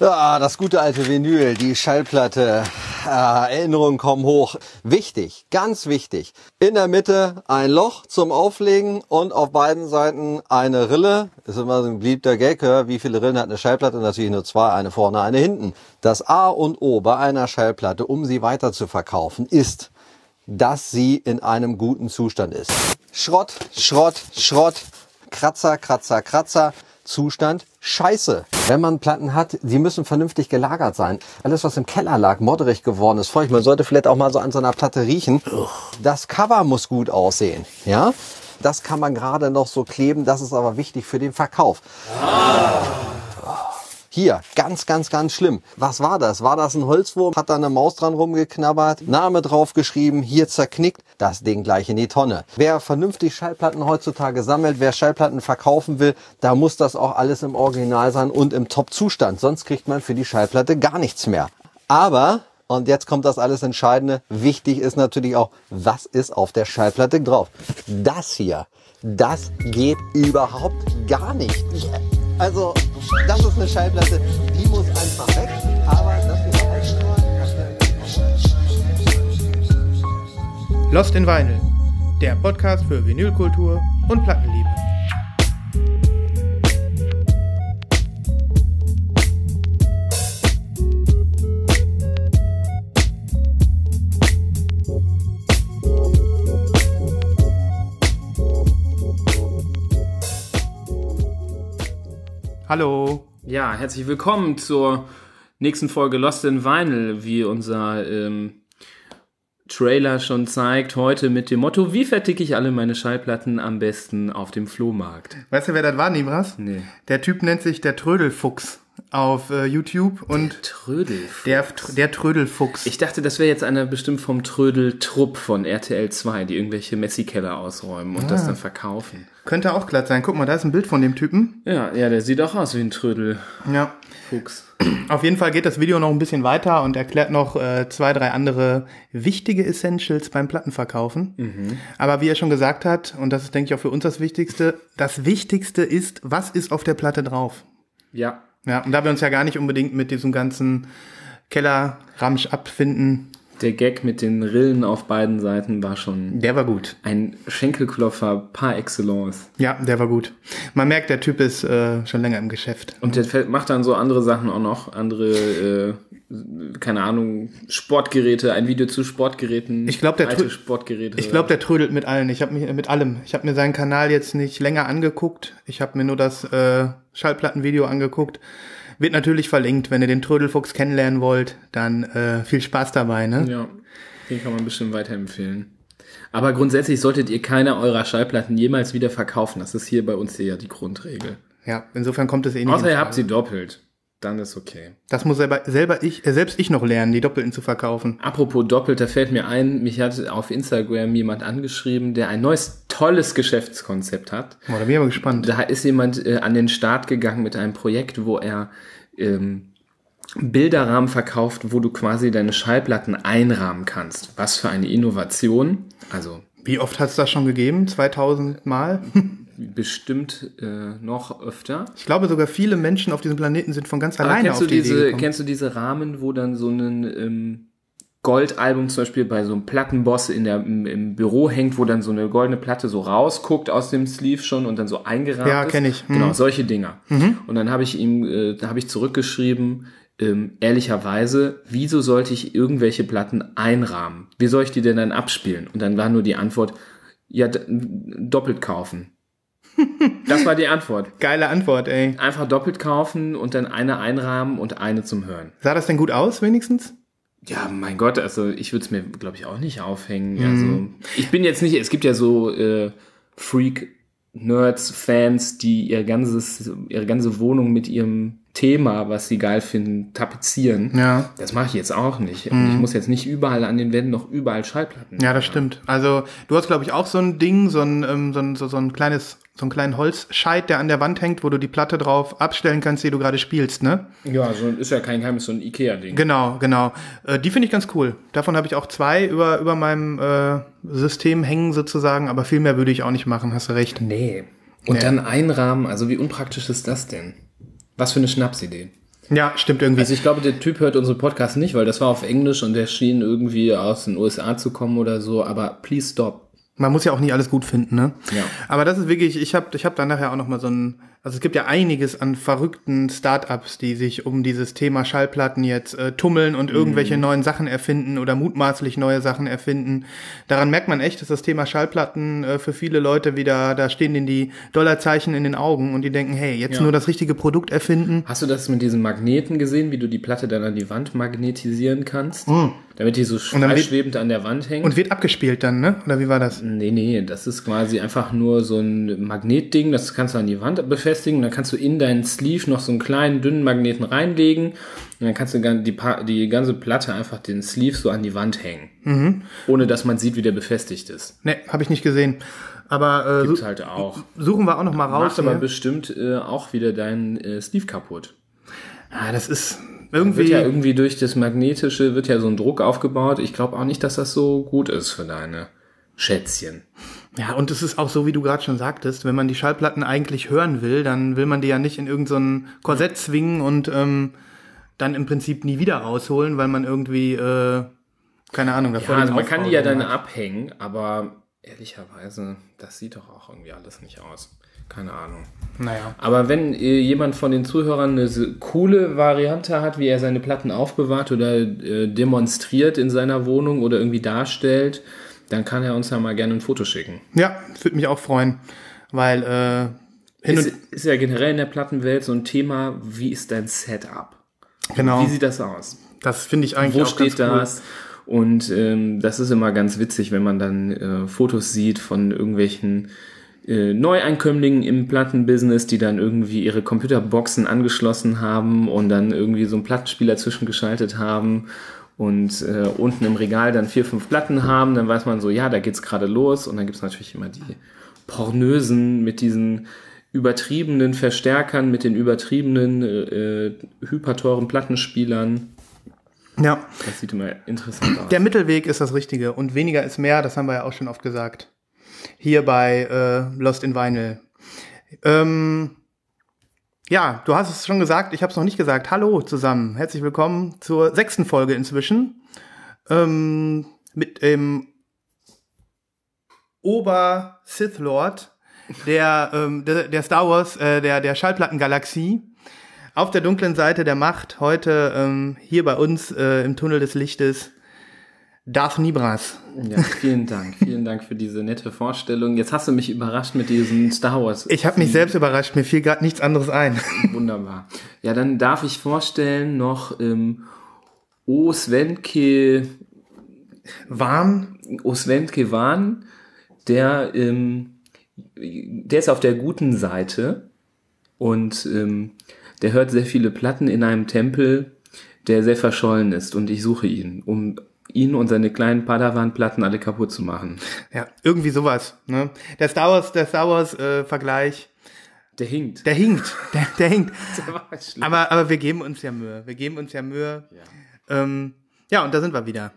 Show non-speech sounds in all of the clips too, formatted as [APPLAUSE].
Ja, das gute alte Vinyl, die Schallplatte. Ah, Erinnerungen kommen hoch. Wichtig, ganz wichtig. In der Mitte ein Loch zum Auflegen und auf beiden Seiten eine Rille. Ist immer so ein beliebter Gag. Wie viele Rillen hat eine Schallplatte? Natürlich nur zwei, eine vorne, eine hinten. Das A und O bei einer Schallplatte, um sie weiter zu verkaufen, ist, dass sie in einem guten Zustand ist. Schrott, Schrott, Schrott, Kratzer, Kratzer, Kratzer. Zustand scheiße. Wenn man Platten hat, die müssen vernünftig gelagert sein. Alles, was im Keller lag, modderig geworden ist, feucht. Man sollte vielleicht auch mal so an so einer Platte riechen. Das Cover muss gut aussehen. Ja? Das kann man gerade noch so kleben. Das ist aber wichtig für den Verkauf. Hier, ganz, ganz, ganz schlimm. Was war das? War das ein Holzwurm? Hat da eine Maus dran rumgeknabbert? Name draufgeschrieben, hier zerknickt, das Ding gleich in die Tonne. Wer vernünftig Schallplatten heutzutage sammelt, wer Schallplatten verkaufen will, da muss das auch alles im Original sein und im Top-Zustand. Sonst kriegt man für die Schallplatte gar nichts mehr. Aber, und jetzt kommt das alles Entscheidende, wichtig ist natürlich auch, was ist auf der Schallplatte drauf? Das hier, das geht überhaupt gar nicht. Also, das ist eine Schallplatte, die muss einfach weg. Aber das hier Lost in Vinyl, der Podcast für Vinylkultur und Plattenliebe. Hallo. Ja, herzlich willkommen zur nächsten Folge Lost in Vinyl, wie unser ähm, Trailer schon zeigt. Heute mit dem Motto: Wie verticke ich alle meine Schallplatten am besten auf dem Flohmarkt? Weißt du, wer das war, Nibras? Nee. Der Typ nennt sich der Trödelfuchs auf äh, YouTube und Trödelfuchs. der, der Trödelfuchs. Ich dachte, das wäre jetzt einer bestimmt vom Trödeltrupp von RTL 2, die irgendwelche Messi-Keller ausräumen und das dann verkaufen. Könnte auch glatt sein. Guck mal, da ist ein Bild von dem Typen. Ja, ja, der sieht auch aus wie ein Trödelfuchs. Ja. Auf jeden Fall geht das Video noch ein bisschen weiter und erklärt noch äh, zwei, drei andere wichtige Essentials beim Plattenverkaufen. Aber wie er schon gesagt hat, und das ist, denke ich, auch für uns das Wichtigste, das Wichtigste ist, was ist auf der Platte drauf? Ja. Ja, und da wir uns ja gar nicht unbedingt mit diesem ganzen Keller-Ramsch abfinden, Der Gag mit den Rillen auf beiden Seiten war schon der war gut. ein Schenkelklopfer par excellence. Ja, der war gut. Man merkt, der Typ ist äh, schon länger im Geschäft. Und der macht dann so andere Sachen auch noch, andere, äh, keine Ahnung, Sportgeräte, ein Video zu Sportgeräten. Ich glaub, der alte Sportgeräte. Ich glaube, der trödelt mit allen. Ich habe mich mit allem. Ich habe mir seinen Kanal jetzt nicht länger angeguckt. Ich habe mir nur das äh, Schallplattenvideo angeguckt. Wird natürlich verlinkt. Wenn ihr den Trödelfuchs kennenlernen wollt, dann äh, viel Spaß dabei. Ne? ja, den kann man bestimmt weiterempfehlen. Aber grundsätzlich solltet ihr keine eurer Schallplatten jemals wieder verkaufen. Das ist hier bei uns hier ja die Grundregel. Ja, insofern kommt es eh nicht. Außer ihr habt sie doppelt. Dann ist okay. Das muss selber, selber ich, äh, selbst ich noch lernen, die Doppelten zu verkaufen. Apropos doppelt, da fällt mir ein, mich hat auf Instagram jemand angeschrieben, der ein neues, tolles Geschäftskonzept hat. Boah, da bin ich aber gespannt. Da ist jemand äh, an den Start gegangen mit einem Projekt, wo er ähm, Bilderrahmen verkauft, wo du quasi deine Schallplatten einrahmen kannst. Was für eine Innovation. Also Wie oft hat es das schon gegeben? 2000 Mal? [LAUGHS] bestimmt äh, noch öfter. Ich glaube sogar viele Menschen auf diesem Planeten sind von ganz alleine kennst auf du die Idee diese, gekommen. kennst du diese Rahmen, wo dann so ein ähm, Goldalbum zum Beispiel bei so einem Plattenboss in der, im, im Büro hängt, wo dann so eine goldene Platte so rausguckt aus dem Sleeve schon und dann so eingerahmt Ja, ist? kenn ich. Mhm. Genau, solche Dinger. Und dann habe ich ihm, äh, da habe ich zurückgeschrieben, ähm, ehrlicherweise, wieso sollte ich irgendwelche Platten einrahmen? Wie soll ich die denn dann abspielen? Und dann war nur die Antwort, ja, doppelt kaufen. Das war die Antwort. Geile Antwort, ey. Einfach doppelt kaufen und dann eine einrahmen und eine zum Hören. Sah das denn gut aus, wenigstens? Ja, mein Gott, also ich würde es mir, glaube ich, auch nicht aufhängen. Also ich bin jetzt nicht, es gibt ja so äh, Freak-Nerds, Fans, die ihr ganzes, ihre ganze Wohnung mit ihrem Thema, was sie geil finden, tapezieren. Ja. Das mache ich jetzt auch nicht. Und ich muss jetzt nicht überall an den Wänden noch überall Schallplatten. Ja, das stimmt. Also du hast, glaube ich, auch so ein Ding, so ein, ähm, so ein, so, so ein kleines, so einen kleinen Holzscheit, der an der Wand hängt, wo du die Platte drauf abstellen kannst, die du gerade spielst, ne? Ja, so ist ja kein Geheimnis, so ein Ikea-Ding. Genau, genau. Äh, die finde ich ganz cool. Davon habe ich auch zwei über, über meinem äh, System hängen sozusagen, aber viel mehr würde ich auch nicht machen, hast du recht. Nee. Und dann einrahmen, also wie unpraktisch ist das denn? Was für eine Schnapsidee. Ja, stimmt irgendwie. Also ich glaube, der Typ hört unsere Podcast nicht, weil das war auf Englisch und der schien irgendwie aus den USA zu kommen oder so, aber please stop. Man muss ja auch nicht alles gut finden, ne? Ja. Aber das ist wirklich, ich habe ich hab da nachher auch noch mal so ein, also es gibt ja einiges an verrückten Startups, die sich um dieses Thema Schallplatten jetzt äh, tummeln und irgendwelche neuen Sachen erfinden oder mutmaßlich neue Sachen erfinden. Daran merkt man echt, dass das Thema Schallplatten äh, für viele Leute wieder, da stehen denen die Dollarzeichen in den Augen und die denken, hey, jetzt Ja. nur das richtige Produkt erfinden. Hast du das mit diesen Magneten gesehen, wie du die Platte dann an die Wand magnetisieren kannst? Damit die so freischwebend an der Wand hängt? Und wird abgespielt dann, ne? Oder wie war das? Nee, nee, das ist quasi einfach nur so ein Magnetding, das kannst du an die Wand befestigen, dann kannst du in deinen Sleeve noch so einen kleinen, dünnen Magneten reinlegen und dann kannst du die, die ganze Platte einfach den Sleeve so an die Wand hängen. Ohne dass man sieht, wie der befestigt ist. Ne, habe ich nicht gesehen. Aber äh, Gibt's halt auch. suchen wir auch noch mal raus. Macht aber bestimmt äh, auch wieder deinen äh, Sleeve kaputt. Ah, das ist Wird irgendwie. ja irgendwie durch das Magnetische, wird ja so ein Druck aufgebaut. Ich glaube auch nicht, dass das so gut ist für deine Schätzchen. Ja, und es ist auch so, wie du gerade schon sagtest, wenn man die Schallplatten eigentlich hören will, dann will man die ja nicht in irgendein so Korsett zwingen und ähm, dann im Prinzip nie wieder rausholen, weil man irgendwie, äh, keine Ahnung, davor Ja, also man kann die ja dann hat. abhängen, aber ehrlicherweise, das sieht doch auch irgendwie alles nicht aus. Keine Ahnung. Naja. Aber wenn äh, jemand von den Zuhörern eine coole Variante hat, wie er seine Platten aufbewahrt oder äh, demonstriert in seiner Wohnung oder irgendwie darstellt, dann kann er uns ja mal gerne ein Foto schicken. Ja, würde mich auch freuen, weil äh, hin Ist, und ist ja generell in der Plattenwelt so ein Thema, wie ist dein Setup? genau, Wie sieht das aus? das finde ich eigentlich Wo auch steht ganz cool. das? Und ähm, das ist immer ganz witzig, wenn man dann äh, Fotos sieht von irgendwelchen äh, Neueinkömmlingen im Plattenbusiness, die dann irgendwie ihre Computerboxen angeschlossen haben und dann irgendwie so einen Plattenspieler zwischengeschaltet haben und äh, unten im Regal dann vier, fünf Platten haben, dann weiß man so, ja, da geht's gerade los und dann gibt's natürlich immer die Pornösen mit diesen übertriebenen Verstärkern, mit den übertriebenen äh, hyperteuren Plattenspielern. Ja, Das sieht immer interessant aus. der Mittelweg ist das Richtige und weniger ist mehr, das haben wir ja auch schon oft gesagt. Hier bei äh, Lost in Vinyl. Ähm, ja, du hast es schon gesagt, ich habe es noch nicht gesagt. Hallo zusammen, herzlich willkommen zur sechsten Folge inzwischen. Ähm, mit dem Ober-Sith Lord der, ähm, der, der Star Wars, äh, der, der Schallplattengalaxie. Auf der dunklen Seite der Macht, heute ähm, hier bei uns äh, im Tunnel des Lichtes, Darth Nibras. Ja, vielen Dank. Vielen Dank für diese nette Vorstellung. Jetzt hast du mich überrascht mit diesem Star Wars. Ich habe mich selbst überrascht, mir fiel gerade nichts anderes ein. [LAUGHS] Wunderbar. Ja, dann darf ich vorstellen noch ähm, Oswenke, Warm? Oswenke Wahn, der, ähm, der ist auf der guten Seite und ähm, der hört sehr viele Platten in einem Tempel, der sehr verschollen ist und ich suche ihn, um ihn und seine kleinen Padawan-Platten alle kaputt zu machen. Ja, irgendwie sowas. Ne? Der Star Wars, der Star Wars äh, Vergleich, Der hinkt. der hinkt, der, der hinkt. [LAUGHS] Der schlimm. Aber, aber wir geben uns ja Mühe. Wir geben uns ja Mühe. Ja, ähm, ja und da sind wir wieder.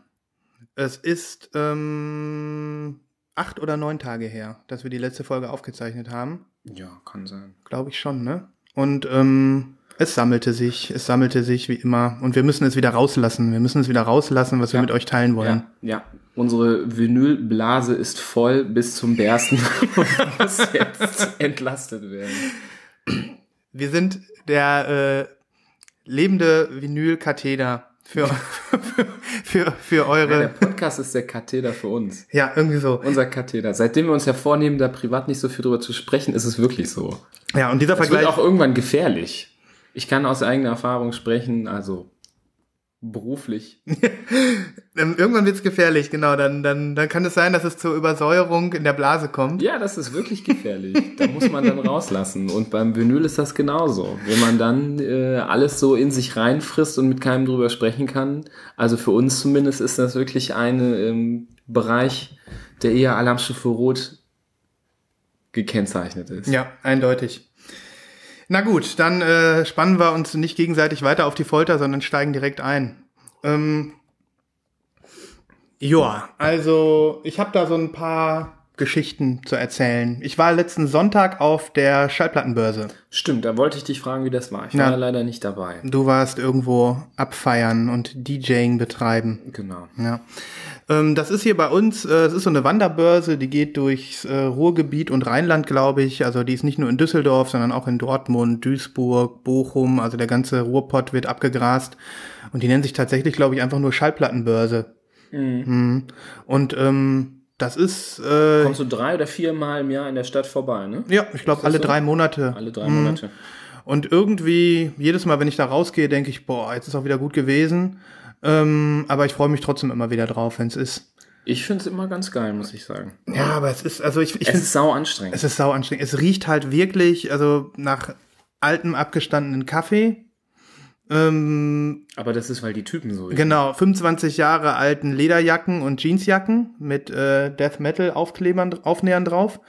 Es ist ähm, acht oder neun Tage her, dass wir die letzte Folge aufgezeichnet haben. Ja, kann sein. Glaube ich schon, ne? Und ähm, es sammelte sich, es sammelte sich wie immer. Und wir müssen es wieder rauslassen. Wir müssen es wieder rauslassen, was wir Ja. mit euch teilen wollen. Ja, ja. Unsere Vinylblase ist voll bis zum Bersten [LAUGHS] und muss jetzt entlastet werden. Wir sind der äh, lebende Vinyl-Katheter für, [LAUGHS] für, für, für Der eure. Podcast ist der Katheter für uns. Ja, irgendwie so. Unser Katheter. Seitdem wir uns hervornehmen, da privat nicht so viel drüber zu sprechen, ist es wirklich so. Ja, und dieser Es wird Vergleich. auch irgendwann gefährlich. Ich kann aus eigener Erfahrung sprechen, also beruflich. [LAUGHS] Irgendwann wird's gefährlich, genau. Dann, dann, dann kann es sein, dass es zur Übersäuerung in der Blase kommt. Ja, das ist wirklich gefährlich. Da muss man dann rauslassen. Und beim Vinyl ist das genauso. Wenn man dann äh, alles so in sich reinfrisst und mit keinem drüber sprechen kann. Also für uns zumindest ist das wirklich ein ähm, Bereich, der eher Alarmstufe Rot gekennzeichnet ist. Ja, eindeutig. Na gut, dann äh, spannen wir uns nicht gegenseitig weiter auf die Folter, sondern steigen direkt ein. Ähm, ja, also ich habe da so ein paar Geschichten zu erzählen. Ich war letzten Sonntag auf der Schallplattenbörse. Stimmt, da wollte ich dich fragen, wie das war. Ich Ja. war leider nicht dabei. Du warst irgendwo abfeiern und DJing betreiben. Genau. Ja. Ähm, das ist hier bei uns, äh, es ist so eine Wanderbörse, die geht durchs äh, Ruhrgebiet und Rheinland, glaube ich. Also die ist nicht nur in Düsseldorf, sondern auch in Dortmund, Duisburg, Bochum. Also der ganze Ruhrpott wird abgegrast. Und die nennt sich tatsächlich, glaube ich, einfach nur Schallplattenbörse. Mhm. Und ähm, das ist, äh, Kommst du drei oder vier Mal im Jahr in der Stadt vorbei, ne? ja, ich glaube, alle so? drei Monate. Alle drei Monate. Und irgendwie, jedes Mal, wenn ich da rausgehe, denke ich, boah, jetzt ist auch wieder gut gewesen. Ähm, aber ich freue mich trotzdem immer wieder drauf, wenn es ist. Ich finde es immer ganz geil, muss ich sagen. Ja, aber es ist, also ich, ich Es ist sau anstrengend. es ist sau anstrengend. Es riecht halt wirklich, also nach altem, abgestandenen Kaffee. Ähm, Aber das ist, weil die Typen so genau, 25 Jahre alten Lederjacken und Jeansjacken mit äh, Death Metal Aufklebern, Aufnähern drauf.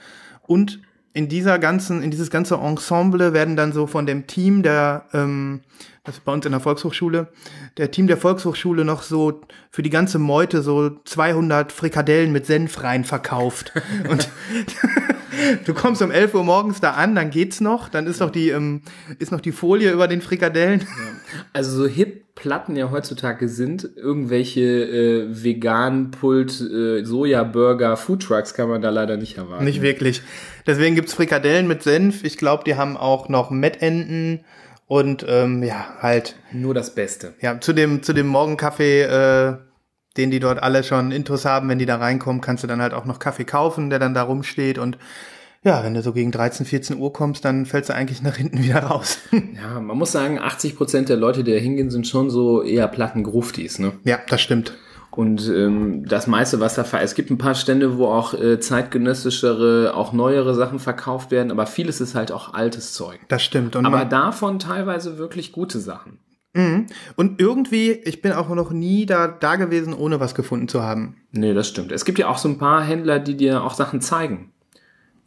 Und in dieser ganzen, in dieses ganze Ensemble werden dann so von dem Team der, ähm, das ist bei uns in der Volkshochschule, der Team der Volkshochschule noch so für die ganze Meute so 200 Frikadellen mit Senf rein verkauft. [LAUGHS] Und du kommst um 11 Uhr morgens da an, dann geht's noch, dann ist noch die, ähm, ist noch die Folie über den Frikadellen. Also so hip Platten ja heutzutage sind, irgendwelche äh, vegan Pult äh, Soja-Burger Foodtrucks kann man da leider nicht erwarten. Nicht wirklich. Deswegen gibt's Frikadellen mit Senf. Ich glaube, die haben auch noch Mettenten und ähm, ja, halt, Nur das Beste. ja, zu dem, zu dem Morgenkaffee, äh, den die dort alle schon Intus haben, wenn die da reinkommen, kannst du dann halt auch noch Kaffee kaufen, der dann da rumsteht und ja, wenn du so gegen 13, 14 Uhr kommst, dann fällst du eigentlich nach hinten [LAUGHS] wieder raus. Ja, man muss sagen, 80 Prozent der Leute, die da hingehen, sind schon so eher Plattengruftis, ne? ja, das stimmt. Und ähm, das meiste, was da ver es gibt ein paar Stände, wo auch äh, zeitgenössischere, auch neuere Sachen verkauft werden, aber vieles ist halt auch altes Zeug. Das stimmt. Und Aber davon teilweise wirklich gute Sachen. Mhm. Und irgendwie, ich bin auch noch nie da, da gewesen, ohne was gefunden zu haben. Nee, das stimmt. Es gibt ja auch so ein paar Händler, die dir auch Sachen zeigen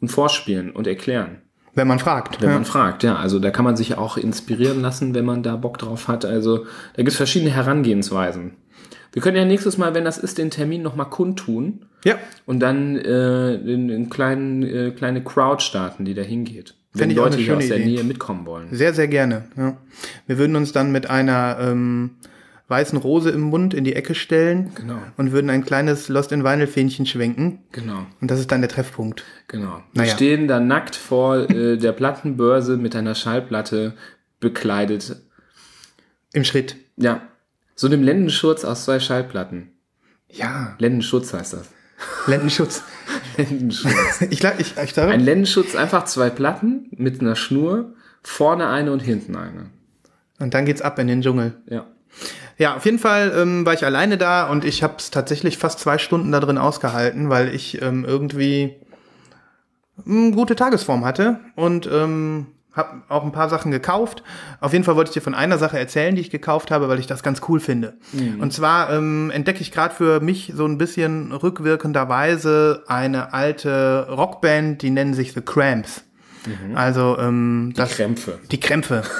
und vorspielen und erklären, Wenn man fragt. wenn ja. man fragt. Ja, also da kann man sich auch inspirieren lassen, wenn man da Bock drauf hat. Also da gibt es verschiedene Herangehensweisen. Wir können ja nächstes Mal, wenn das ist, den Termin nochmal kundtun ja, und dann äh, in, in kleinen, äh, kleine Crowd starten, die da hingeht. Wenn Leute hier aus der Idee. Nähe mitkommen wollen. Sehr, sehr gerne. Ja. Wir würden uns dann mit einer ähm, weißen Rose im Mund in die Ecke stellen Genau. und würden ein kleines Lost in Vinyl Fähnchen schwenken. Genau, Und das ist dann der Treffpunkt. genau. Wir Naja. stehen da nackt vor äh, der Plattenbörse mit einer Schallplatte bekleidet. Im Schritt. Ja, so einem Lendenschurz aus zwei Schallplatten. Ja. Lendenschutz heißt das. Lendenschutz. [LAUGHS] Lendenschutz. [LAUGHS] Ich glaube, ich, ich glaube, Ein Lendenschutz, einfach zwei Platten mit einer Schnur, vorne eine und hinten eine. und dann geht's ab in den Dschungel. Ja. Ja, auf jeden Fall ähm, war ich alleine da und ich habe es tatsächlich fast zwei Stunden da drin ausgehalten, weil ich ähm, irgendwie eine gute Tagesform hatte und ähm, habe auch ein paar Sachen gekauft. Auf jeden Fall wollte ich dir von einer Sache erzählen, die ich gekauft habe, weil ich das ganz cool finde. Und zwar ähm, entdecke ich gerade für mich so ein bisschen rückwirkenderweise eine alte Rockband, die nennen sich The Cramps. Also ähm, das, Krämpfe. die Krämpfe. [LAUGHS]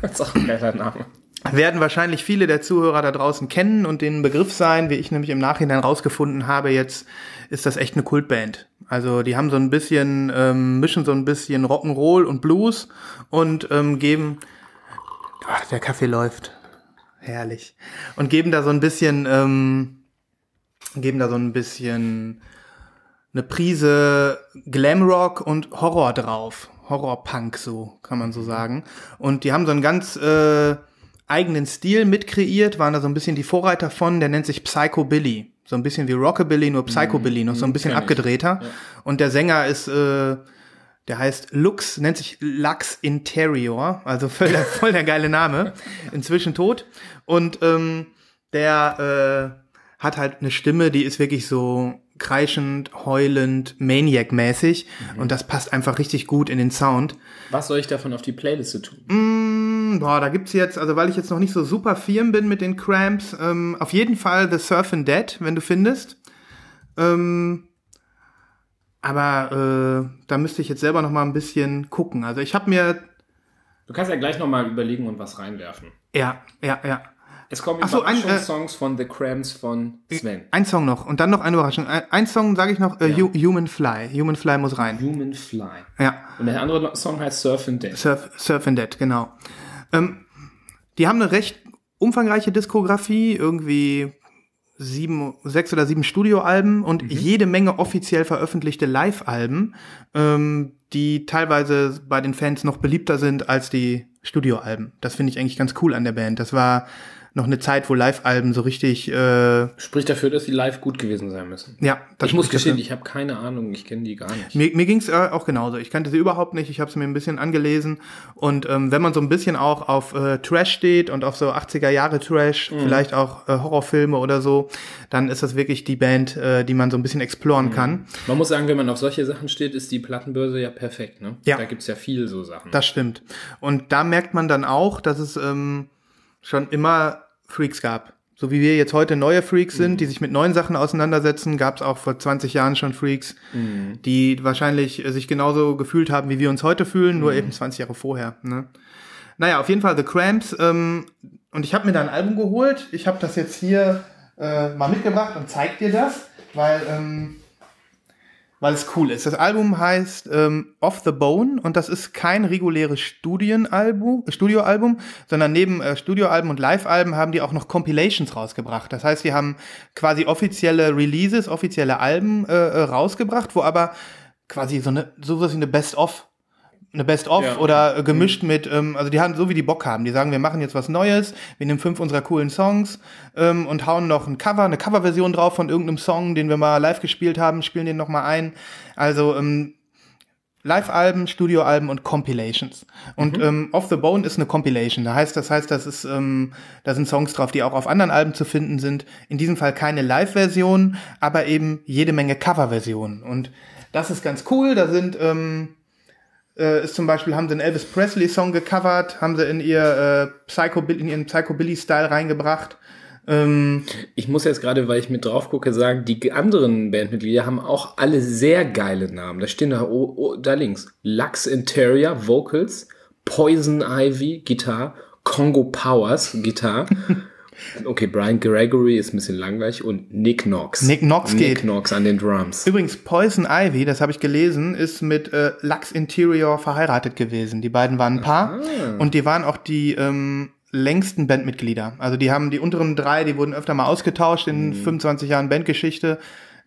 Das ist auch ein geiler Name. werden wahrscheinlich viele der Zuhörer da draußen kennen und den Begriff sein, wie ich nämlich im Nachhinein rausgefunden habe, jetzt ist das echt eine Kultband. Also die haben so ein bisschen, ähm, mischen so ein bisschen Rock'n'Roll und Blues und ähm, geben, ach, der Kaffee läuft, herrlich, und geben da so ein bisschen, ähm, geben da so ein bisschen eine Prise Glamrock und Horror drauf. Horrorpunk, so kann man so sagen. Und die haben so einen ganz äh, eigenen Stil mitkreiert, waren da so ein bisschen die Vorreiter von, der nennt sich Psychobilly. So ein bisschen wie Rockabilly, nur Psychobilly, noch so ein bisschen kenn ich. abgedrehter. Und der Sänger ist, äh, der heißt Lux, nennt sich Lux Interior, also voll der, [LAUGHS] voll der geile Name. Inzwischen tot. Und ähm, der äh, hat halt eine Stimme, die ist wirklich so kreischend, heulend, Maniac-mäßig. Und das passt einfach richtig gut in den Sound. Was soll ich davon auf die Playliste tun? Mm, boah, da gibt's jetzt, also weil ich jetzt noch nicht so super firm bin mit den Cramps, ähm, auf jeden Fall The Surfin' Dead, wenn du findest. Ähm, aber äh, da müsste ich jetzt selber noch mal ein bisschen gucken. Also ich habe mir Du kannst ja gleich nochmal überlegen und was reinwerfen. Ja, ja, ja. Es kommen Ach so, ein, äh, Überraschungssongs von The Cramps von Sven. Ein Song noch und dann noch eine Überraschung. Ein, ein Song sage ich noch, äh, Hu- Human Fly. Human Fly muss rein. Human Fly. Ja, Und der andere Song heißt Surf and Dead. Surf, Surf and Dead, genau. Ähm, die haben eine recht umfangreiche Diskografie, irgendwie sieben, sechs oder sieben Studioalben und jede Menge offiziell veröffentlichte Live-Alben, ähm, die teilweise bei den Fans noch beliebter sind als die Studioalben. Das finde ich eigentlich ganz cool an der Band. Das war noch eine Zeit, wo Live-Alben so richtig, äh, Spricht dafür, dass die live gut gewesen sein müssen. ja, das Ich muss spricht dafür. gestehen, ich habe keine Ahnung, ich kenne die gar nicht. Mir, mir ging's äh, auch genauso. Ich kannte sie überhaupt nicht. Ich habe sie mir ein bisschen angelesen. Und ähm, wenn man so ein bisschen auch auf äh, Trash steht und auf so 80er Jahre Trash, vielleicht auch äh, Horrorfilme oder so, dann ist das wirklich die Band, äh, die man so ein bisschen exploren kann. Man muss sagen, wenn man auf solche Sachen steht, ist die Plattenbörse ja perfekt. Ne? Ja. Da gibt's ja viel so Sachen. Das stimmt. Und da merkt man dann auch, dass es ähm, schon immer Freaks gab. So wie wir jetzt heute neue Freaks sind, die sich mit neuen Sachen auseinandersetzen, gab es auch vor 20 Jahren schon Freaks, die wahrscheinlich äh, sich genauso gefühlt haben, wie wir uns heute fühlen, nur eben 20 Jahre vorher. Ne? Naja, auf jeden Fall The Cramps. Ähm, und ich habe mir da ein Album geholt. Ich habe das jetzt hier äh, mal mitgebracht und zeig dir das, weil ähm, weil es cool ist. Das Album heißt ähm, Off the Bone und das ist kein reguläres Studienalbum, äh, Studioalbum, sondern neben äh, Studioalben und Live-Alben haben die auch noch Compilations rausgebracht. Das heißt, die haben quasi offizielle Releases, offizielle Alben äh, äh, rausgebracht, wo aber quasi so eine sowas wie eine Best-of eine Best-of Ja. oder äh, gemischt mit, ähm, also die haben so wie die Bock haben. Die sagen, wir machen jetzt was Neues, wir nehmen fünf unserer coolen Songs ähm, und hauen noch ein Cover, eine Coverversion drauf von irgendeinem Song, den wir mal live gespielt haben, spielen den noch mal ein. Also ähm, Live-Alben, Studioalben und Compilations. Und ähm, Off the Bone ist eine Compilation. Da heißt, das heißt, das ist, ähm, da sind Songs drauf, die auch auf anderen Alben zu finden sind. In diesem Fall keine Live-Version, aber eben jede Menge Cover-Versionen. Und das ist ganz cool. Da sind ähm, äh, ist zum Beispiel, haben sie einen Elvis Presley-Song gecovert, haben sie in ihr äh, Psycho, in ihren Psychobilly-Style reingebracht. Ähm, Ich muss jetzt gerade, weil ich mit drauf gucke, sagen, die anderen Bandmitglieder haben auch alle sehr geile Namen. Da stehen da, oh, oh, da links. Lux Interior, Vocals, Poison Ivy, Gitarre, Congo Powers, Gitarre. [LAUGHS] Okay, Brian Gregory ist ein bisschen langweilig und Nick Knox. Nick Knox Nick geht. Knox an den Drums. übrigens, Poison Ivy, das habe ich gelesen, ist mit äh, Lux Interior verheiratet gewesen. Die beiden waren ein Paar und die waren auch die ähm, längsten Bandmitglieder. Also die haben die unteren drei, die wurden öfter mal ausgetauscht in 25 Jahren Bandgeschichte.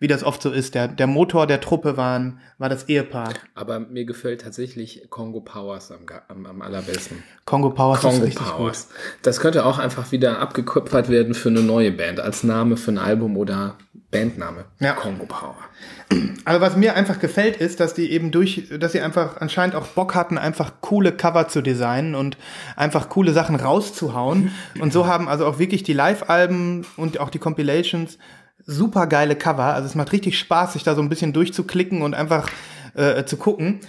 Wie das oft so ist, der, der Motor der Truppe waren, war das Ehepaar. Aber mir gefällt tatsächlich Congo Powers am, am, am allerbesten. Congo Powers ist Congo richtig gut. Powers. Das könnte auch einfach wieder abgekupfert werden für eine neue Band, als Name für ein Album oder Bandname. Ja. Congo Power. Aber was mir einfach gefällt, ist, dass die eben durch, dass sie einfach anscheinend auch Bock hatten, einfach coole Cover zu designen und einfach coole Sachen rauszuhauen. Und so haben also auch wirklich die Live-Alben und auch die Compilations super geile Cover. Also es macht richtig Spaß, sich da so ein bisschen durchzuklicken und einfach äh, zu gucken.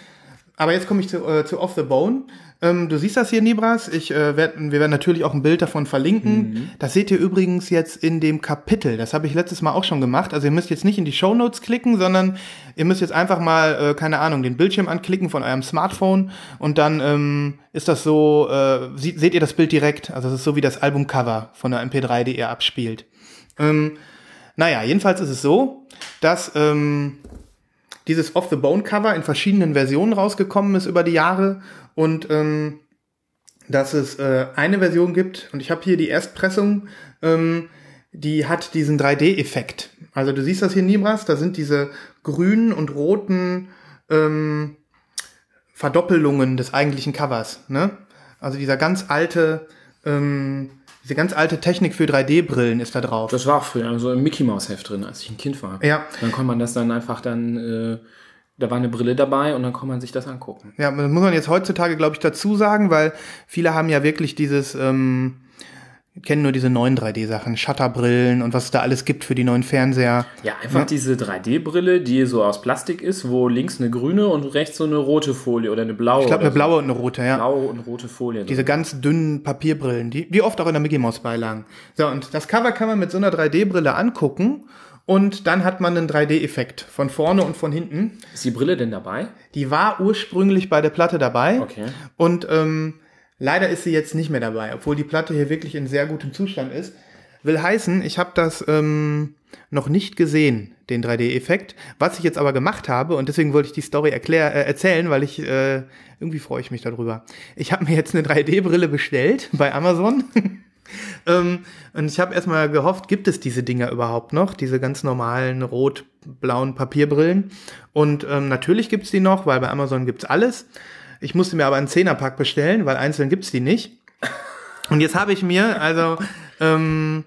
Aber jetzt komme ich zu, äh, zu Off the Bone. Ähm, du siehst das hier, Nibras. Ich, äh, werd, wir werden natürlich auch ein Bild davon verlinken. Das seht ihr übrigens jetzt in dem Kapitel. Das habe ich letztes Mal auch schon gemacht. Also ihr müsst jetzt nicht in die Show Notes klicken, sondern ihr müsst jetzt einfach mal, äh, keine Ahnung, den Bildschirm anklicken von eurem Smartphone und dann ähm, ist das so, äh, seht ihr das Bild direkt. Also es ist so wie das Albumcover von der MP3, die ihr abspielt. Ähm, naja, jedenfalls ist es so, dass ähm, dieses Off the Bone Cover in verschiedenen Versionen rausgekommen ist über die Jahre und ähm, dass es äh, eine Version gibt und ich habe hier die Erstpressung, ähm, die hat diesen 3D-Effekt. Also du siehst das hier, Nibras, da sind diese grünen und roten ähm, Verdoppelungen des eigentlichen Covers. Ne? Also dieser ganz alte, ähm, diese ganz alte Technik für 3D-Brillen ist da drauf. Das war früher so im Mickey Mouse Heft drin, als ich ein Kind war. Ja. Dann konnte man das dann einfach dann, äh, da war eine Brille dabei und dann konnte man sich das angucken. Ja, das muss man jetzt heutzutage, glaube ich, dazu sagen, weil viele haben ja wirklich dieses, ähm, kennen nur diese neuen 3D-Sachen, Shutterbrillen und was es da alles gibt für die neuen Fernseher. Ja, einfach diese 3D-Brille, die so aus Plastik ist, wo links eine grüne und rechts so eine rote Folie oder eine blaue. Ich glaube, eine so. blaue und eine rote, ja. Blaue und rote Folie. Diese ganz dünnen Papierbrillen, die, die oft auch in der Mickey Mouse beilagen. So, und das Cover kann man mit so einer 3D-Brille angucken und dann hat man einen 3D-Effekt von vorne und von hinten. ist die Brille denn dabei? Die war ursprünglich bei der Platte dabei. Okay. Und ähm, Leider ist sie jetzt nicht mehr dabei, obwohl die Platte hier wirklich in sehr gutem Zustand ist. Will heißen, ich habe das ähm, noch nicht gesehen, den 3D-Effekt. Was ich jetzt aber gemacht habe, und deswegen wollte ich die Story erklär, äh, erzählen, weil ich äh, irgendwie freue ich mich darüber. Ich habe mir jetzt eine 3D-Brille bestellt [LAUGHS] bei Amazon. [LAUGHS] ähm, und ich habe erstmal gehofft, gibt es diese Dinger überhaupt noch, diese ganz normalen rot-blauen Papierbrillen. Und ähm, natürlich gibt's die noch, weil bei Amazon gibt's alles. Ich musste mir aber einen Zehnerpack bestellen, weil einzeln gibt's die nicht. Und jetzt habe ich mir, also, ähm,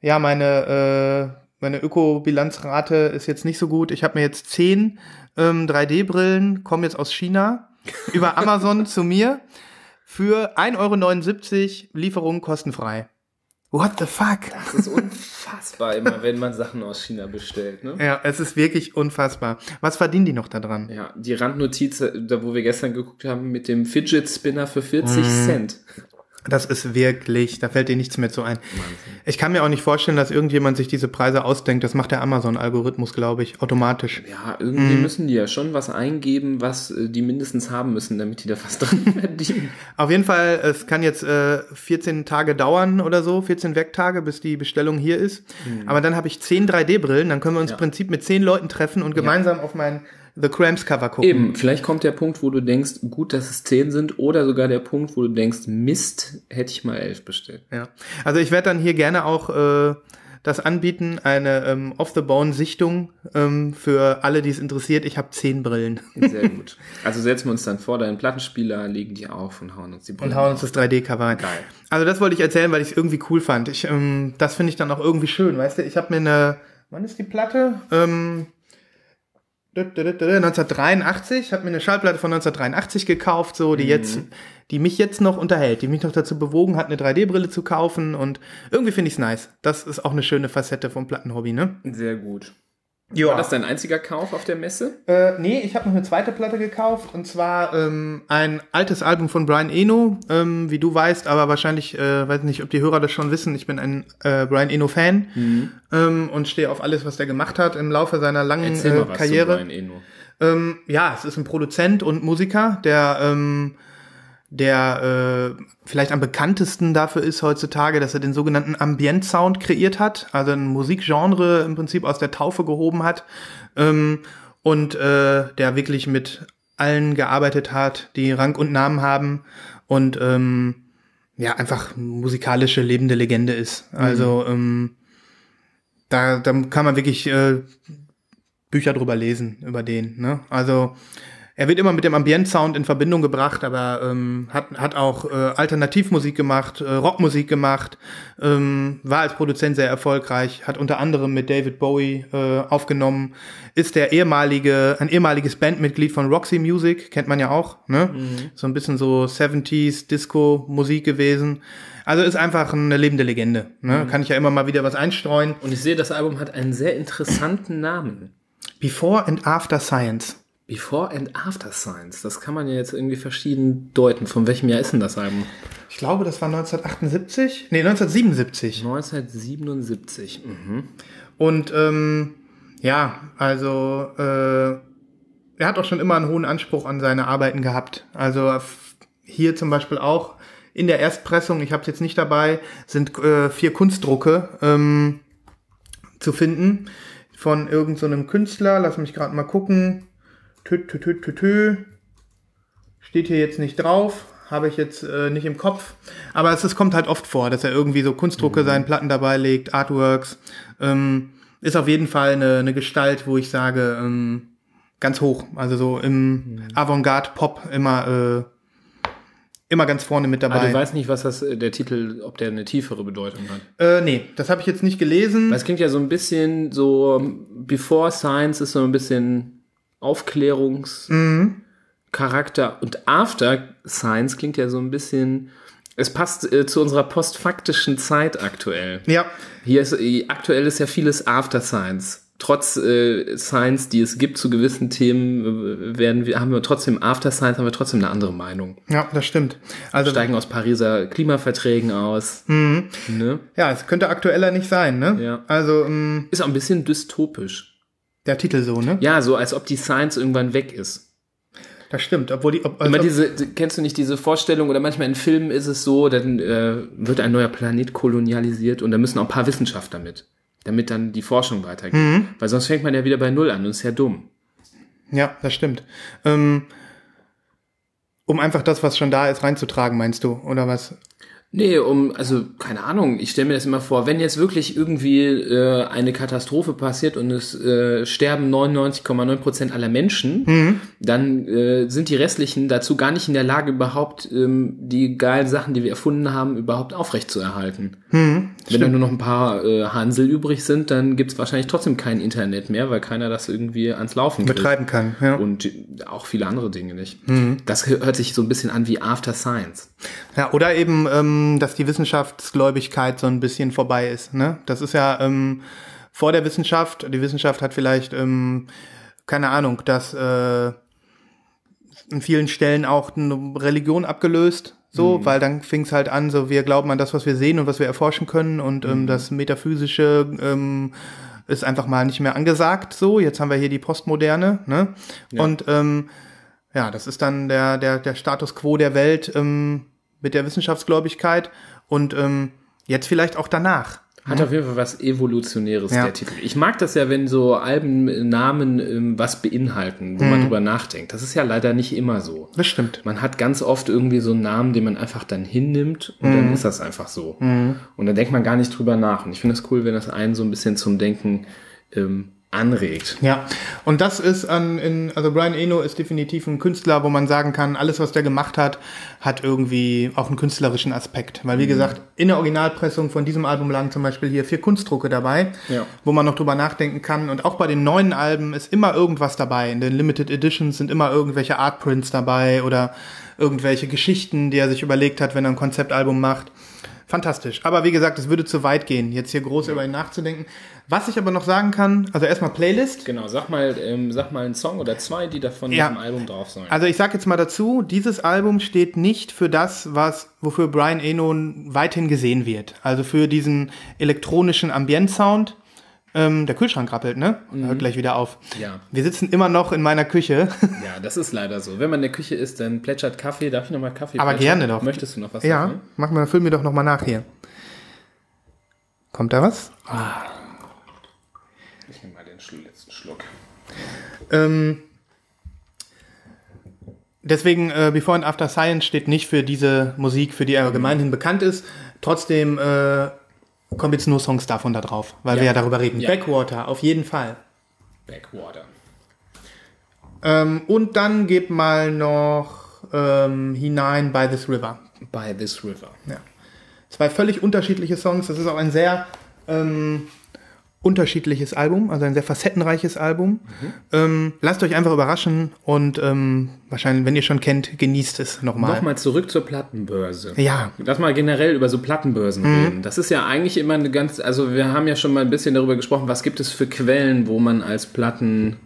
ja, meine, äh, meine Ökobilanzrate ist jetzt nicht so gut. Ich habe mir jetzt zehn ähm, 3D-Brillen, kommen jetzt aus China, über Amazon zu mir für 1,79 Euro Lieferung kostenfrei. What the fuck? Das ist unfassbar immer, wenn man Sachen aus China bestellt, ne? Ja, es ist wirklich unfassbar. Was verdienen die noch da dran? Ja, die Randnotiz, da wo wir gestern geguckt haben, mit dem Fidget Spinner für 40 Mhm. Cent. Das ist wirklich, da fällt dir nichts mehr zu ein. Ich kann mir auch nicht vorstellen, dass irgendjemand sich diese Preise ausdenkt. Das macht der Amazon-Algorithmus, glaube ich, automatisch. Ja, irgendwie Mhm. müssen die ja schon was eingeben, was äh, die mindestens haben müssen, damit die da was [LAUGHS] dran verdienen. Auf jeden Fall, es kann jetzt äh, 14 Tage dauern oder so, 14 Werktage, bis die Bestellung hier ist. Aber dann habe ich 10 3D-Brillen, dann können wir uns Ja. im Prinzip mit 10 Leuten treffen und gemeinsam auf mein The Cramps Cover gucken. Eben, vielleicht kommt der Punkt, wo du denkst, gut, dass es 10 sind, oder sogar der Punkt, wo du denkst, Mist, hätte ich mal 11 bestellt. Ja. Also ich werde dann hier gerne auch äh, das anbieten, eine ähm, Off-the-Bone-Sichtung ähm, für alle, die es interessiert. Ich habe 10 Brillen Sehr [LAUGHS] gut. Also setzen wir uns dann vor deinen Plattenspieler, legen die auf und hauen uns die und hauen uns das 3D-Cover rein. Geil. Also das wollte ich erzählen, weil ich es irgendwie cool fand. Ich, ähm, das finde ich dann auch irgendwie schön, weißt du? Ich habe mir eine, wann ist die Platte? Ähm, 1983, habe mir eine Schallplatte von 1983 gekauft, so die jetzt, die mich jetzt noch unterhält, die mich noch dazu bewogen hat, eine 3D-Brille zu kaufen und irgendwie finde ich es nice. Das ist auch eine schöne Facette vom Plattenhobby, ne? Sehr gut. Ja. War das dein einziger Kauf auf der Messe? Äh, nee, ich habe noch eine zweite Platte gekauft und zwar ähm, ein altes Album von Brian Eno, ähm, wie du weißt, aber wahrscheinlich, äh, weiß nicht, ob die Hörer das schon wissen, ich bin ein äh, Brian Eno-Fan ähm, und stehe auf alles, was der gemacht hat im Laufe seiner langen Erzähl äh, mal was Karriere. zu Brian Eno. Ähm, ja, es ist ein Produzent und Musiker, der, ähm, der äh, vielleicht am bekanntesten dafür ist heutzutage, dass er den sogenannten Ambient Sound kreiert hat, also ein Musikgenre im Prinzip aus der Taufe gehoben hat ähm, und äh, der wirklich mit allen gearbeitet hat, die Rang und Namen haben und ähm, ja einfach musikalische lebende Legende ist. Also ähm, da, da kann man wirklich äh, Bücher drüber lesen, über den. Ne? Also er wird immer mit dem Ambient-Sound in Verbindung gebracht, aber ähm, hat, hat auch äh, Alternativmusik gemacht, äh, Rockmusik gemacht, ähm, war als Produzent sehr erfolgreich, hat unter anderem mit David Bowie äh, aufgenommen, ist der ehemalige, ein ehemaliges Bandmitglied von Roxy Music, kennt man ja auch, ne? So ein bisschen so 70s Disco-Musik gewesen. Also ist einfach eine lebende Legende. Ne? Kann ich ja immer mal wieder was einstreuen. Und ich sehe, das Album hat einen sehr interessanten Namen. Before and After Science. Before and After Science. Das kann man ja jetzt irgendwie verschieden deuten. Von welchem Jahr ist denn das Album? Ich glaube, das war 1978. Nee, 1977. 1977. Mhm. Und ähm, ja, also äh, er hat auch schon immer einen hohen Anspruch an seine Arbeiten gehabt. Also f- hier zum Beispiel auch in der Erstpressung, ich habe es jetzt nicht dabei, sind äh, vier Kunstdrucke ähm, zu finden von irgendeinem so Künstler. Lass mich gerade mal gucken. Tü, tü, tü, tü, tü. Steht hier jetzt nicht drauf, habe ich jetzt äh, nicht im Kopf. Aber es, es kommt halt oft vor, dass er irgendwie so Kunstdrucke seinen Platten dabei legt, Artworks. Ähm, ist auf jeden Fall eine, eine Gestalt, wo ich sage, ähm, ganz hoch. Also so im Avantgarde-Pop immer, äh, immer ganz vorne mit Aber dabei. du weißt nicht, was das, äh, der Titel, ob der eine tiefere Bedeutung hat. äh, nee, das habe ich jetzt nicht gelesen. Es klingt ja so ein bisschen so, Before Science ist so ein bisschen Aufklärungscharakter und After Science klingt ja so ein bisschen, es passt äh, zu unserer postfaktischen Zeit aktuell. Ja, Hier ist, äh, aktuell ist ja vieles After Science. Trotz äh, Science, die es gibt zu gewissen Themen, werden wir, haben wir trotzdem After Science, haben wir trotzdem eine andere Meinung. ja, das stimmt. Also Steigen aus Pariser Klimaverträgen aus. Ne? ja, es könnte aktueller nicht sein, ne? Ja. Also ähm, Ist auch ein bisschen dystopisch. Der Titel so, ne? Ja, so als ob die Science irgendwann weg ist. Das stimmt, obwohl die, ob, Immer diese, kennst du nicht diese Vorstellung, oder manchmal in Filmen ist es so, dann äh, wird ein neuer Planet kolonialisiert und da müssen auch ein paar Wissenschaftler mit, damit dann die Forschung weitergeht. Weil sonst fängt man ja wieder bei Null an und ist ja dumm. ja, das stimmt. Ähm, um einfach das, was schon da ist, reinzutragen, meinst du, oder was? Nee, um, also, keine Ahnung, ich stelle mir das immer vor, wenn jetzt wirklich irgendwie äh, eine Katastrophe passiert und es äh, sterben 99,9 Prozent aller Menschen, dann äh, sind die restlichen dazu gar nicht in der Lage, überhaupt ähm, die geilen Sachen, die wir erfunden haben, überhaupt aufrechtzuerhalten. Wenn dann nur noch ein paar äh, Hansel übrig sind, dann gibt's wahrscheinlich trotzdem kein Internet mehr, weil keiner das irgendwie ans Laufen. Betreiben kann, ja. Und auch viele andere Dinge nicht. Das hört sich so ein bisschen an wie After Science. Ja, oder eben, ähm, dass die Wissenschaftsgläubigkeit so ein bisschen vorbei ist. Ne? Das ist ja ähm, vor der Wissenschaft, die Wissenschaft hat vielleicht, ähm, keine Ahnung, dass äh, in vielen Stellen auch eine Religion abgelöst. So, weil dann fing es halt an, so wir glauben an das, was wir sehen und was wir erforschen können und ähm, das Metaphysische ähm, ist einfach mal nicht mehr angesagt. So, jetzt haben wir hier die Postmoderne, ne? Und ähm, ja, das ist dann der, der, der Status quo der Welt ähm, mit der Wissenschaftsgläubigkeit und ähm, jetzt vielleicht auch danach. Hat auf jeden Fall was Evolutionäres, Ja. der Titel. Ich mag das ja, wenn so Albennamen ähm, was beinhalten, wo man drüber nachdenkt. Das ist ja leider nicht immer so. Das stimmt. Man hat ganz oft irgendwie so einen Namen, den man einfach dann hinnimmt und dann ist das einfach so. Und dann denkt man gar nicht drüber nach. Und ich finde es cool, wenn das einen so ein bisschen zum Denken ähm, anregt. Ja, und das ist an, in, also Brian Eno ist definitiv ein Künstler, wo man sagen kann, alles, was der gemacht hat, hat irgendwie auch einen künstlerischen Aspekt. Weil, wie gesagt, in der Originalpressung von diesem Album lagen zum Beispiel hier vier Kunstdrucke dabei, Ja. wo man noch drüber nachdenken kann. Und auch bei den neuen Alben ist immer irgendwas dabei. In den Limited Editions sind immer irgendwelche Artprints dabei oder irgendwelche Geschichten, die er sich überlegt hat, wenn er ein Konzeptalbum macht. Fantastisch. Aber wie gesagt, es würde zu weit gehen, jetzt hier groß über ihn nachzudenken. Was ich aber noch sagen kann, also erstmal Playlist. Genau, sag mal, ähm, sag mal einen Song oder zwei, die da von Ja. diesem Album drauf sollen. Also ich sag jetzt mal dazu, dieses Album steht nicht für das, was wofür Brian Eno weithin gesehen wird. Also für diesen elektronischen Ambient-Sound. Ähm, der Kühlschrank rappelt, ne? Hört gleich wieder auf. Ja. Wir sitzen immer noch in meiner Küche. [LAUGHS] Ja, das ist leider so. Wenn man in der Küche ist, dann plätschert Kaffee. Darf ich noch mal Kaffee Aber plätschern? gerne doch. Möchtest du noch was ja, davon? mach mal, füll mir doch noch mal nach hier. Kommt da was? Ich nehme mal den Schlu- letzten Schluck. Ähm, deswegen, äh, Before and After Science steht nicht für diese Musik, für die er gemeinhin bekannt ist. Trotzdem äh, kommen jetzt nur Songs davon da drauf, weil Ja. wir ja darüber reden. Ja. Backwater, auf jeden Fall. Backwater. Ähm, und dann geht mal noch ähm, hinein by this river. By this river. Ja. Zwei völlig unterschiedliche Songs. Das ist auch ein sehr ähm, unterschiedliches Album, also ein sehr facettenreiches Album. Ähm, lasst euch einfach überraschen und ähm, wahrscheinlich, wenn ihr schon kennt, genießt es nochmal. Nochmal zurück zur Plattenbörse. Ja. Lass mal generell über so Plattenbörsen reden. Das ist ja eigentlich immer eine ganz, also wir haben ja schon mal ein bisschen darüber gesprochen, was gibt es für Quellen, wo man als Platten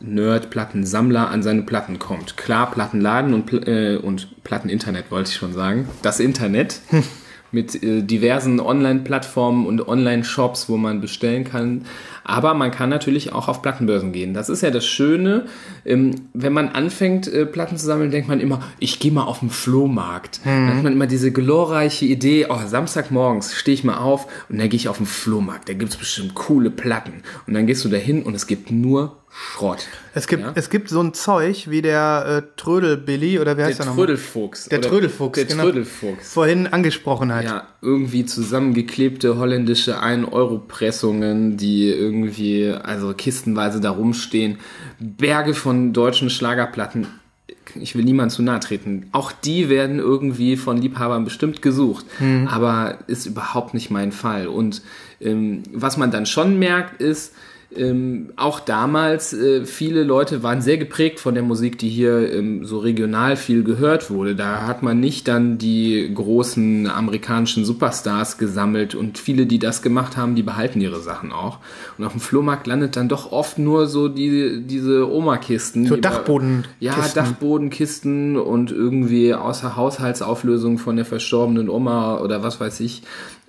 Nerd, Plattensammler an seine Platten kommt. Klar, Plattenladen und, äh, und Platteninternet wollte ich schon sagen. Das Internet [LAUGHS] mit äh, diversen Online-Plattformen und Online-Shops, wo man bestellen kann. Aber man kann natürlich auch auf Plattenbörsen gehen. Das ist ja das Schöne. Ähm, wenn man anfängt, äh, Platten zu sammeln, denkt man immer, ich gehe mal auf den Flohmarkt. Dann hat man immer diese glorreiche Idee, oh, Samstagmorgens stehe ich mal auf und dann gehe ich auf den Flohmarkt. Da gibt's bestimmt coole Platten. Und dann gehst du dahin und es gibt nur Schrott. Es gibt, Ja? es gibt so ein Zeug wie der äh, Trödelbilly oder wie heißt Der der nochmal? Trödelfuchs. Der Trödelfuchs, Der genau. Trödelfuchs. Vorhin angesprochen hat. Ja, irgendwie zusammengeklebte holländische 1-Euro-Pressungen, die irgendwie, also kistenweise da rumstehen. Berge von deutschen Schlagerplatten. Ich will niemand zu nahe treten. Auch die werden irgendwie von Liebhabern bestimmt gesucht. Aber ist überhaupt nicht mein Fall. Und ähm, was man dann schon merkt, ist, ähm, auch damals, äh, viele Leute waren sehr geprägt von der Musik, die hier ähm, so regional viel gehört wurde. Da hat man nicht dann die großen amerikanischen Superstars gesammelt und viele, die das gemacht haben, die behalten ihre Sachen auch. Und auf dem Flohmarkt landet dann doch oft nur so die, diese Oma-Kisten. So die- Dachbodenkisten. Ja, Dachbodenkisten und irgendwie außer Haushaltsauflösung von der verstorbenen Oma oder was weiß ich.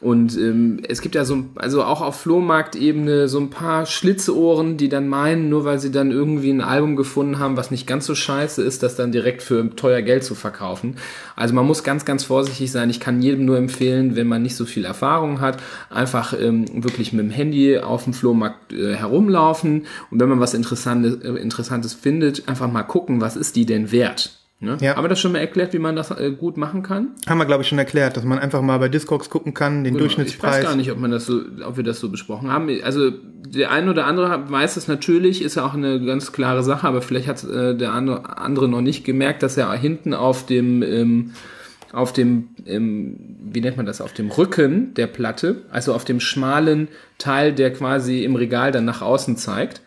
Und ähm, es gibt ja so, also auch auf Flohmarktebene so ein paar Schlitzohren, die dann meinen, nur weil sie dann irgendwie ein Album gefunden haben, was nicht ganz so scheiße ist, das dann direkt für teuer Geld zu verkaufen. Also man muss ganz, ganz vorsichtig sein. Ich kann jedem nur empfehlen, wenn man nicht so viel Erfahrung hat, einfach ähm, wirklich mit dem Handy auf dem Flohmarkt äh, herumlaufen und wenn man was Interessantes, äh, Interessantes findet, einfach mal gucken, was ist die denn wert. Ne? Ja. Haben wir das schon mal erklärt, wie man das äh, gut machen kann? Haben wir, glaube ich, schon erklärt, dass man einfach mal bei Discogs gucken kann, den Genau. Durchschnittspreis. Ich weiß gar nicht, ob man das so, ob wir das so besprochen haben. Also der eine oder andere weiß es natürlich, ist ja auch eine ganz klare Sache, aber vielleicht hat äh, der andere, andere noch nicht gemerkt, dass er hinten auf dem ähm, auf dem, ähm, wie nennt man das, auf dem Rücken der Platte, also auf dem schmalen Teil, der quasi im Regal dann nach außen zeigt,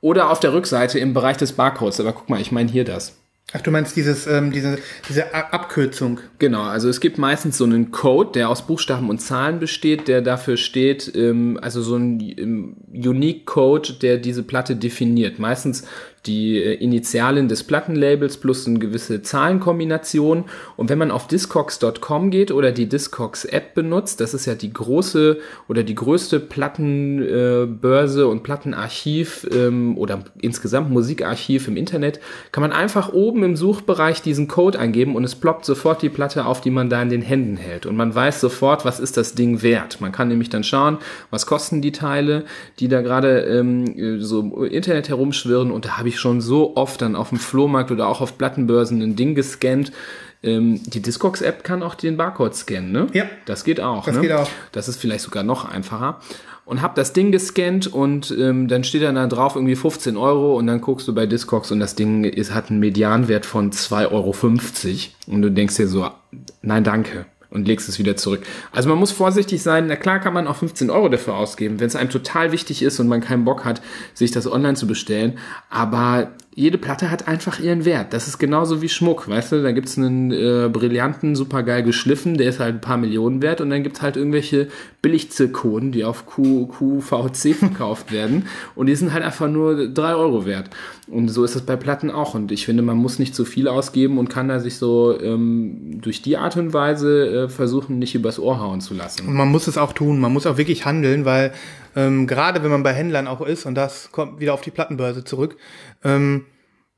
oder auf der Rückseite im Bereich des Barcodes. Aber guck mal, ich meine hier das. Ach, du meinst dieses, ähm, diese, diese Abkürzung. Genau, also es gibt meistens so einen Code, der aus Buchstaben und Zahlen besteht, der dafür steht, ähm, also so ein ähm, Unique Code, der diese Platte definiert. Meistens die äh, Initialen des Plattenlabels plus eine gewisse Zahlenkombination. Und wenn man auf discogs.com geht oder die Discogs App benutzt, das ist ja die große oder die größte Plattenbörse äh, und Plattenarchiv ähm, oder insgesamt Musikarchiv im Internet, kann man einfach oben im Suchbereich diesen Code eingeben und es ploppt sofort die Platte auf, die man da in den Händen hält. Und man weiß sofort, was ist das Ding wert. Man kann nämlich dann schauen, was kosten die Teile, die da gerade ähm, so im Internet herumschwirren. Und da habe ich schon so oft dann auf dem Flohmarkt oder auch auf Plattenbörsen ein Ding gescannt. Ähm, die Discogs-App kann auch den Barcode scannen, ne? Ja. Das geht auch. Das ne? geht auch. Das ist vielleicht sogar noch einfacher. Und hab das Ding gescannt und ähm, dann steht dann da drauf irgendwie 15 Euro und dann guckst du bei Discogs und das Ding ist, hat einen Medianwert von 2,50 Euro. Und du denkst dir so, nein, danke. Und legst es wieder zurück. Also man muss vorsichtig sein. Na klar kann man auch 15 Euro dafür ausgeben, wenn es einem total wichtig ist und man keinen Bock hat, sich das online zu bestellen. Aber jede Platte hat einfach ihren Wert. Das ist genauso wie Schmuck, weißt du? Da gibt's einen äh, brillanten, supergeil geschliffen, der ist halt ein paar Millionen wert und dann gibt's halt irgendwelche Billigzirkonen, die auf Q, QVC [LAUGHS] verkauft werden und die sind halt einfach nur drei Euro wert. Und so ist es bei Platten auch. Und ich finde, man muss nicht zu viel ausgeben und kann da sich so ähm, durch die Art und Weise äh, versuchen, nicht übers Ohr hauen zu lassen. Und man muss es auch tun, man muss auch wirklich handeln, weil ähm, gerade wenn man bei Händlern auch ist, und das kommt wieder auf die Plattenbörse zurück, ähm,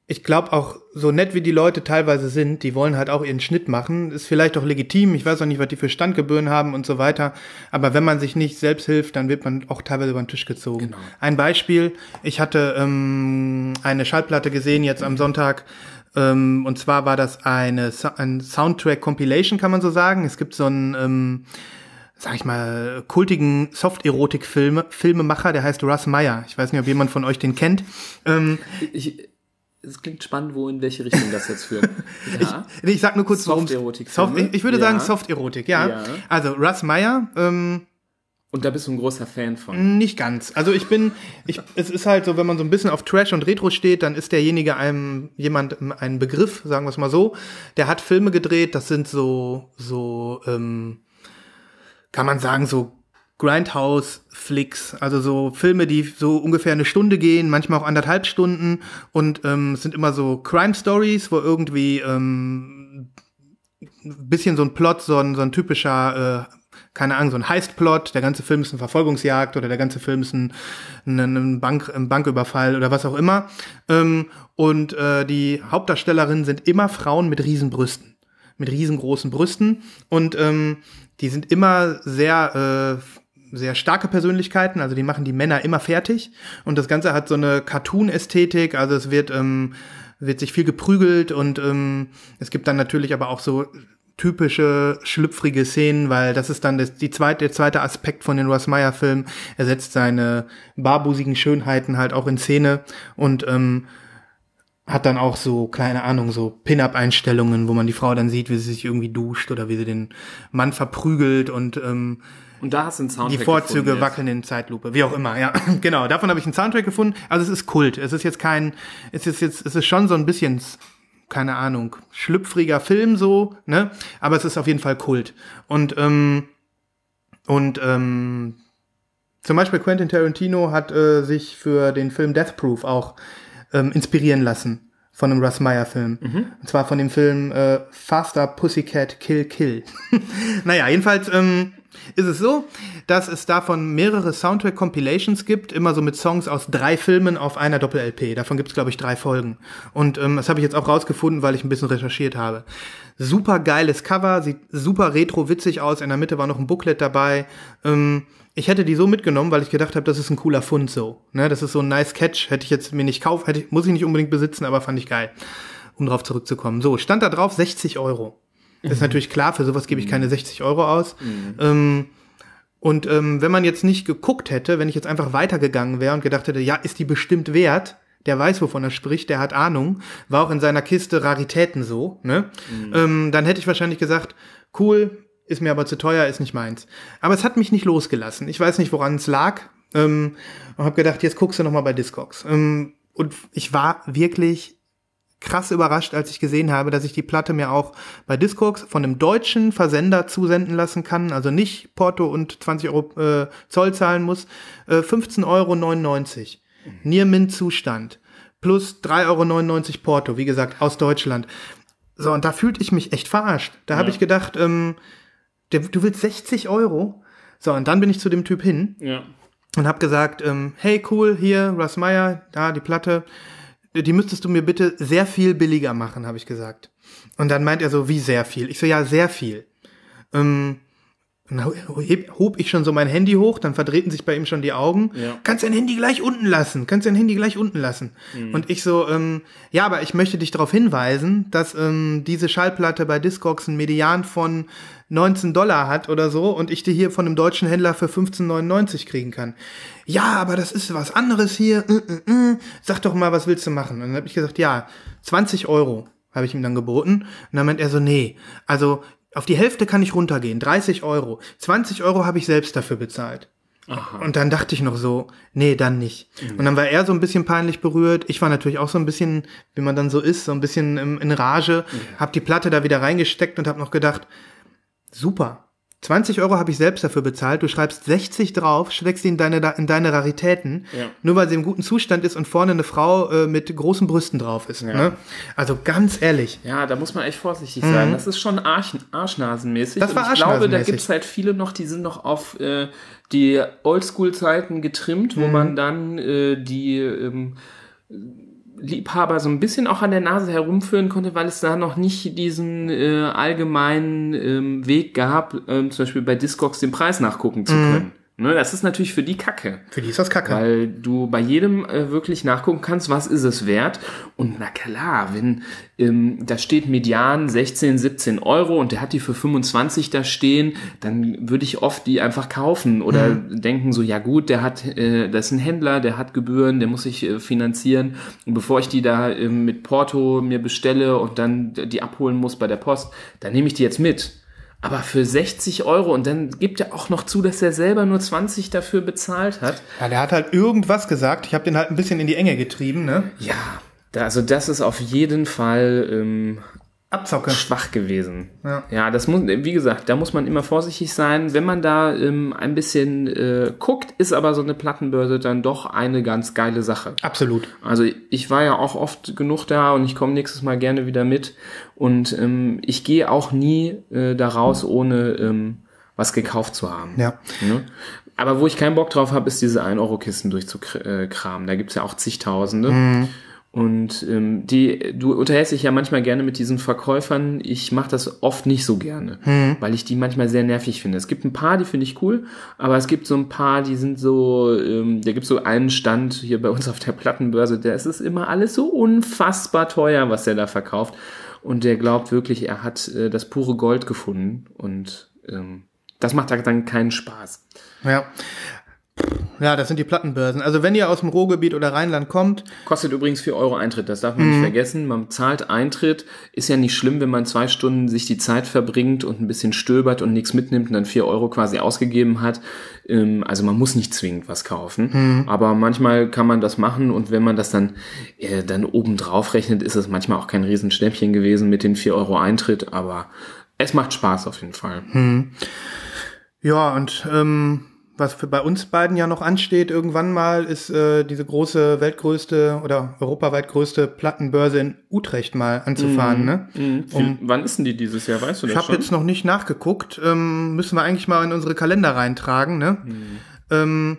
ich glaube auch, so nett wie die Leute teilweise sind, die wollen halt auch ihren Schnitt machen. Ist vielleicht auch legitim. Ich weiß auch nicht, was die für Standgebühren haben und so weiter. Aber wenn man sich nicht selbst hilft, dann wird man auch teilweise über den Tisch gezogen. Genau. Ein Beispiel, ich hatte ähm, eine Schallplatte gesehen jetzt am Sonntag. Ähm, und zwar war das eine ein Soundtrack Compilation, kann man so sagen. Es gibt so einen ähm, sag ich mal, kultigen Soft-Erotik-Filme, Filmemacher, der heißt Russ Meyer. Ich weiß nicht, ob jemand von euch den kennt. Ähm, Ich, es klingt spannend, wo in welche Richtung das jetzt führt. [LAUGHS] Ja. ich sag nur kurz, worum Soft-Erotik-Filme? Soft, ich, ich würde Ja. sagen Soft-Erotik, ja. Ja. Also Russ Meyer, ähm, Und da bist du ein großer Fan von. nicht ganz. Also ich bin, ich, es ist halt so, wenn man so ein bisschen auf Trash und Retro steht, dann ist derjenige einem jemand ein Begriff, sagen wir es mal so. Der hat Filme gedreht, das sind so, so, ähm, kann man sagen, so Grindhouse-Flicks, also so Filme, die so ungefähr eine Stunde gehen, manchmal auch anderthalb Stunden und ähm, es sind immer so Crime-Stories, wo irgendwie ähm, ein bisschen so ein Plot, so ein, so ein typischer, äh, keine Ahnung, so ein Heist-Plot, der ganze Film ist eine Verfolgungsjagd oder der ganze Film ist ein, ein, ein, Bank, ein Banküberfall oder was auch immer. Ähm, und äh, die Hauptdarstellerinnen sind immer Frauen mit Riesenbrüsten, mit riesengroßen Brüsten. Und ähm, die sind immer sehr äh, sehr starke Persönlichkeiten, also die machen die Männer immer fertig. Und das Ganze hat so eine Cartoon-Ästhetik, also es wird ähm, wird sich viel geprügelt. Und ähm, es gibt dann natürlich aber auch so typische schlüpfrige Szenen, weil das ist dann das, die zweite, der zweite Aspekt von den Russ Meyer Filmen. Er setzt seine barbusigen Schönheiten halt auch in Szene. Und ähm, hat dann auch so, keine Ahnung, so Pin-Up-Einstellungen, wo man die Frau dann sieht, wie sie sich irgendwie duscht oder wie sie den Mann verprügelt und ähm, Und da hast du einen Soundtrack die Vorzüge gefunden wackeln in Zeitlupe, wie auch immer, ja. [CLEARS THROAT] genau, davon habe ich einen Soundtrack gefunden. Also es ist Kult. Es ist jetzt kein, es ist jetzt, es ist schon so ein bisschen, keine Ahnung, schlüpfriger Film so, ne? Aber es ist auf jeden Fall Kult. Und, ähm, und, ähm, zum Beispiel Quentin Tarantino hat äh, sich für den Film Death Proof auch ähm, inspirieren lassen von einem Russ Meyer Film. Und zwar von dem Film äh, Faster Pussycat Kill Kill. [LAUGHS] naja, jedenfalls, ähm, ist es so, dass es davon mehrere Soundtrack-Compilations gibt, immer so mit Songs aus drei Filmen auf einer Doppel-LP. Davon gibt es, glaube ich, drei Folgen. Und ähm, das habe ich jetzt auch rausgefunden, weil ich ein bisschen recherchiert habe. Super geiles Cover, sieht super retro-witzig aus. In der Mitte war noch ein Booklet dabei. Ähm, ich hätte die so mitgenommen, weil ich gedacht habe, das ist ein cooler Fund so. Ne, das ist so ein nice Catch. Hätte ich jetzt mir nicht kaufen, hätte ich, muss ich nicht unbedingt besitzen, aber fand ich geil, um drauf zurückzukommen. So, stand da drauf 60 Euro. Das ist natürlich klar, für sowas gebe ich keine 60 Euro aus. Ähm, und ähm, wenn man jetzt nicht geguckt hätte, wenn ich jetzt einfach weitergegangen wäre und gedacht hätte, ja, ist die bestimmt wert, der weiß, wovon er spricht, der hat Ahnung, war auch in seiner Kiste Raritäten so, ne? Ähm, dann hätte ich wahrscheinlich gesagt, cool, ist mir aber zu teuer, ist nicht meins. Aber es hat mich nicht losgelassen. Ich weiß nicht, woran es lag. Ähm, und habe gedacht, jetzt guckst du noch mal bei Discogs. Ähm, und ich war wirklich krass überrascht, als ich gesehen habe, dass ich die Platte mir auch bei Discogs von einem deutschen Versender zusenden lassen kann, also nicht Porto und 20 Euro äh, Zoll zahlen muss, äh, 15,99 Euro. Near-Mint-Zustand. Plus 3,99 Euro Porto, wie gesagt, aus Deutschland. So, und da fühlte ich mich echt verarscht. Da habe ich gedacht, ähm, der, du willst 60 Euro? So, und dann bin ich zu dem Typ hin Ja. und habe gesagt, ähm, hey cool, hier, Russ Meyer, da die Platte, die müsstest du mir bitte sehr viel billiger machen, habe ich gesagt. Und dann meint er so, wie sehr viel? Ich so, ja, sehr viel. Ähm, dann heb- hob ich schon so mein Handy hoch, dann verdrehten sich bei ihm schon die Augen. Ja. Kannst dein Handy gleich unten lassen, kannst dein Handy gleich unten lassen. Und ich so, ähm, ja, aber ich möchte dich darauf hinweisen, dass ähm, diese Schallplatte bei Discogs einen Median von 19 Dollar hat oder so und ich die hier von einem deutschen Händler für 15,99 kriegen kann. Ja, aber das ist was anderes hier. Äh, äh, äh. Sag doch mal, was willst du machen? Und dann habe ich gesagt, ja, 20 Euro habe ich ihm dann geboten. Und dann meint er so, nee, also auf die Hälfte kann ich runtergehen, 30 Euro. 20 Euro habe ich selbst dafür bezahlt. Und dann dachte ich noch so, nee, dann nicht. Und dann war er so ein bisschen peinlich berührt. Ich war natürlich auch so ein bisschen, wie man dann so ist, so ein bisschen in Rage. Hab die Platte da wieder reingesteckt und hab noch gedacht, super. 20 Euro habe ich selbst dafür bezahlt. Du schreibst 60 drauf, steckst sie in deine, in deine Raritäten, Ja. nur weil sie im guten Zustand ist und vorne eine Frau äh, mit großen Brüsten drauf ist. Ne? Also ganz ehrlich. Ja, da muss man echt vorsichtig sein. Das ist schon Arsch, arschnasenmäßig. Das war Und ich glaube, da arschnasenmäßig. gibt's halt viele noch, die sind noch auf äh, die Oldschool-Zeiten getrimmt, wo man dann äh, die ähm, Liebhaber so ein bisschen auch an der Nase herumführen konnte, weil es da noch nicht diesen äh, allgemeinen ähm, Weg gab, ähm, zum Beispiel bei Discogs den Preis nachgucken zu können. Ne, das ist natürlich für die Kacke. Für die ist das Kacke. Weil du bei jedem äh, wirklich nachgucken kannst, was ist es wert. Und na klar, wenn ähm, da steht Median 16, 17 Euro und der hat die für 25 da stehen, dann würde ich oft die einfach kaufen oder denken so, ja gut, der hat, äh, das ist ein Händler, der hat Gebühren, der muss sich äh, finanzieren. Und bevor ich die da ähm, mit Porto mir bestelle und dann die abholen muss bei der Post, dann nehme ich die jetzt mit. Aber für 60 Euro und dann gibt er auch noch zu, dass er selber nur 20 dafür bezahlt hat. Ja, der hat halt irgendwas gesagt. Ich habe den halt ein bisschen in die Enge getrieben, ne? Ja, da, also das ist auf jeden Fall ähm, Abzocke. schwach gewesen. Ja. ja, das muss, wie gesagt, da muss man immer vorsichtig sein. Wenn man da ähm, ein bisschen äh, guckt, ist aber so eine Plattenbörse dann doch eine ganz geile Sache. Absolut. Also ich war ja auch oft genug da und ich komme nächstes Mal gerne wieder mit. Und ähm, ich gehe auch nie äh, da raus, ohne ähm, was gekauft zu haben. Ja. Ne? Aber wo ich keinen Bock drauf habe, ist diese 1-Euro-Kisten durchzukramen. Da gibt's ja auch zigtausende. Und ähm, die, du unterhältst dich ja manchmal gerne mit diesen Verkäufern. Ich mache das oft nicht so gerne, weil ich die manchmal sehr nervig finde. Es gibt ein paar, die finde ich cool, aber es gibt so ein paar, die sind so, ähm, da gibt so einen Stand hier bei uns auf der Plattenbörse, der es ist immer alles so unfassbar teuer, was der da verkauft. Und der glaubt wirklich, er hat äh, das pure Gold gefunden. Und ähm, das macht dann keinen Spaß. Ja. Ja, das sind die Plattenbörsen. Also wenn ihr aus dem Ruhrgebiet oder Rheinland kommt, Kostet übrigens 4 Euro Eintritt, das darf man nicht vergessen. Man zahlt Eintritt. Ist ja nicht schlimm, wenn man zwei Stunden sich die Zeit verbringt und ein bisschen stöbert und nichts mitnimmt und dann 4 Euro quasi ausgegeben hat. Ähm, also man muss nicht zwingend was kaufen. Aber manchmal kann man das machen und wenn man das dann, äh, dann oben drauf rechnet, ist es manchmal auch kein Riesenschnäppchen gewesen mit den 4 Euro Eintritt. Aber es macht Spaß auf jeden Fall. ja, und ähm, was für bei uns beiden ja noch ansteht, irgendwann mal, ist äh, diese große, weltgrößte oder europaweit größte Plattenbörse in Utrecht mal anzufahren. Ne? Mhm. Um, wann ist denn die dieses Jahr, weißt du das Ich habe jetzt noch nicht nachgeguckt. Ähm, müssen wir eigentlich mal in unsere Kalender reintragen. Ne? Mhm. Ähm,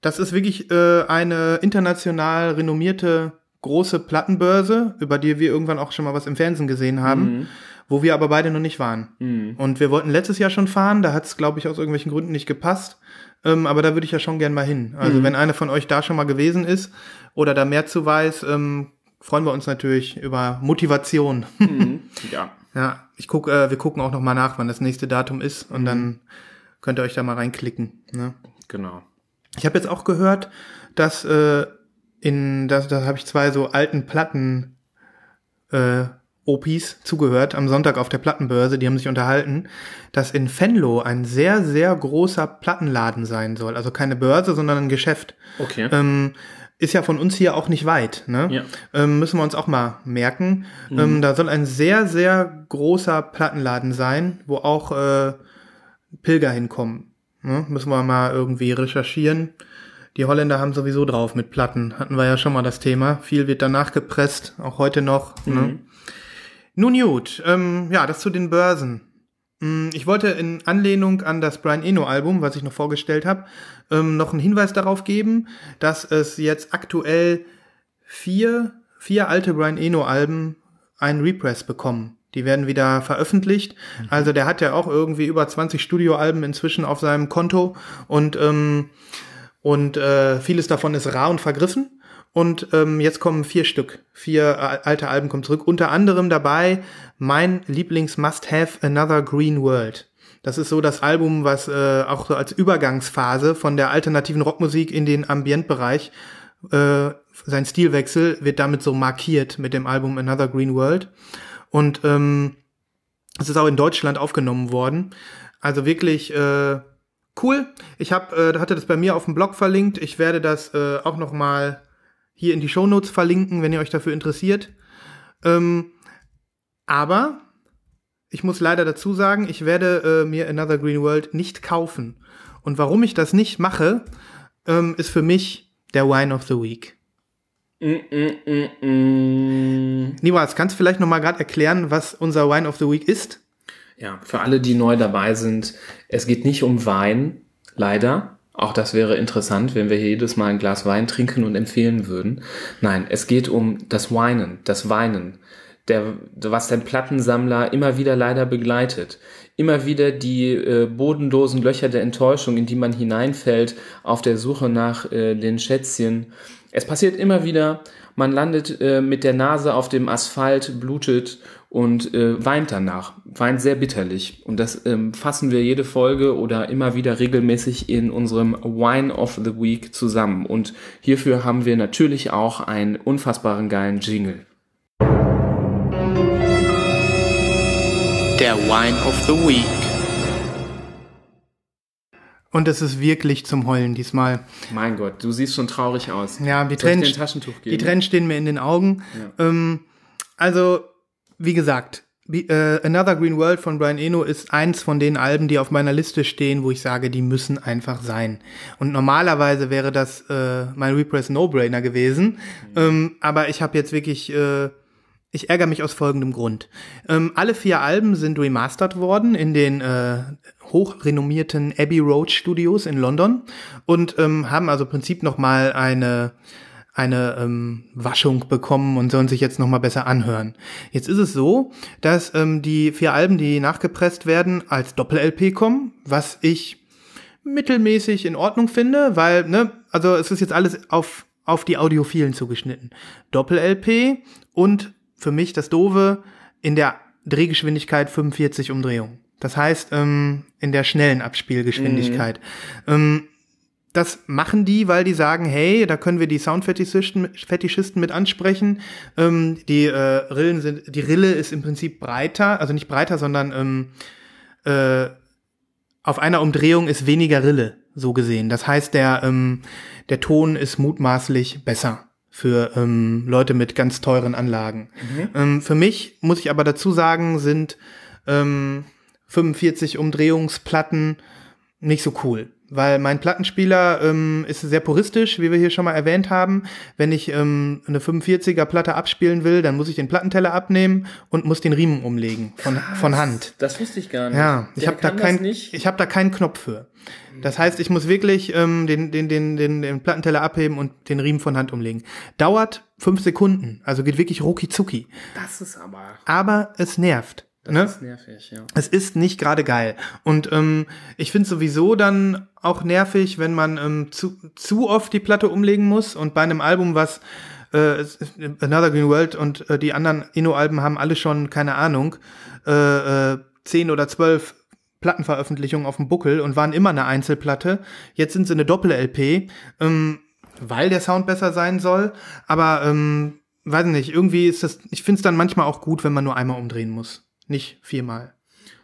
das ist wirklich äh, eine international renommierte große Plattenbörse, über die wir irgendwann auch schon mal was im Fernsehen gesehen haben. Mhm wo wir aber beide noch nicht waren. Mhm. Und wir wollten letztes Jahr schon fahren, da hat es, glaube ich, aus irgendwelchen Gründen nicht gepasst. Ähm, aber da würde ich ja schon gern mal hin. Also mhm. wenn einer von euch da schon mal gewesen ist oder da mehr zu weiß, ähm, freuen wir uns natürlich über Motivation. Mhm. [LAUGHS] Ja. ja, ich guck, äh, wir gucken auch noch mal nach, wann das nächste Datum ist und mhm. dann könnt ihr euch da mal reinklicken. Ne? Genau. Ich habe jetzt auch gehört, dass äh, in, das, da habe ich zwei so alten Platten äh, Opis zugehört am Sonntag auf der Plattenbörse, die haben sich unterhalten, dass in Venlo ein sehr, sehr großer Plattenladen sein soll. Also keine Börse, sondern ein Geschäft. Okay. Ähm, ist ja von uns hier auch nicht weit. Ne? Ja. Ähm, müssen wir uns auch mal merken. Mhm. Ähm, da soll ein sehr, sehr großer Plattenladen sein, wo auch äh, Pilger hinkommen. Ne? Müssen wir mal irgendwie recherchieren. Die Holländer haben sowieso drauf mit Platten. Hatten wir ja schon mal das Thema. Viel wird danach gepresst, auch heute noch. Ne? Mhm. Ne? Nun gut, ähm, ja, das zu den Börsen. Mm, ich wollte in Anlehnung an das Brian Eno Album, was ich noch vorgestellt habe, ähm, noch einen Hinweis darauf geben, dass es jetzt aktuell vier, vier alte Brian Eno Alben einen Repress bekommen. Die werden wieder veröffentlicht. Mhm. Also der hat ja auch irgendwie über 20 Studioalben inzwischen auf seinem Konto und ähm, und äh, vieles davon ist rar und vergriffen. Und ähm, jetzt kommen vier Stück, vier alte Alben kommen zurück. Unter anderem dabei mein Lieblings-Must-Have Another Green World. Das ist so das Album, was äh, auch so als Übergangsphase von der alternativen Rockmusik in den Ambientbereich, äh, sein Stilwechsel wird damit so markiert mit dem Album Another Green World. Und ähm, es ist auch in Deutschland aufgenommen worden. Also wirklich äh, cool. Ich hab, äh, hatte das bei mir auf dem Blog verlinkt. Ich werde das äh, auch noch mal hier in die Shownotes verlinken, wenn ihr euch dafür interessiert. Ähm, aber ich muss leider dazu sagen, ich werde äh, mir Another Green World nicht kaufen. Und warum ich das nicht mache, ähm, ist für mich der Wine of the Week. Mm, mm, mm, mm. Nibras, kannst du vielleicht noch mal gerade erklären, was unser Wine of the Week ist? Ja, für alle, die neu dabei sind, es geht nicht um Wein, leider, auch das wäre interessant, wenn wir hier jedes Mal ein Glas Wein trinken und empfehlen würden. Nein, es geht um das Weinen, das Weinen, der, was den Plattensammler immer wieder leider begleitet. Immer wieder die äh, bodenlosen Löcher der Enttäuschung, in die man hineinfällt, auf der Suche nach äh, den Schätzchen. Es passiert immer wieder, man landet äh, mit der Nase auf dem Asphalt, blutet und äh, weint danach, weint sehr bitterlich. Und das ähm, fassen wir jede Folge oder immer wieder regelmäßig in unserem Wine of the Week zusammen. Und hierfür haben wir natürlich auch einen unfassbaren geilen Jingle. Der Wine of the Week. Und es ist wirklich zum Heulen diesmal. Mein Gott, du siehst schon traurig aus. Ja, die Tränen, die Tränen stehen mir in den Augen. Ja. Ähm, also wie gesagt, äh, Another Green World von Brian Eno ist eins von den Alben, die auf meiner Liste stehen, wo ich sage, die müssen einfach sein. Und normalerweise wäre das äh, mein Repress No-Brainer gewesen. Mhm. Ähm, aber ich habe jetzt wirklich, äh, ich ärgere mich aus folgendem Grund. Ähm, alle vier Alben sind remastert worden in den äh, hochrenommierten Abbey Road Studios in London und ähm, haben also im Prinzip noch mal eine eine ähm, Waschung bekommen und sollen sich jetzt noch mal besser anhören. Jetzt ist es so, dass ähm, die vier Alben, die nachgepresst werden, als Doppel-LP kommen, was ich mittelmäßig in Ordnung finde, weil, ne, also es ist jetzt alles auf, auf die Audiophilen zugeschnitten. Doppel-LP und für mich das Dove in der Drehgeschwindigkeit 45 Umdrehungen. Das heißt, ähm, in der schnellen Abspielgeschwindigkeit. Mhm. Ähm, das machen die, weil die sagen, hey, da können wir die Soundfetischisten Fetischisten mit ansprechen. Ähm, die äh, Rillen sind, die Rille ist im Prinzip breiter, also nicht breiter, sondern ähm, äh, auf einer Umdrehung ist weniger Rille, so gesehen. Das heißt, der, ähm, der Ton ist mutmaßlich besser für ähm, Leute mit ganz teuren Anlagen. Mhm. Ähm, für mich, muss ich aber dazu sagen, sind ähm, 45 Umdrehungsplatten nicht so cool weil mein Plattenspieler ähm, ist sehr puristisch, wie wir hier schon mal erwähnt haben. Wenn ich ähm, eine 45er Platte abspielen will, dann muss ich den Plattenteller abnehmen und muss den Riemen umlegen von, von Hand. Das wusste ich gar nicht. Ja, ich habe da kann das kein, nicht. ich habe da keinen Knopf für. Das heißt, ich muss wirklich ähm, den, den, den, den, den Plattenteller abheben und den Riemen von Hand umlegen. Dauert fünf Sekunden, also geht wirklich rucki zucki. Das ist aber. Aber es nervt. Das ne? ist nervig, ja. es ist nicht gerade geil. Und ähm, ich finde sowieso dann auch nervig, wenn man ähm, zu, zu oft die Platte umlegen muss und bei einem Album, was äh, ist- Another Green World und äh, die anderen Inno-Alben haben alle schon, keine Ahnung, äh, äh, zehn oder zwölf Plattenveröffentlichungen auf dem Buckel und waren immer eine Einzelplatte. Jetzt sind sie eine Doppel-LP, ähm, weil der Sound besser sein soll. Aber ähm, weiß nicht, irgendwie ist das, ich finde es dann manchmal auch gut, wenn man nur einmal umdrehen muss. Nicht viermal.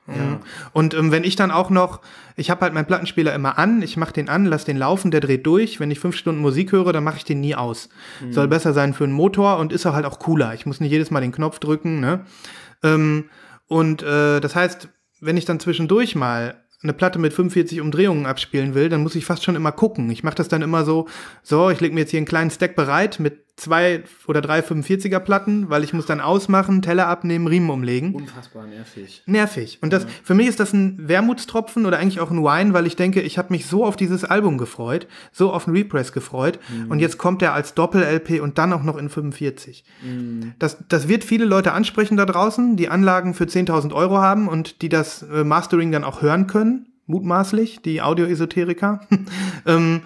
Ja. Und ähm, wenn ich dann auch noch, ich habe halt meinen Plattenspieler immer an, ich mache den an, lass den laufen, der dreht durch. Wenn ich fünf Stunden Musik höre, dann mache ich den nie aus. Soll besser sein für einen Motor und ist auch halt auch cooler. Ich muss nicht jedes Mal den Knopf drücken. Ne? Ähm, und äh, das heißt, wenn ich dann zwischendurch mal eine Platte mit 45 Umdrehungen abspielen will, dann muss ich fast schon immer gucken. Ich mache das dann immer so, so, ich lege mir jetzt hier einen kleinen Stack bereit mit zwei oder drei 45er Platten, weil ich muss dann ausmachen, Teller abnehmen, Riemen umlegen Unfassbar nervig. nervig. Und das, für mich ist das ein Wermutstropfen oder eigentlich auch ein Wine, weil ich denke, ich habe mich so auf dieses Album gefreut, so auf den Repress gefreut. Und jetzt kommt er als Doppel-LP und dann auch noch in 45. Das, das wird viele Leute ansprechen da draußen, die Anlagen für 10.000 Euro haben und die das äh, Mastering dann auch hören können. Mutmaßlich, die Audio-Esoteriker. [LAUGHS] ähm,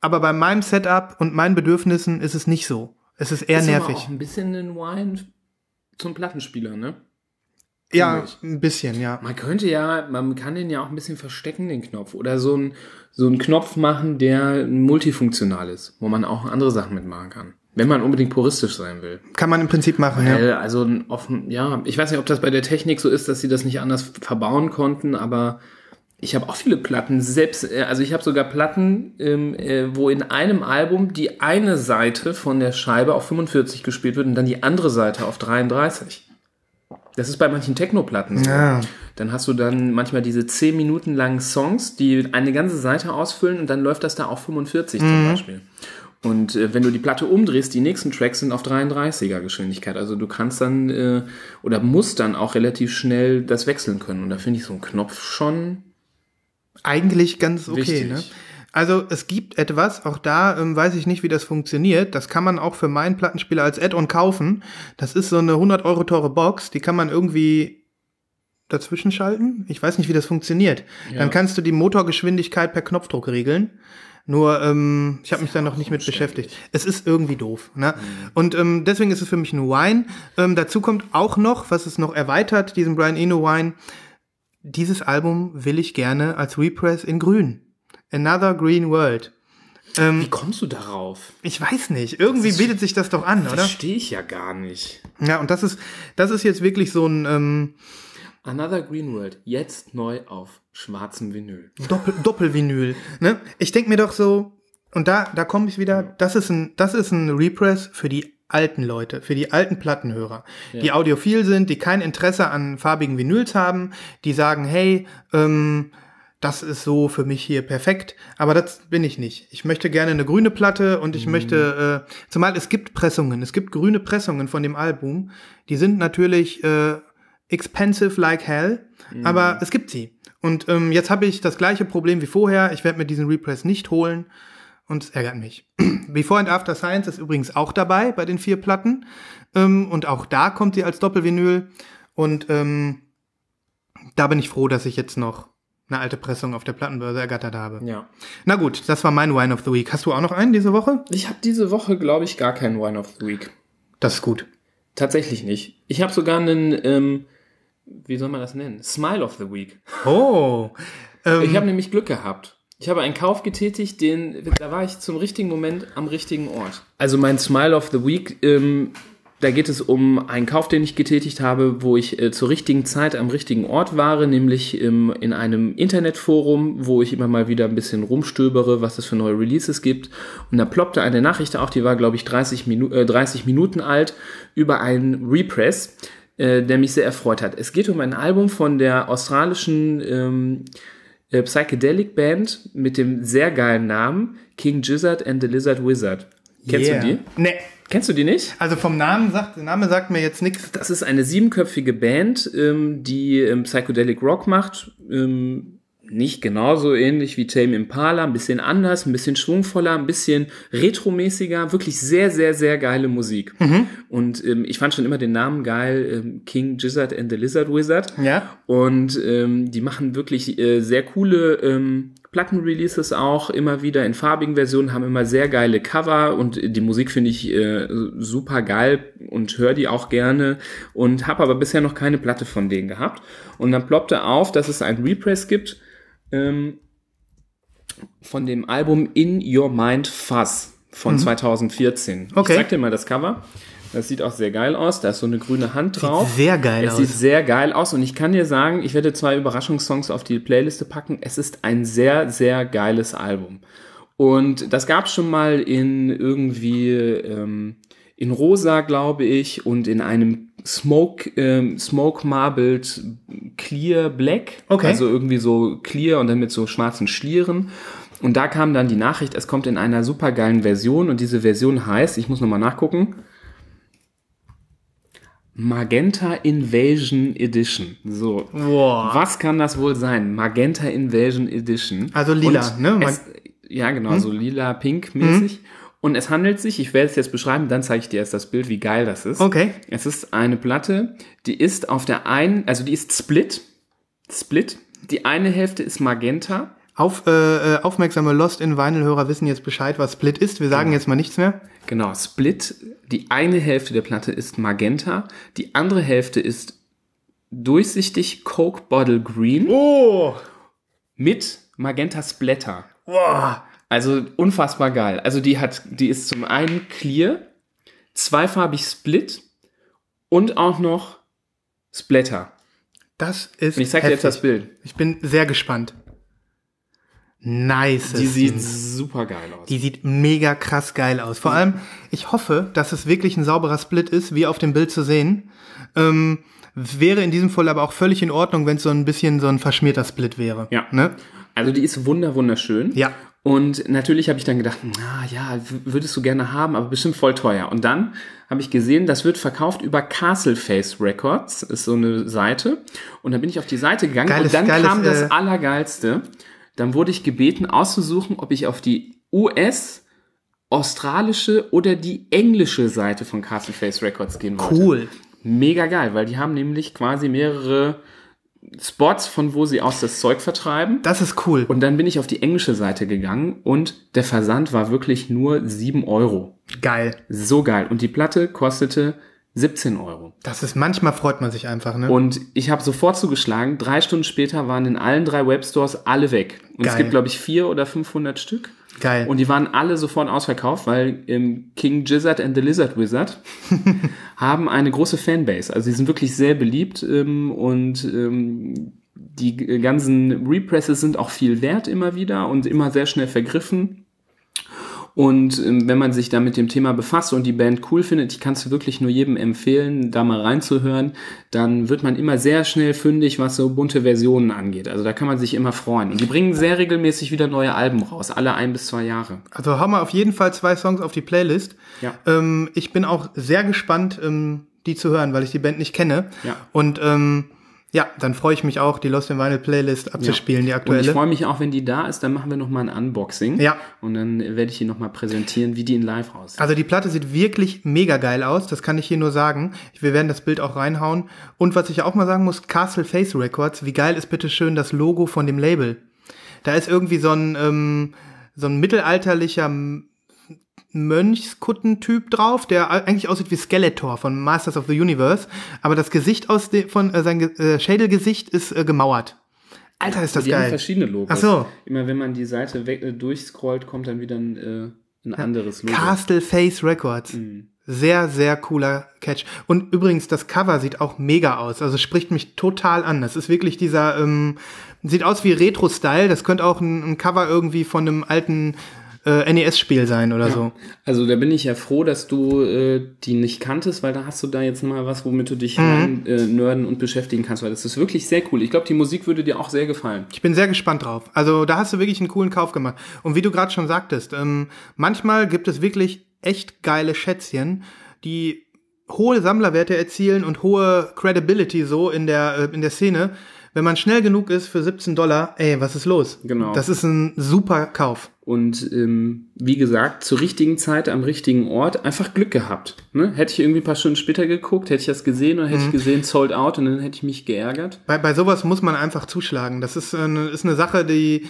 aber bei meinem Setup und meinen Bedürfnissen ist es nicht so. Es ist eher ist nervig. Aber auch ein bisschen ein Wine zum Plattenspieler, ne? Ja, ich. ein bisschen, ja. Man könnte ja, man kann den ja auch ein bisschen verstecken, den Knopf. Oder so ein, so einen Knopf machen, der multifunktional ist, wo man auch andere Sachen mitmachen kann. Wenn man unbedingt puristisch sein will. Kann man im Prinzip machen, ja. Weil, also ein offen, ja, ich weiß nicht, ob das bei der Technik so ist, dass sie das nicht anders verbauen konnten, aber ich habe auch viele Platten, selbst, äh, also ich habe sogar Platten, ähm, äh, wo in einem Album die eine Seite von der Scheibe auf 45 gespielt wird und dann die andere Seite auf 33. Das ist bei manchen Techno-Platten so. Ja. Dann hast du dann manchmal diese 10 Minuten langen Songs, die eine ganze Seite ausfüllen und dann läuft das da auf 45 zum Beispiel. Und äh, wenn du die Platte umdrehst, die nächsten Tracks sind auf 33er Geschwindigkeit. Also du kannst dann äh, oder musst dann auch relativ schnell das wechseln können. Und da finde ich so einen Knopf schon eigentlich ganz okay. Wichtig. Ne? Also es gibt etwas, auch da ähm, weiß ich nicht, wie das funktioniert. Das kann man auch für meinen Plattenspieler als Add-on kaufen. Das ist so eine 100 Euro teure Box, die kann man irgendwie dazwischen schalten. Ich weiß nicht, wie das funktioniert. Dann kannst du die Motorgeschwindigkeit per Knopfdruck regeln. Nur, ähm, ich habe mich da noch nicht mit beschäftigt. Es ist irgendwie doof. Ne? Und ähm, deswegen ist es für mich ein Wine. Ähm, dazu kommt auch noch, was es noch erweitert, diesen Brian Eno Wine. Dieses Album will ich gerne als Repress in grün. Another Green World. Wie kommst du darauf? Ich weiß nicht. Irgendwie bietet sich das doch an, oder? Verstehe ich ja gar nicht. Ja, und das ist, das ist jetzt wirklich so ein ähm, Another Green World, jetzt neu auf schwarzem Vinyl. Doppel, Doppelvinyl. Ne? Ich denk mir doch so, und da, da komme ich wieder, das ist ein, das ist ein Repress für die alten Leute, für die alten Plattenhörer, die audiophil sind, die kein Interesse an farbigen Vinyls haben, die sagen, hey, ähm, das ist so für mich hier perfekt, aber das bin ich nicht. Ich möchte gerne eine grüne Platte und ich möchte, äh, zumal es gibt Pressungen, es gibt grüne Pressungen von dem Album, die sind natürlich äh, expensive like hell, aber es gibt sie. Und ähm, jetzt habe ich das gleiche Problem wie vorher. Ich werde mir diesen Repress nicht holen und es ärgert mich. [CLEARS THROAT] Before and After Science ist übrigens auch dabei bei den vier Platten ähm, und auch da kommt sie als Doppelvinyl und ähm, da bin ich froh, dass ich jetzt noch eine alte Pressung auf der Plattenbörse ergattert habe. Ja. Na gut, das war mein Wine of the Week. Hast du auch noch einen diese Woche? Ich habe diese Woche, glaube ich, gar keinen Wine of the Week. Das ist gut. Tatsächlich nicht. Ich habe sogar einen, ähm, wie soll man das nennen? Smile of the Week. Oh. Ähm, Ich habe nämlich Glück gehabt. Ich habe einen Kauf getätigt, den, da war ich zum richtigen Moment am richtigen Ort. Also mein Smile of the Week, ähm, da geht es um einen Kauf, den ich getätigt habe, wo ich äh, zur richtigen Zeit am richtigen Ort war, nämlich ähm, in einem Internetforum, wo ich immer mal wieder ein bisschen rumstöbere, was es für neue Releases gibt. Und da ploppte eine Nachricht auf, die war, glaube ich, 30, Minu äh, 30 Minuten alt, über einen Repress, äh, der mich sehr erfreut hat. Es geht um ein Album von der australischen ähm, äh, Psychedelic Band mit dem sehr geilen Namen King Gizzard and the Lizard Wizard. Kennst Yeah. du die? Nee. Kennst du die nicht? Also vom Namen sagt, der Name sagt mir jetzt nichts. Das ist eine siebenköpfige Band, ähm, die ähm, Psychedelic Rock macht. Ähm, nicht genauso ähnlich wie Tame Impala, ein bisschen anders, ein bisschen schwungvoller, ein bisschen retromäßiger, wirklich sehr, sehr, sehr geile Musik. Und ähm, ich fand schon immer den Namen geil, ähm, King Gizzard and the Lizard Wizard. Ja. Und ähm, die machen wirklich äh, sehr coole ähm, Plattenreleases auch immer wieder in farbigen Versionen, haben immer sehr geile Cover und die Musik finde ich äh, super geil und höre die auch gerne und habe aber bisher noch keine Platte von denen gehabt. Und dann ploppte auf, dass es ein Repress gibt ähm, von dem Album In Your Mind Fuzz von 2014. Okay. Ich zeig dir mal das Cover. Das sieht auch sehr geil aus. Da ist so eine grüne Hand drauf. sehr geil es aus. sieht sehr geil aus und ich kann dir sagen, ich werde zwei Überraschungssongs auf die Playliste packen. Es ist ein sehr, sehr geiles Album. Und das gab es schon mal in irgendwie ähm, in rosa, glaube ich, und in einem Smoke, ähm, Smoke Marbled Clear Black. Okay. Also irgendwie so clear und dann mit so schwarzen Schlieren. Und da kam dann die Nachricht, es kommt in einer super geilen Version und diese Version heißt, ich muss nochmal nachgucken, Magenta Invasion Edition. So. Boah. Was kann das wohl sein? Magenta Invasion Edition. Also lila, Und ne? Es, ja, genau, so lila, pink mäßig. Und es handelt sich, ich werde es jetzt beschreiben, dann zeige ich dir erst das Bild, wie geil das ist. Okay. Es ist eine Platte, die ist auf der einen, also die ist split. Split. Die eine Hälfte ist Magenta. Auf, äh, äh, aufmerksame Lost in Vinyl-Hörer wissen jetzt Bescheid, was Split ist. Wir sagen jetzt mal nichts mehr. Genau, Split. Die eine Hälfte der Platte ist Magenta. Die andere Hälfte ist durchsichtig Coke Bottle Green Oh! mit Magenta Splatter. Boah! Also unfassbar geil. Also die hat, die ist zum einen clear, zweifarbig Split und auch noch Splatter. Das ist Und ich zeig dir jetzt heftig. das Bild. Ich bin sehr gespannt. Nice. Die sieht super geil aus. Die sieht mega krass geil aus. Vor allem, ich hoffe, dass es wirklich ein sauberer Split ist, wie auf dem Bild zu sehen. Ähm, wäre in diesem Fall aber auch völlig in Ordnung, wenn es so ein bisschen so ein verschmierter Split wäre. Ja. Ne? Also die ist wunder wunderschön. Ja. Und natürlich habe ich dann gedacht, na ja, würdest du gerne haben, aber bestimmt voll teuer. Und dann habe ich gesehen, das wird verkauft über Castleface Records, ist so eine Seite. Und dann bin ich auf die Seite gegangen Geiles- und dann geiles, kam das äh, Allergeilste. Dann wurde ich gebeten, auszusuchen, ob ich auf die US, australische oder die englische Seite von Castleface Records gehen wollte. Cool. Mega geil, weil die haben nämlich quasi mehrere Spots, von wo sie aus das Zeug vertreiben. Das ist cool. Und dann bin ich auf die englische Seite gegangen und der Versand war wirklich nur 7 Euro. Geil. So geil. Und die Platte kostete 17 Euro. Das ist, manchmal freut man sich einfach, ne? Und ich habe sofort zugeschlagen. Drei Stunden später waren in allen drei Webstores alle weg. Und es Geil. gibt, glaube ich, vier oder 500 Stück. Geil. Und die waren alle sofort ausverkauft, weil ähm, King Gizzard and the Lizard Wizard [LAUGHS] haben eine große Fanbase. Also sie sind wirklich sehr beliebt ähm, und ähm, die ganzen Represses sind auch viel wert immer wieder und immer sehr schnell vergriffen. Und ähm, wenn man sich da mit dem Thema befasst und die Band cool findet, ich kann es wirklich nur jedem empfehlen, da mal reinzuhören, dann wird man immer sehr schnell fündig, was so bunte Versionen angeht. Also da kann man sich immer freuen. Und die bringen sehr regelmäßig wieder neue Alben raus, alle ein bis zwei Jahre. Also hau mal auf jeden Fall zwei Songs auf die Playlist. Ja. Ähm, ich bin auch sehr gespannt, ähm, die zu hören, weil ich die Band nicht kenne. Ja. Und ähm, ja, dann freue ich mich auch, die Lost in Vinyl Playlist abzuspielen, die Und ich aktuelle. freue mich auch, wenn die da ist, dann machen wir nochmal ein Unboxing. Ja. Und dann werde ich die nochmal präsentieren, wie die in live aussieht. Also die Platte sieht wirklich mega geil aus, das kann ich hier nur sagen. Wir werden das Bild auch reinhauen. Und was ich auch mal sagen muss, Castle Face Records, wie geil ist bitte schön das Logo von dem Label. Da ist irgendwie so ein, ähm, so ein mittelalterlicher Mönchskuttentyp drauf, der eigentlich aussieht wie Skeletor von Masters of the Universe, aber das Gesicht aus dem, von äh, sein äh, Schädelgesicht ist äh, gemauert. Alter, ist das die haben geil. verschiedene Logos. Ach so. Immer wenn man die Seite weg, äh, durchscrollt, kommt dann wieder ein, äh, ein anderes Logo. Castle Face Records. Mhm. Sehr, sehr cooler Catch. Und übrigens, das Cover sieht auch mega aus. Also spricht mich total an. Das ist wirklich dieser, ähm, sieht aus wie Retro-Style. Das könnte auch ein, ein Cover irgendwie von einem alten äh, NES-Spiel sein oder so. Also da bin ich ja froh, dass du äh, die nicht kanntest, weil da hast du da jetzt mal was, womit du dich Mhm. äh, nerden und beschäftigen kannst, weil das ist wirklich sehr cool. Ich glaube, die Musik würde dir auch sehr gefallen. Ich bin sehr gespannt drauf. Also da hast du wirklich einen coolen Kauf gemacht. Und wie du gerade schon sagtest, ähm, manchmal gibt es wirklich echt geile Schätzchen, die hohe Sammlerwerte erzielen und hohe Credibility so in der, äh, in der Szene. Wenn man schnell genug ist für 17 Dollar, ey, was ist los? Genau. Das ist ein super Kauf. Und ähm, wie gesagt, zur richtigen Zeit am richtigen Ort einfach Glück gehabt. Ne? Hätte ich irgendwie ein paar Stunden später geguckt, hätte ich das gesehen oder hätte Mhm. ich gesehen, sold out und dann hätte ich mich geärgert. Bei, bei sowas muss man einfach zuschlagen. Das ist eine, ist eine Sache, die,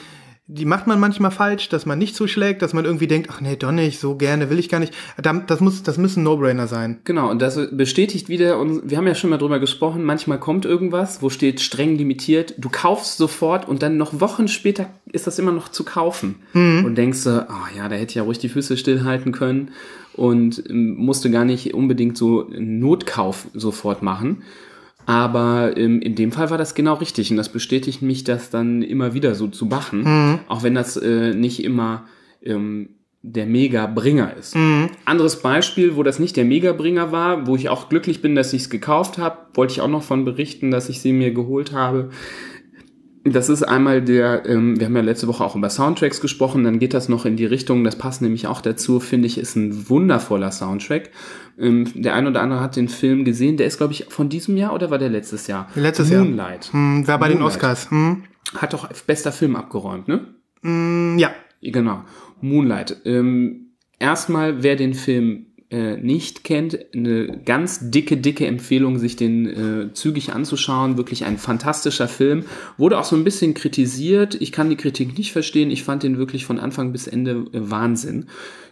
die macht man manchmal falsch, dass man nicht zuschlägt, dass man irgendwie denkt, ach nee, doch nicht, so gerne will ich gar nicht. Da- Das, muss, das müssen No-Brainer sein. Genau, und das bestätigt wieder, und wir haben ja schon mal drüber gesprochen, manchmal kommt irgendwas, wo steht streng limitiert, du kaufst sofort und dann noch Wochen später ist das immer noch zu kaufen. Und denkst so, ah ja, da hätte ich ja ruhig die Füße stillhalten können und ähm, musste gar nicht unbedingt so einen Notkauf sofort machen. Aber ähm, in dem Fall war das genau richtig und das bestätigt mich, das dann immer wieder so zu machen, auch wenn das äh, nicht immer ähm, der Mega-Bringer ist. Anderes Beispiel, wo das nicht der Mega-Bringer war, wo ich auch glücklich bin, dass ich es gekauft habe, wollte ich auch noch von berichten, dass ich sie mir geholt habe. Das ist einmal der, ähm, wir haben ja letzte Woche auch über Soundtracks gesprochen, dann geht das noch in die Richtung, das passt nämlich auch dazu, finde ich, ist ein wundervoller Soundtrack. Ähm, der ein oder andere hat den Film gesehen, der ist, glaube ich, von diesem Jahr oder war der letztes Jahr? Letztes Jahr. Moonlight. Hm, war bei den Moonlight. Oscars. Hm? Hat doch bester Film abgeräumt, ne? Hm, ja. Genau. Moonlight. Ähm, erstmal, wer den Film äh, nicht kennt, eine ganz dicke, dicke Empfehlung, sich den äh, zügig anzuschauen. Wirklich ein fantastischer Film. Wurde auch so ein bisschen kritisiert. Ich kann die Kritik nicht verstehen. Ich fand den wirklich von Anfang bis Ende äh, Wahnsinn.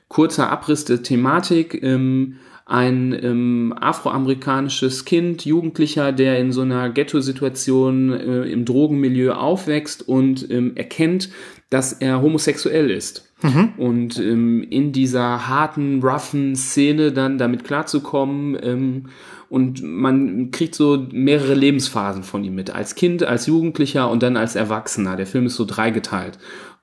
Kurzer Abriss der Thematik. Ähm, ein ähm, afroamerikanisches Kind, Jugendlicher, der in so einer Ghetto-Situation äh, im Drogenmilieu aufwächst und ähm, erkennt, dass er homosexuell ist. Und ähm, in dieser harten, roughen Szene dann damit klarzukommen ähm, und man kriegt so mehrere Lebensphasen von ihm mit. Als Kind, als Jugendlicher und dann als Erwachsener. Der Film ist so dreigeteilt.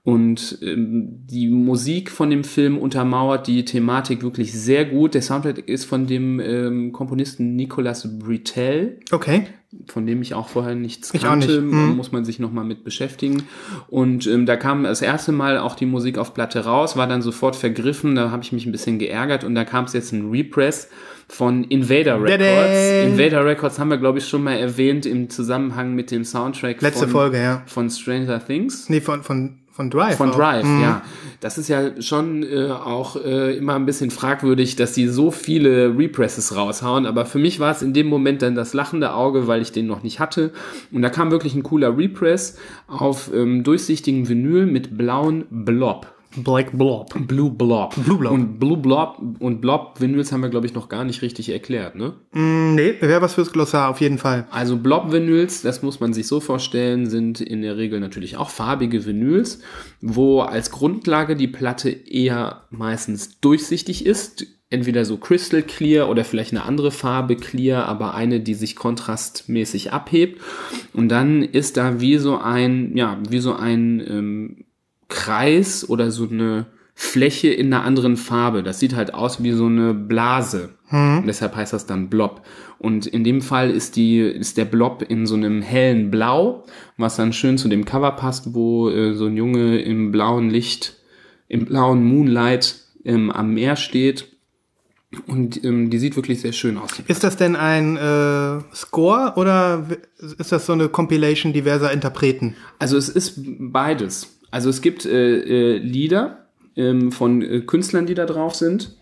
Und ähm, die Musik von dem Film untermauert die Thematik wirklich sehr gut. Der Soundtrack ist von dem ähm, Komponisten Nicolas Britell Okay. von dem ich auch vorher nichts Ich kannte, nicht. Mhm. muss man sich nochmal mit beschäftigen. Und ähm, da kam das erste Mal auch die Musik auf Platte raus, war dann sofort vergriffen, da habe ich mich ein bisschen geärgert und da kam es jetzt ein Repress von Invader Records. Tada! Invader Records haben wir, glaube ich, schon mal erwähnt im Zusammenhang mit dem Soundtrack Letzte von, Folge, ja. von Stranger Things. Nee, von, von, von Drive. Von. Drive, Mhm. ja. Das ist ja schon äh, auch äh, immer ein bisschen fragwürdig, dass die so viele Represses raushauen. Aber für mich war es in dem Moment dann das lachende Auge, weil ich den noch nicht hatte. Und da kam wirklich ein cooler Repress auf ähm, durchsichtigen Vinyl mit blauen Blob. Black Blob. Blue Blob. Blue Blob. Und Blue Blob und Blob Vinyls haben wir, glaube ich, noch gar nicht richtig erklärt, ne? Mm, nee, wäre was fürs Glossar, auf jeden Fall. Also Blob-Vinyls, das muss man sich so vorstellen, sind in der Regel natürlich auch farbige Vinyls, wo als Grundlage die Platte eher meistens durchsichtig ist. Entweder so Crystal Clear oder vielleicht eine andere Farbe Clear, aber eine, die sich kontrastmäßig abhebt. Und dann ist da wie so ein, ja, wie so ein ähm, Kreis oder so eine Fläche in einer anderen Farbe. Das sieht halt aus wie so eine Blase. Und deshalb heißt das dann Blob. Und in dem Fall ist die, ist der Blob in so einem hellen Blau, was dann schön zu dem Cover passt, wo äh, so ein Junge im blauen Licht, im blauen Moonlight ähm, am Meer steht. Und ähm, die sieht wirklich sehr schön aus. Ist das denn ein äh, Score oder ist das so eine Compilation diverser Interpreten? Also es ist beides. Also es gibt äh, äh, Lieder ähm, von äh, Künstlern, die da drauf sind.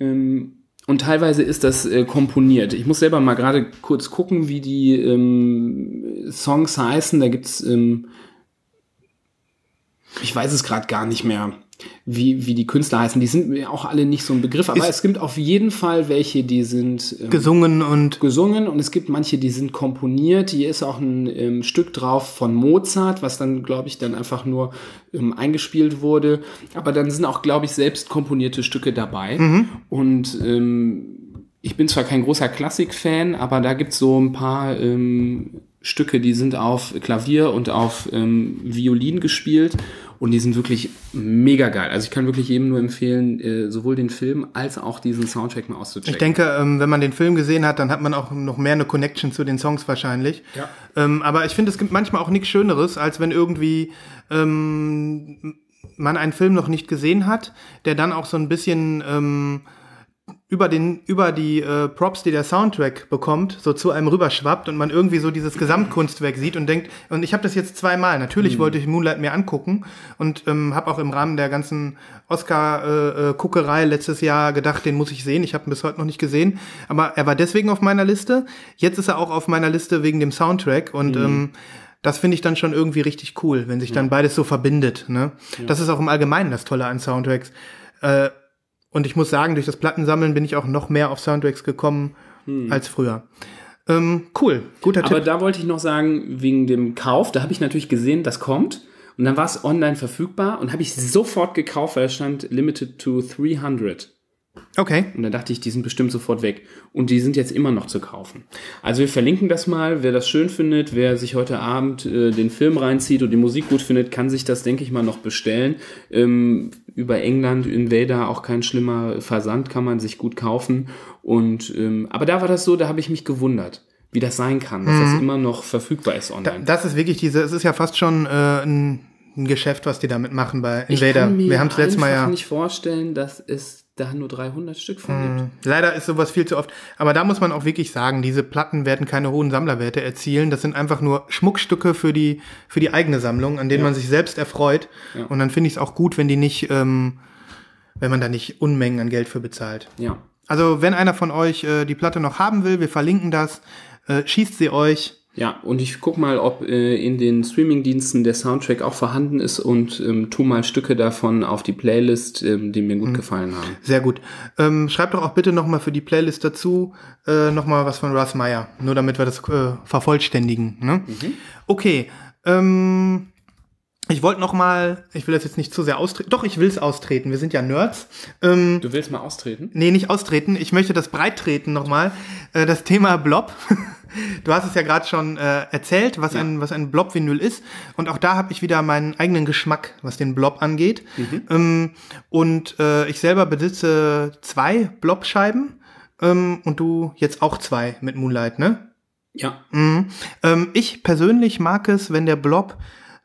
Ähm, und teilweise ist das äh, komponiert. Ich muss selber mal gerade kurz gucken, wie die ähm, Songs heißen. Da gibt's, ähm, ich weiß es gerade gar nicht mehr, wie, wie die Künstler heißen. Die sind mir auch alle nicht so ein Begriff, aber Ist- es gibt auf jeden Fall welche, die sind ähm, Gesungen und gesungen und es gibt manche, die sind komponiert. Hier ist auch ein ähm, Stück drauf von Mozart, was dann, glaube ich, dann einfach nur ähm, eingespielt wurde. Aber dann sind auch, glaube ich, selbst komponierte Stücke dabei. Und ähm, ich bin zwar kein großer Klassik-Fan, aber da gibt's so ein paar ähm, Stücke, die sind auf Klavier und auf ähm, Violin gespielt und die sind wirklich mega geil. Also ich kann wirklich jedem nur empfehlen, äh, sowohl den Film als auch diesen Soundtrack mal auszuchecken. Ich denke, ähm, wenn man den Film gesehen hat, dann hat man auch noch mehr eine Connection zu den Songs wahrscheinlich. Ja. Ähm, aber ich finde, es gibt manchmal auch nichts Schöneres, als wenn irgendwie ähm, man einen Film noch nicht gesehen hat, der dann auch so ein bisschen ähm, über den über die äh, Props, die der Soundtrack bekommt, so zu einem rüberschwappt und man irgendwie so dieses Gesamtkunstwerk sieht und denkt, und ich habe das jetzt zweimal. Natürlich wollte ich Moonlight mir angucken und ähm, habe auch im Rahmen der ganzen Oscar-Guckerei äh, letztes Jahr gedacht, den muss ich sehen. Ich habe ihn bis heute noch nicht gesehen, aber er war deswegen auf meiner Liste. Jetzt ist er auch auf meiner Liste wegen dem Soundtrack und ähm, das finde ich dann schon irgendwie richtig cool, wenn sich dann beides so verbindet. Ne? Das ist auch im Allgemeinen das Tolle an Soundtracks. Äh, und ich muss sagen, durch das Plattensammeln bin ich auch noch mehr auf Soundtracks gekommen als früher. Ähm, cool, guter Aber Tipp. da wollte ich noch sagen, wegen dem Kauf, da habe ich natürlich gesehen, das kommt. Und dann war es online verfügbar und habe ich sofort gekauft, weil es stand Limited to 300. Okay. Und da dachte ich, die sind bestimmt sofort weg. Und die sind jetzt immer noch zu kaufen. Also wir verlinken das mal. Wer das schön findet, wer sich heute Abend äh, den Film reinzieht und die Musik gut findet, kann sich das, denke ich mal, noch bestellen. Ähm, über England, Invader, auch kein schlimmer Versand, kann man sich gut kaufen. Und ähm, aber da war das so, da habe ich mich gewundert, wie das sein kann, dass das immer noch verfügbar ist online. Das ist wirklich diese, es ist ja fast schon äh, ein, ein Geschäft, was die damit machen bei ich Invader. kann mir Wir haben es letztes Mal ja. nicht vorstellen, dass es da nur 300 Stück von gibt. Leider ist sowas viel zu oft. Aber da muss man auch wirklich sagen, diese Platten werden keine hohen Sammlerwerte erzielen. Das sind einfach nur Schmuckstücke für die, für die eigene Sammlung, an denen man sich selbst erfreut. Ja. Und dann finde ich es auch gut, wenn die nicht, ähm, wenn man da nicht Unmengen an Geld für bezahlt. Ja. Also wenn einer von euch äh, die Platte noch haben will, wir verlinken das, äh, schießt sie euch. Ja, und ich guck mal, ob äh, in den Streamingdiensten der Soundtrack auch vorhanden ist und ähm, tu mal Stücke davon auf die Playlist, ähm, die mir gut gefallen haben. Sehr gut. Ähm, schreibt doch auch bitte nochmal für die Playlist dazu äh, nochmal was von Russ Meyer. Nur damit wir das äh, vervollständigen. Ne? Okay. Ähm, ich wollte noch mal, ich will das jetzt nicht zu sehr austreten. Doch, ich will es austreten. Wir sind ja Nerds. Ähm, Du willst mal austreten? Nee, nicht austreten. Ich möchte das breittreten nochmal. Äh, das Thema Blob. [LAUGHS] Du hast es ja gerade schon äh, erzählt, was ein was ein Blob-Vinyl ist. Und auch da habe ich wieder meinen eigenen Geschmack, was den Blob angeht. Ähm, und äh, ich selber besitze zwei Blob-Scheiben. Ähm, und du jetzt auch zwei mit Moonlight, ne? Ja. Mhm. Ähm, ich persönlich mag es, wenn der Blob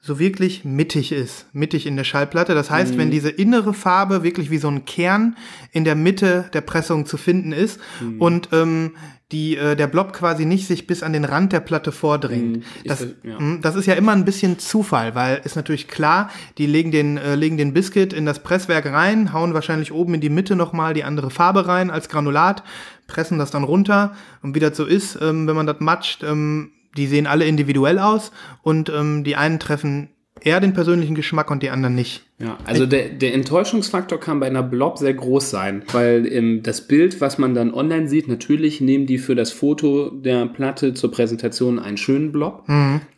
so wirklich mittig ist, mittig in der Schallplatte. Das heißt, wenn diese innere Farbe wirklich wie so ein Kern in der Mitte der Pressung zu finden ist und ähm, die, äh, der Blob quasi nicht sich bis an den Rand der Platte vordringt. Ich Das, ver- ja. mh, das ist ja immer ein bisschen Zufall, weil ist natürlich klar, die legen den, äh, legen den Biscuit in das Presswerk rein, hauen wahrscheinlich oben in die Mitte nochmal die andere Farbe rein als Granulat, pressen das dann runter und wie das so ist, ähm, wenn man das matscht, ähm, die sehen alle individuell aus und ähm, die einen treffen eher den persönlichen Geschmack und die anderen nicht. Ja, also der, der Enttäuschungsfaktor kann bei einer Blob sehr groß sein, weil ähm, das Bild, was man dann online sieht, natürlich nehmen die für das Foto der Platte zur Präsentation einen schönen Blob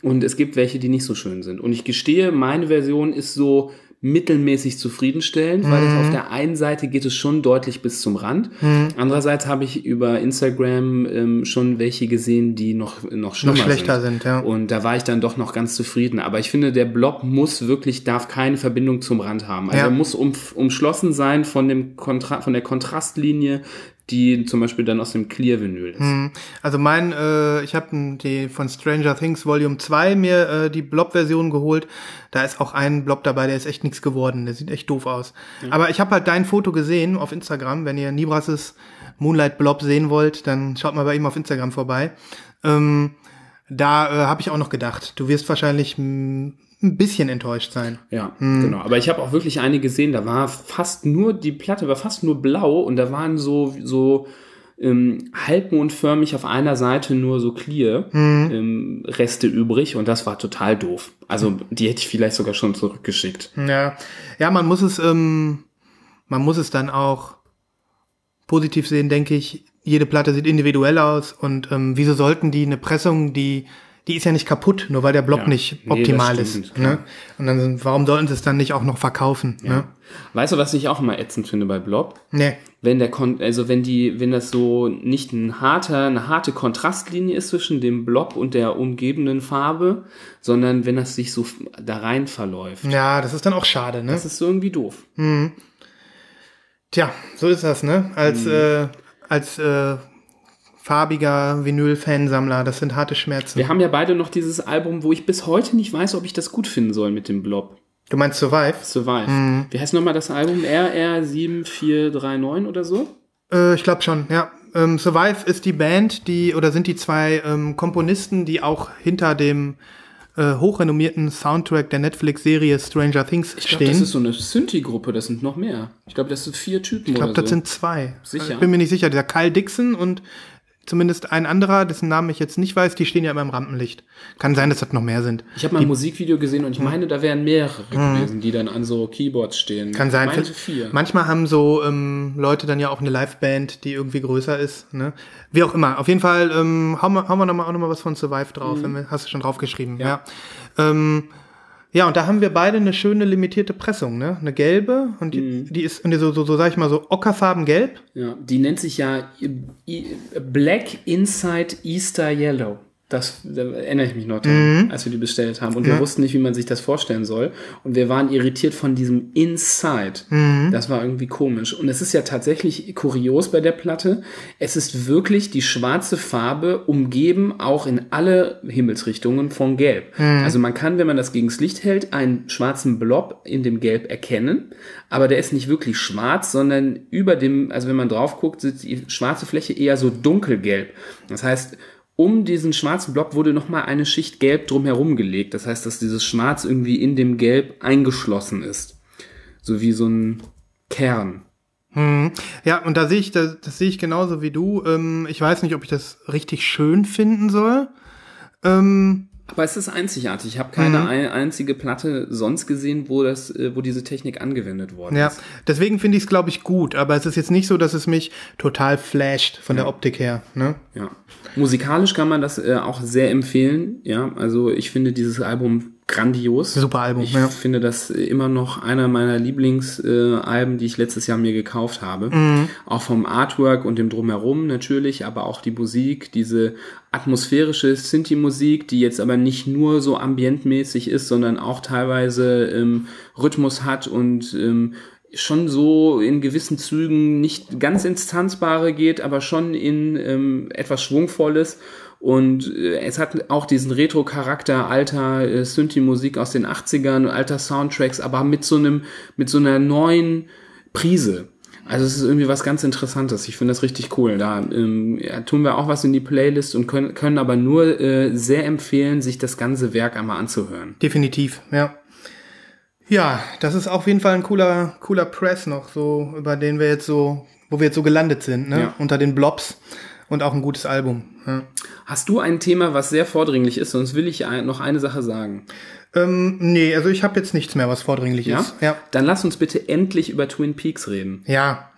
und es gibt welche, die nicht so schön sind. Und ich gestehe, meine Version ist so mittelmäßig zufriedenstellend, weil es auf der einen Seite geht es schon deutlich bis zum Rand. Andererseits habe ich über Instagram ähm, schon welche gesehen, die noch, noch schlimmer schlechter sind, ja. Und da war ich dann doch noch ganz zufrieden. Aber ich finde, der Blob muss wirklich, darf keine Verbindung zum Rand haben. Also Ja. er muss um, umschlossen sein von dem Kontra von der Kontrastlinie, die zum Beispiel dann aus dem Clear-Vinyl ist. Also mein, äh, ich habe die von Stranger Things Volume 2 mir äh, die Blob-Version geholt. Da ist auch ein Blob dabei, der ist echt nichts geworden. Der sieht echt doof aus. Aber ich habe halt dein Foto gesehen auf Instagram. Wenn ihr Nibrases Moonlight Blob sehen wollt, dann schaut mal bei ihm auf Instagram vorbei. Ähm, da äh, habe ich auch noch gedacht, du wirst wahrscheinlich ein bisschen enttäuscht sein. Ja, genau. Aber ich habe auch wirklich eine gesehen, da war fast nur, die Platte war fast nur blau und da waren so, so ähm, halbmondförmig auf einer Seite nur so clear ähm, Reste übrig und das war total doof. Also die hätte ich vielleicht sogar schon zurückgeschickt. Ja, ja, man muss es, ähm, man muss es dann auch positiv sehen, denke ich. Jede Platte sieht individuell aus und ähm, wieso sollten die eine Pressung, die die ist ja nicht kaputt, nur weil der Block Ja. nicht Nee, optimal stimmt, ist. klar. Ne? Und dann, warum sollten sie es dann nicht auch noch verkaufen? Ne? Weißt du, was ich auch immer ätzend finde bei Blob? Nee. Wenn der Kon also wenn die, wenn das so nicht ein harter, eine harte Kontrastlinie ist zwischen dem Blob und der umgebenden Farbe, sondern wenn das sich so da rein verläuft. Ja, das ist dann auch schade, ne? Das ist so irgendwie doof. Tja, so ist das, ne? Als, Mhm. äh, als äh, farbiger Vinyl-Fansammler, das sind harte Schmerzen. Wir haben ja beide noch dieses Album, wo ich bis heute nicht weiß, ob ich das gut finden soll mit dem Blob. Du meinst Survive? Survive. Mhm. Wie heißt nochmal das Album? RR7439 oder so? Äh, ich glaube schon, ja. Ähm, Survive ist die Band, die, oder sind die zwei ähm, Komponisten, die auch hinter dem äh, hochrenommierten Soundtrack der Netflix-Serie Stranger Things Ich glaube, stehen. das ist so eine Synthi-Gruppe, das sind noch mehr. Ich glaube, das sind vier Typen ich glaube, das so. sind zwei. Sicher? Ich bin mir nicht sicher. Dieser Kyle Dixon und zumindest ein anderer, dessen Namen ich jetzt nicht weiß, die stehen ja immer im Rampenlicht. Kann sein, dass das noch mehr sind. ich habe mal ein Musikvideo gesehen und ich meine, da wären mehrere gewesen, die dann an so Keyboards stehen. Mhm. Kann sein. So vier. Manchmal haben so ähm, Leute dann ja auch eine Liveband, die irgendwie größer ist. Ne? Wie auch immer. Auf jeden Fall ähm, hauen wir, hauen wir noch mal, auch nochmal was von Survive drauf. Wir, hast du schon draufgeschrieben. Ja. Ja. Ähm, ja, und da haben wir beide eine schöne limitierte Pressung, ne? Eine gelbe und die, die ist und die so, so, so, sag ich mal, so ockerfarben gelb. Ja, die nennt sich ja I- Black Inside Easter Yellow. Das da erinnere ich mich noch dran, als wir die bestellt haben. Und wir wussten nicht, wie man sich das vorstellen soll. Und wir waren irritiert von diesem Inside. Das war irgendwie komisch. Und es ist ja tatsächlich kurios bei der Platte. Es ist wirklich die schwarze Farbe umgeben auch in alle Himmelsrichtungen von Gelb. Also man kann, wenn man das gegens Licht hält, einen schwarzen Blob in dem Gelb erkennen. Aber der ist nicht wirklich schwarz, sondern über dem, also wenn man drauf guckt, ist die schwarze Fläche eher so dunkelgelb. Das heißt, um diesen schwarzen Blob wurde nochmal eine Schicht Gelb drumherum gelegt. Das heißt, dass dieses Schwarz irgendwie in dem Gelb eingeschlossen ist. So wie so ein Kern. Ja, und da sehe ich, das, das sehe ich genauso wie du. Ähm, ich weiß nicht, ob ich das richtig schön finden soll. Ähm, Aber es ist einzigartig. Ich habe keine ein, einzige Platte sonst gesehen, wo das, äh, wo diese Technik angewendet worden ja, ist. deswegen finde ich es, glaube ich, gut. Aber es ist jetzt nicht so, dass es mich total flasht von der Optik her. Ne? Ja. Musikalisch kann man das äh, auch sehr empfehlen. Ja, also ich finde dieses Album grandios. Super Album, Ich ja. finde das immer noch einer meiner Lieblingsalben, äh, die ich letztes Jahr mir gekauft habe. Mhm. Auch vom Artwork und dem Drumherum natürlich, aber auch die Musik, diese atmosphärische Sinti-Musik, die jetzt aber nicht nur so ambientmäßig ist, sondern auch teilweise ähm, Rhythmus hat und ähm, schon so in gewissen Zügen nicht ganz ins Tanzbare geht, aber schon in ähm, etwas Schwungvolles. Und äh, es hat auch diesen Retro-Charakter alter äh, Synthi-Musik aus den 80ern, alter Soundtracks, aber mit so einem, mit so einer neuen Prise. Also es ist irgendwie was ganz Interessantes. Ich finde das richtig cool. Da ähm, ja, tun wir auch was in die Playlist und können, können aber nur äh, sehr empfehlen, sich das ganze Werk einmal anzuhören. Definitiv, ja. Ja, das ist auf jeden Fall ein cooler, cooler Press noch, so, über den wir jetzt so, wo wir jetzt so gelandet sind, ne? Ja. Unter den Blobs und auch ein gutes Album. Ja. Hast du ein Thema, was sehr vordringlich ist? Sonst will ich ein, noch eine Sache sagen. Ähm, nee, also ich habe jetzt nichts mehr, was vordringlich Ja? ist. Ja. Dann lass uns bitte endlich über Twin Peaks reden. Ja.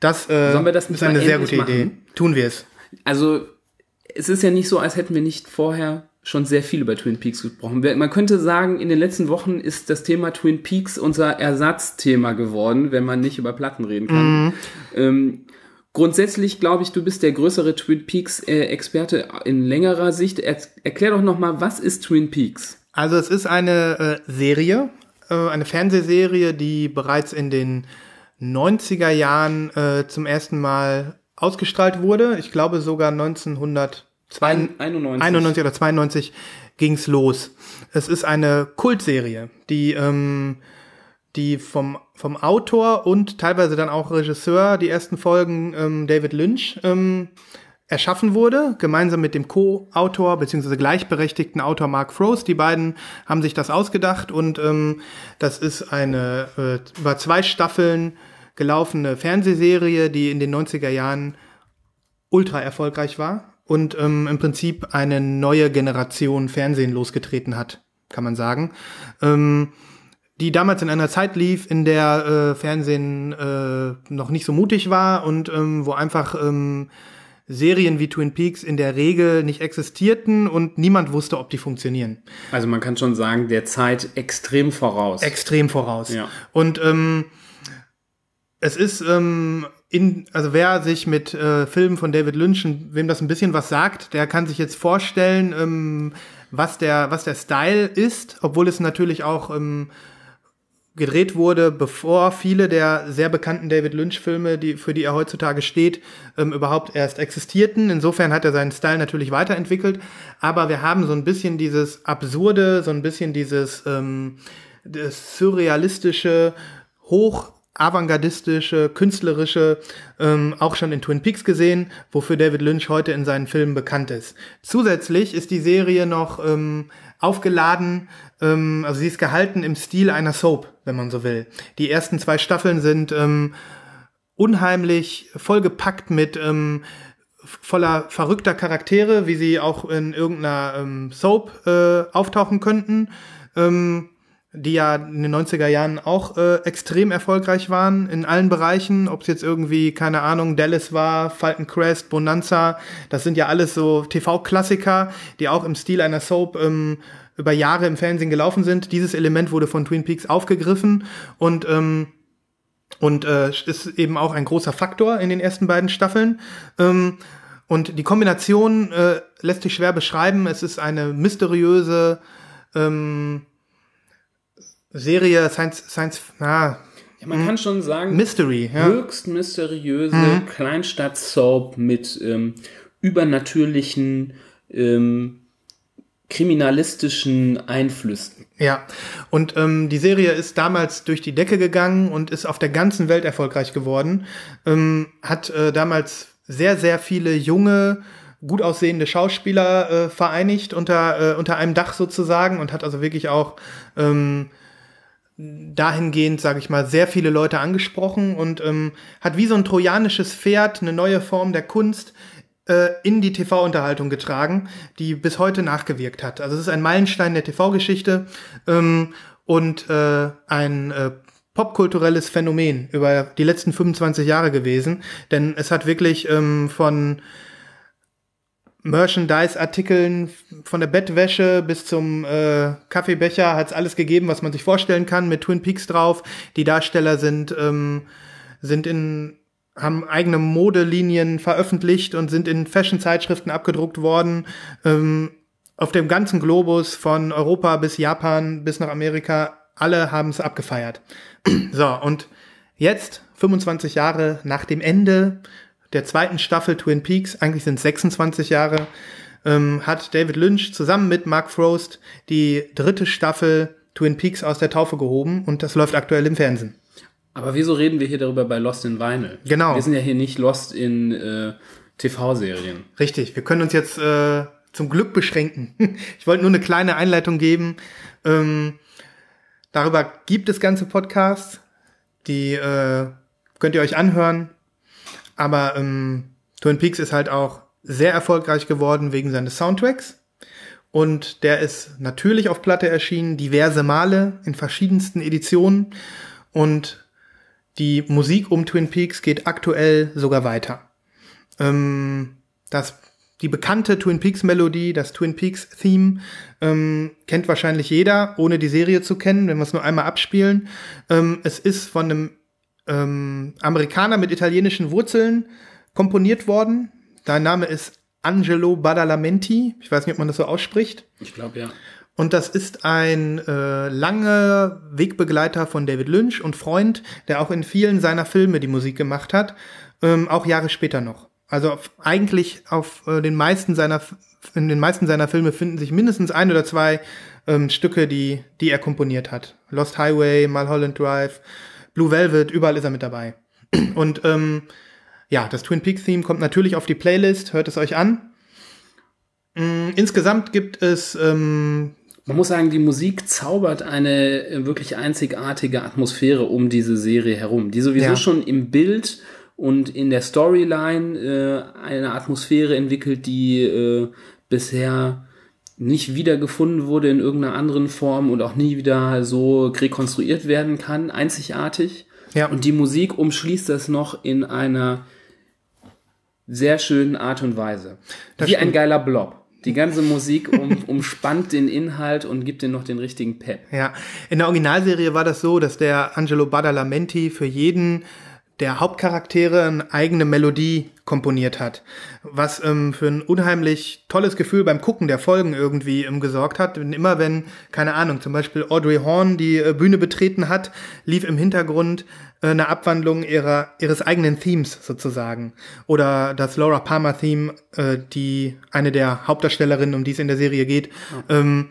Das, äh, Sollen wir das ist eine sehr gute Idee. machen? Tun wir es. Also, es ist ja nicht so, als hätten wir nicht vorher schon sehr viel über Twin Peaks gesprochen. Man könnte sagen, in den letzten Wochen ist das Thema Twin Peaks unser Ersatzthema geworden, wenn man nicht über Platten reden kann. Ähm, grundsätzlich glaube ich, du bist der größere Twin Peaks-Experte in längerer Sicht. Er erklär doch noch mal, was ist Twin Peaks? Also es ist eine äh, Serie, äh, eine Fernsehserie, die bereits in den 90er Jahren äh, zum ersten Mal ausgestrahlt wurde. Ich glaube sogar 1992 91. 91 oder 92 ging's los. Es ist eine Kultserie, die ähm, die vom vom Autor und teilweise dann auch Regisseur die ersten Folgen ähm, David Lynch ähm, erschaffen wurde, gemeinsam mit dem Co-Autor bzw. gleichberechtigten Autor Mark Frost. Die beiden haben sich das ausgedacht und ähm, das ist eine äh, über zwei Staffeln gelaufene Fernsehserie, die in den 90er Jahren ultra erfolgreich war und ähm, im Prinzip eine neue Generation Fernsehen losgetreten hat, kann man sagen. Ähm, die damals in einer Zeit lief, in der äh, Fernsehen äh, noch nicht so mutig war und ähm, wo einfach ähm, Serien wie Twin Peaks in der Regel nicht existierten und niemand wusste, ob die funktionieren. Also man kann schon sagen, der Zeit extrem voraus. Extrem voraus. Ja. Und ähm, es ist, ähm, in, also wer sich mit äh, Filmen von David Lynch, wem das ein bisschen was sagt, der kann sich jetzt vorstellen, ähm, was der, was der Style ist, obwohl es natürlich auch ähm, gedreht wurde, bevor viele der sehr bekannten David Lynch-Filme, die, für die er heutzutage steht, ähm, überhaupt erst existierten. Insofern hat er seinen Style natürlich weiterentwickelt. Aber wir haben so ein bisschen dieses Absurde, so ein bisschen dieses ähm, surrealistische, hoch avantgardistische, künstlerische ähm, auch schon in Twin Peaks gesehen, wofür David Lynch heute in seinen Filmen bekannt ist. Zusätzlich ist die Serie noch ähm, aufgeladen, ähm, also sie ist gehalten im Stil einer Soap, wenn man so will. Die ersten zwei Staffeln sind ähm, unheimlich vollgepackt mit ähm, voller verrückter Charaktere, wie sie auch in irgendeiner ähm, Soap äh, auftauchen könnten. Ähm, die ja in den 90er Jahren auch äh, extrem erfolgreich waren in allen Bereichen, ob es jetzt irgendwie, keine Ahnung, Dallas war, Falcon Crest, Bonanza, das sind ja alles so TV-Klassiker, die auch im Stil einer Soap ähm, über Jahre im Fernsehen gelaufen sind. Dieses Element wurde von Twin Peaks aufgegriffen und ähm, und äh, ist eben auch ein großer Faktor in den ersten beiden Staffeln. Ähm, und die Kombination äh, lässt sich schwer beschreiben. Es ist eine mysteriöse ähm, Serie, Science, Science, na, ja, man kann schon sagen, Mystery, ja. höchst mysteriöse mhm. Kleinstadt-Soap mit ähm, übernatürlichen, ähm, kriminalistischen Einflüssen. Ja, und ähm, die Serie ist damals durch die Decke gegangen und ist auf der ganzen Welt erfolgreich geworden. Ähm, hat äh, damals sehr, sehr viele junge, gut aussehende Schauspieler äh, vereinigt unter, äh, unter einem Dach sozusagen und hat also wirklich auch ähm, dahingehend, sage ich mal, sehr viele Leute angesprochen und ähm, hat wie so ein trojanisches Pferd eine neue Form der Kunst äh, in die TV-Unterhaltung getragen, die bis heute nachgewirkt hat. Also es ist ein Meilenstein der TV-Geschichte ähm, und äh, ein äh, popkulturelles Phänomen über die letzten 25 Jahre gewesen, denn es hat wirklich ähm, von Merchandise-Artikeln von der Bettwäsche bis zum äh, Kaffeebecher hat es alles gegeben, was man sich vorstellen kann, mit Twin Peaks drauf. Die Darsteller sind, ähm, sind in haben eigene Modelinien veröffentlicht und sind in Fashion-Zeitschriften abgedruckt worden. Ähm, auf dem ganzen Globus von Europa bis Japan bis nach Amerika, alle haben es abgefeiert. [CLEARS THROAT] so, und jetzt, 25 Jahre nach dem Ende der zweiten Staffel Twin Peaks, eigentlich sind es 26 Jahre, ähm, hat David Lynch zusammen mit Mark Frost die dritte Staffel Twin Peaks aus der Taufe gehoben und das läuft aktuell im Fernsehen. Aber wieso reden wir hier darüber bei Lost in Vinyl? Genau. Wir sind ja hier nicht Lost in äh, TV-Serien. Richtig, wir können uns jetzt äh, zum Glück beschränken. [LAUGHS] ich wollte nur eine kleine Einleitung geben. Ähm, darüber gibt es ganze Podcasts, die äh, könnt ihr euch anhören. Aber ähm, Twin Peaks ist halt auch sehr erfolgreich geworden wegen seines Soundtracks. Und der ist natürlich auf Platte erschienen, diverse Male in verschiedensten Editionen. Und die Musik um Twin Peaks geht aktuell sogar weiter. Ähm, das, die bekannte Twin Peaks Melodie, das Twin Peaks Theme, ähm, kennt wahrscheinlich jeder, ohne die Serie zu kennen, wenn wir es nur einmal abspielen. Ähm, es ist von einem ähm, Amerikaner mit italienischen Wurzeln komponiert worden. Sein Name ist Angelo Badalamenti. Ich weiß nicht, ob man das so ausspricht. Ich glaube, ja. Und das ist ein äh, langer Wegbegleiter von David Lynch und Freund, der auch in vielen seiner Filme die Musik gemacht hat, ähm, auch Jahre später noch. Also auf, eigentlich auf äh, den meisten seiner in den meisten seiner Filme finden sich mindestens ein oder zwei ähm, Stücke, die die er komponiert hat. Lost Highway, Mulholland Drive, Blue Velvet, überall ist er mit dabei. Und ähm, ja, das Twin Peaks Theme kommt natürlich auf die Playlist, hört es euch an. Mm, insgesamt gibt es ähm, man muss sagen, die Musik zaubert eine äh, wirklich einzigartige Atmosphäre um diese Serie herum, die sowieso ja. schon im Bild und in der Storyline äh, eine Atmosphäre entwickelt, die äh, bisher nicht wiedergefunden wurde in irgendeiner anderen Form und auch nie wieder so rekonstruiert werden kann, einzigartig. Ja. Und die Musik umschließt das noch in einer sehr schönen Art und Weise. Wie ein geiler Blob. Die ganze Musik um, [LAUGHS] umspannt den Inhalt und gibt den noch den richtigen Pep. Ja, in der Originalserie war das so, dass der Angelo Badalamenti für jeden der Hauptcharaktere eine eigene Melodie komponiert hat, was ähm, für ein unheimlich tolles Gefühl beim Gucken der Folgen irgendwie ähm, gesorgt hat. Und immer wenn, keine Ahnung, zum Beispiel Audrey Horn die äh, Bühne betreten hat, lief im Hintergrund äh, eine Abwandlung ihrer, ihres eigenen Themes sozusagen. Oder das Laura Palmer Theme, äh, die eine der Hauptdarstellerinnen, um die es in der Serie geht, ja. ähm,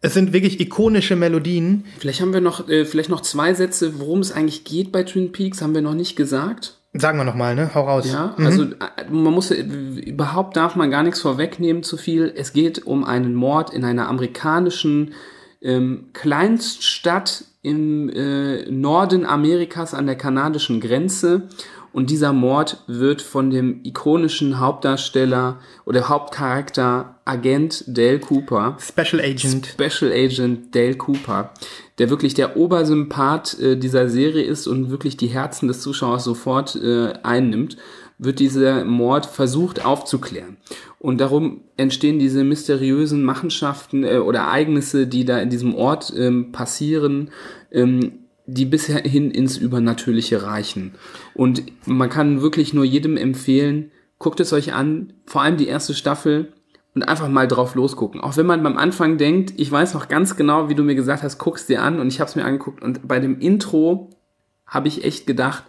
es sind wirklich ikonische Melodien. Vielleicht haben wir noch, äh, vielleicht noch zwei Sätze, worum es eigentlich geht bei Twin Peaks, haben wir noch nicht gesagt. Sagen wir noch mal, ne? Hau raus. Ja, mhm. also äh, man muss überhaupt darf man gar nichts vorwegnehmen zu viel. Es geht um einen Mord in einer amerikanischen ähm, Kleinststadt im äh, Norden Amerikas an der kanadischen Grenze und dieser Mord wird von dem ikonischen Hauptdarsteller oder Hauptcharakter Agent Dale Cooper. Special Agent. Special Agent Dale Cooper, der wirklich der Obersympath äh, dieser Serie ist und wirklich die Herzen des Zuschauers sofort äh, einnimmt, wird dieser Mord versucht aufzuklären. Und darum entstehen diese mysteriösen Machenschaften äh, oder Ereignisse, die da in diesem Ort ähm, passieren. Ähm, die bisher hin ins Übernatürliche reichen. Und man kann wirklich nur jedem empfehlen, guckt es euch an, vor allem die erste Staffel und einfach mal drauf losgucken. Auch wenn man beim Anfang denkt, ich weiß noch ganz genau, wie du mir gesagt hast, guck's dir an und ich habe es mir angeguckt und bei dem Intro habe ich echt gedacht,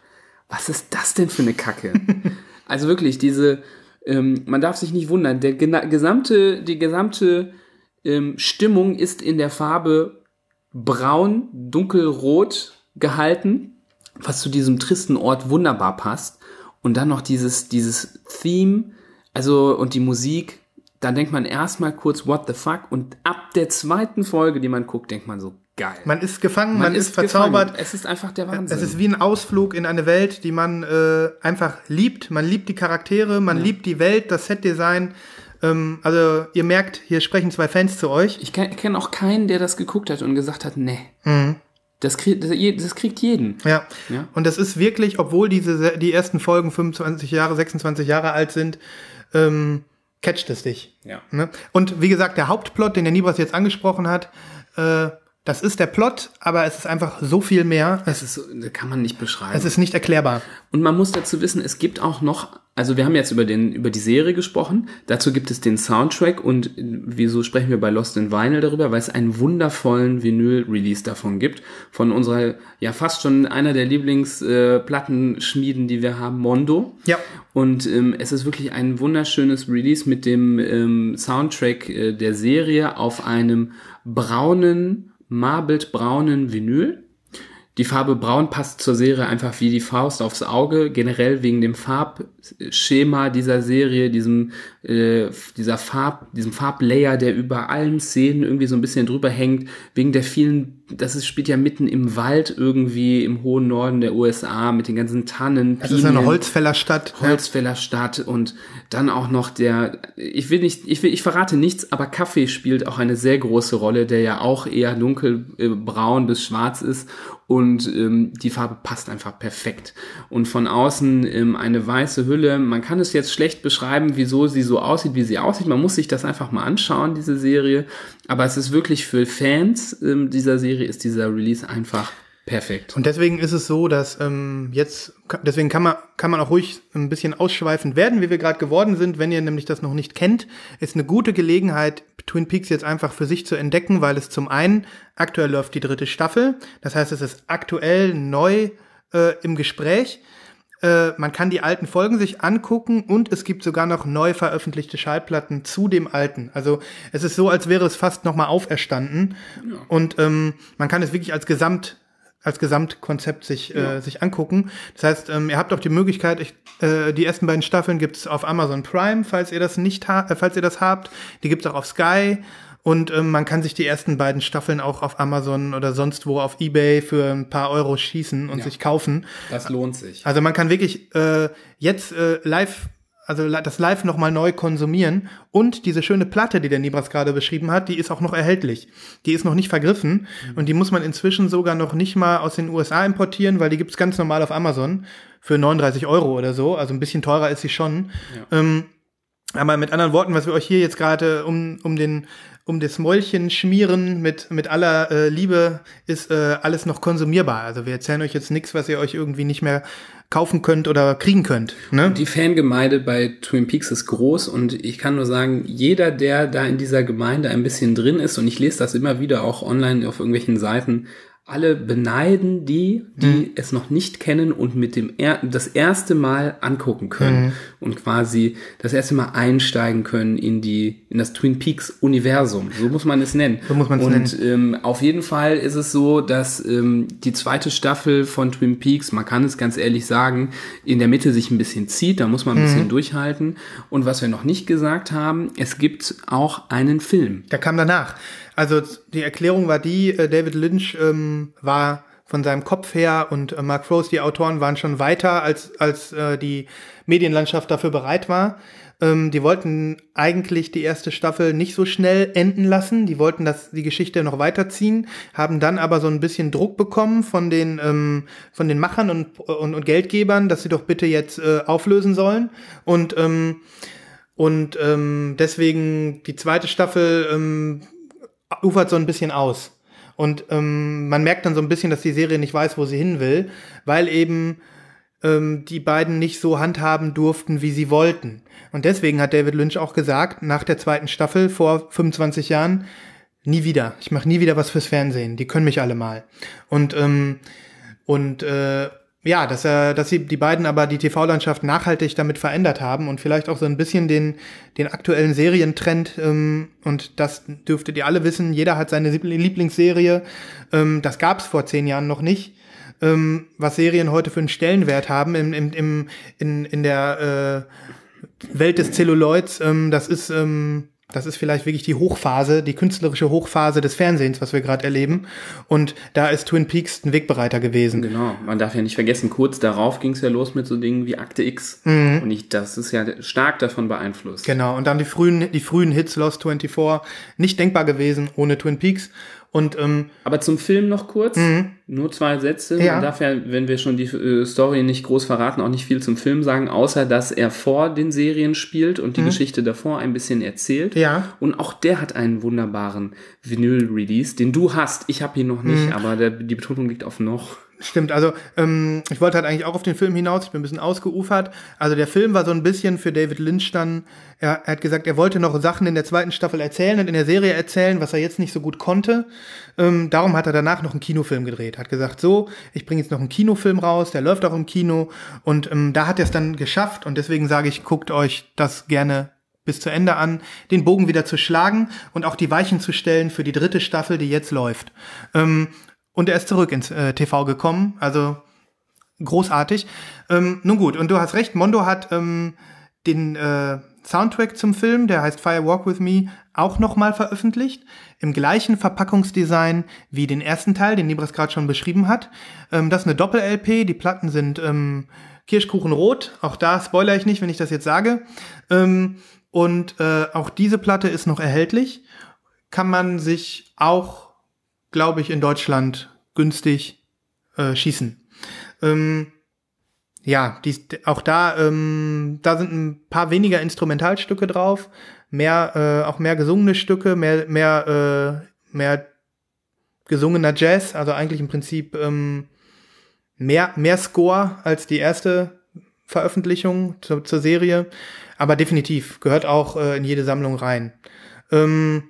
was ist das denn für eine Kacke? [LAUGHS] also wirklich diese, ähm, man darf sich nicht wundern, der gesamte, die gesamte ähm, Stimmung ist in der Farbe braun, dunkelrot gehalten, was zu diesem tristen Ort wunderbar passt. Und dann noch dieses, dieses Theme, also und die Musik, da denkt man erstmal kurz, what the fuck? Und ab der zweiten Folge, die man guckt, denkt man so, geil. Man ist gefangen, man, man ist, ist, verzaubert. Gefangen. Es ist einfach der Wahnsinn. Es ist wie ein Ausflug in eine Welt, die man äh, einfach liebt. Man liebt die Charaktere, man ja. liebt die Welt, das Setdesign. Ähm, also ihr merkt, hier sprechen zwei Fans zu euch. Ich kenne auch keinen, der das geguckt hat und gesagt hat, nee. Mhm. Das, krieg, das, das, kriegt jeden. Ja. ja. Und das ist wirklich, obwohl diese die ersten Folgen 25 Jahre, 26 Jahre alt sind, ähm, catcht es dich. Ja. Ne? Und wie gesagt, der Hauptplot, den der Nibras jetzt angesprochen hat, äh, das ist der Plot, aber es ist einfach so viel mehr. Es ist, das kann man nicht beschreiben. Es ist nicht erklärbar. Und man muss dazu wissen, es gibt auch noch, also wir haben jetzt über den, über die Serie gesprochen. Dazu gibt es den Soundtrack und wieso sprechen wir bei Lost in Vinyl darüber? Weil es einen wundervollen Vinyl-Release davon gibt. Von unserer, ja fast schon einer der Lieblingsplattenschmieden, äh, die wir haben, Mondo. Ja. Und ähm, es ist wirklich ein wunderschönes Release mit dem ähm, Soundtrack äh, der Serie auf einem braunen marbelt-braunen Vinyl. Die Farbe braun passt zur Serie einfach wie die Faust aufs Auge, generell wegen dem Farbschema dieser Serie, diesem, äh, dieser Farb, diesem Farblayer, der über allen Szenen irgendwie so ein bisschen drüber hängt, wegen der vielen, das ist, spielt ja mitten im Wald irgendwie im hohen Norden der USA mit den ganzen Tannen. Das ist eine Holzfällerstadt. Holzfällerstadt und dann auch noch der, ich will nicht, ich will, ich verrate nichts, aber Kaffee spielt auch eine sehr große Rolle, der ja auch eher dunkelbraun äh, bis schwarz ist und ähm, die Farbe passt einfach perfekt. Und von außen ähm, eine weiße Hülle. Man kann es jetzt schlecht beschreiben, wieso sie so aussieht, wie sie aussieht. Man muss sich das einfach mal anschauen, diese Serie. Aber es ist wirklich für Fans ähm, dieser Serie ist dieser Release einfach Perfekt. Und deswegen ist es so, dass ähm, jetzt, deswegen kann man, kann man auch ruhig ein bisschen ausschweifend werden, wie wir gerade geworden sind. Wenn ihr nämlich das noch nicht kennt, ist eine gute Gelegenheit, Twin Peaks jetzt einfach für sich zu entdecken, weil es zum einen aktuell läuft die dritte Staffel. Das heißt, es ist aktuell neu äh, im Gespräch. Äh, man kann die alten Folgen sich angucken und es gibt sogar noch neu veröffentlichte Schallplatten zu dem alten. Also es ist so, als wäre es fast nochmal auferstanden. Ja. Und ähm, man kann es wirklich als Gesamt als Gesamtkonzept sich, äh, ja. äh, sich angucken. Das heißt, ähm, ihr habt auch die Möglichkeit, ich, äh, die ersten beiden Staffeln gibt's auf Amazon Prime, falls ihr das nicht habt, äh, falls ihr das habt. Die gibt's auch auf Sky. Und ähm, man kann sich die ersten beiden Staffeln auch auf Amazon oder sonst wo auf Ebay für ein paar Euro schießen und ja. sich kaufen. Das lohnt sich. Also man kann wirklich äh, jetzt äh, live also das Live nochmal neu konsumieren. Und diese schöne Platte, die der Nibras gerade beschrieben hat, die ist auch noch erhältlich. Die ist noch nicht vergriffen mhm. und die muss man inzwischen sogar noch nicht mal aus den USA importieren, weil die gibt's ganz normal auf Amazon für 39 Euro oder so. Also ein bisschen teurer ist sie schon. Ja. Ähm, aber mit anderen Worten, was wir euch hier jetzt gerade um, um den um das Mäulchen schmieren mit, mit aller äh, Liebe ist äh, alles noch konsumierbar. Also wir erzählen euch jetzt nichts, was ihr euch irgendwie nicht mehr kaufen könnt oder kriegen könnt. Ne? Die Fangemeinde bei Twin Peaks ist groß und ich kann nur sagen, jeder, der da in dieser Gemeinde ein bisschen drin ist, und ich lese das immer wieder auch online auf irgendwelchen Seiten, alle beneiden die, die mhm. es noch nicht kennen und mit dem er das erste Mal angucken können mhm. und quasi das erste Mal einsteigen können in die in das Twin Peaks Universum. So muss man es nennen. So muss man es nennen. Und ähm, auf jeden Fall ist es so, dass ähm, die zweite Staffel von Twin Peaks, man kann es ganz ehrlich sagen, in der Mitte sich ein bisschen zieht. Da muss man ein mhm. bisschen durchhalten. Und was wir noch nicht gesagt haben, es gibt auch einen Film. Der kam danach. Also die Erklärung war die, äh, David Lynch ähm, war von seinem Kopf her und äh, Mark Rose, die Autoren, waren schon weiter, als, als äh, die Medienlandschaft dafür bereit war. Ähm, die wollten eigentlich die erste Staffel nicht so schnell enden lassen. Die wollten das, die Geschichte noch weiterziehen, haben dann aber so ein bisschen Druck bekommen von den, ähm, von den Machern und, und, und Geldgebern, dass sie doch bitte jetzt äh, auflösen sollen. Und, ähm, und ähm, deswegen die zweite Staffel ähm, ufert so ein bisschen aus. Und ähm, man merkt dann so ein bisschen, dass die Serie nicht weiß, wo sie hin will, weil eben ähm, die beiden nicht so handhaben durften, wie sie wollten. Und deswegen hat David Lynch auch gesagt, nach der zweiten Staffel vor 25 Jahren, nie wieder. Ich mache nie wieder was fürs Fernsehen. Die können mich alle mal. Und ähm, und äh, ja, dass er, dass sie die beiden aber die TV-Landschaft nachhaltig damit verändert haben und vielleicht auch so ein bisschen den den aktuellen Serientrend ähm, und das dürftet ihr alle wissen. Jeder hat seine Lieblingsserie. Ähm, das gab's vor zehn Jahren noch nicht. Ähm, was Serien heute für einen Stellenwert haben im, im, im in in der äh, Welt des Zelluloids. Ähm, das ist ähm, das ist vielleicht wirklich die Hochphase, die künstlerische Hochphase des Fernsehens, was wir gerade erleben. Und da ist Twin Peaks ein Wegbereiter gewesen. Genau, man darf ja nicht vergessen, kurz darauf ging es ja los mit so Dingen wie Akte X. Mhm. Und ich, das ist ja stark davon beeinflusst. Genau, und dann die frühen, die frühen Hits Lost 24, nicht denkbar gewesen ohne Twin Peaks. Und, ähm, Aber zum Film noch kurz, mhm. nur zwei Sätze. Ja. Man darf ja, wenn wir schon die äh, Story nicht groß verraten, auch nicht viel zum Film sagen, außer dass er vor den Serien spielt und die mhm. Geschichte davor ein bisschen erzählt. Ja. Und auch der hat einen wunderbaren Vinyl-Release, den du hast. Ich habe ihn noch nicht, mhm. aber der, die Betonung liegt auf noch. Stimmt, also ähm, ich wollte halt eigentlich auch auf den Film hinaus, ich bin ein bisschen ausgeufert. Also der Film war so ein bisschen für David Lynch dann, er, er hat gesagt, er wollte noch Sachen in der zweiten Staffel erzählen und in der Serie erzählen, was er jetzt nicht so gut konnte. Ähm, darum hat er danach noch einen Kinofilm gedreht. Hat gesagt, so, ich bringe jetzt noch einen Kinofilm raus, der läuft auch im Kino. Und ähm, da hat er es dann geschafft und deswegen sage ich, guckt euch das gerne bis zu Ende an, den Bogen wieder zu schlagen und auch die Weichen zu stellen für die dritte Staffel, die jetzt läuft. Ähm, und er ist zurück ins äh, TV gekommen. Also großartig. Ähm, nun gut, und du hast recht, Mondo hat ähm, den äh, Soundtrack zum Film, der heißt Fire Walk With Me, auch nochmal veröffentlicht. Im gleichen Verpackungsdesign wie den ersten Teil, den Libras gerade schon beschrieben hat. Ähm, das ist eine Doppel-LP, die Platten sind ähm, Kirschkuchenrot. Auch da spoiler ich nicht, wenn ich das jetzt sage. Ähm, und äh, auch diese Platte ist noch erhältlich. Kann man sich auch glaube ich, in Deutschland günstig äh, schießen. Ähm, ja, die, auch da, ähm, da sind ein paar weniger Instrumentalstücke drauf, mehr, äh, auch mehr gesungene Stücke, mehr, mehr, äh, mehr gesungener Jazz, also eigentlich im Prinzip ähm, mehr, mehr Score als die erste Veröffentlichung zur, zur Serie, aber definitiv gehört auch äh, in jede Sammlung rein. Ähm,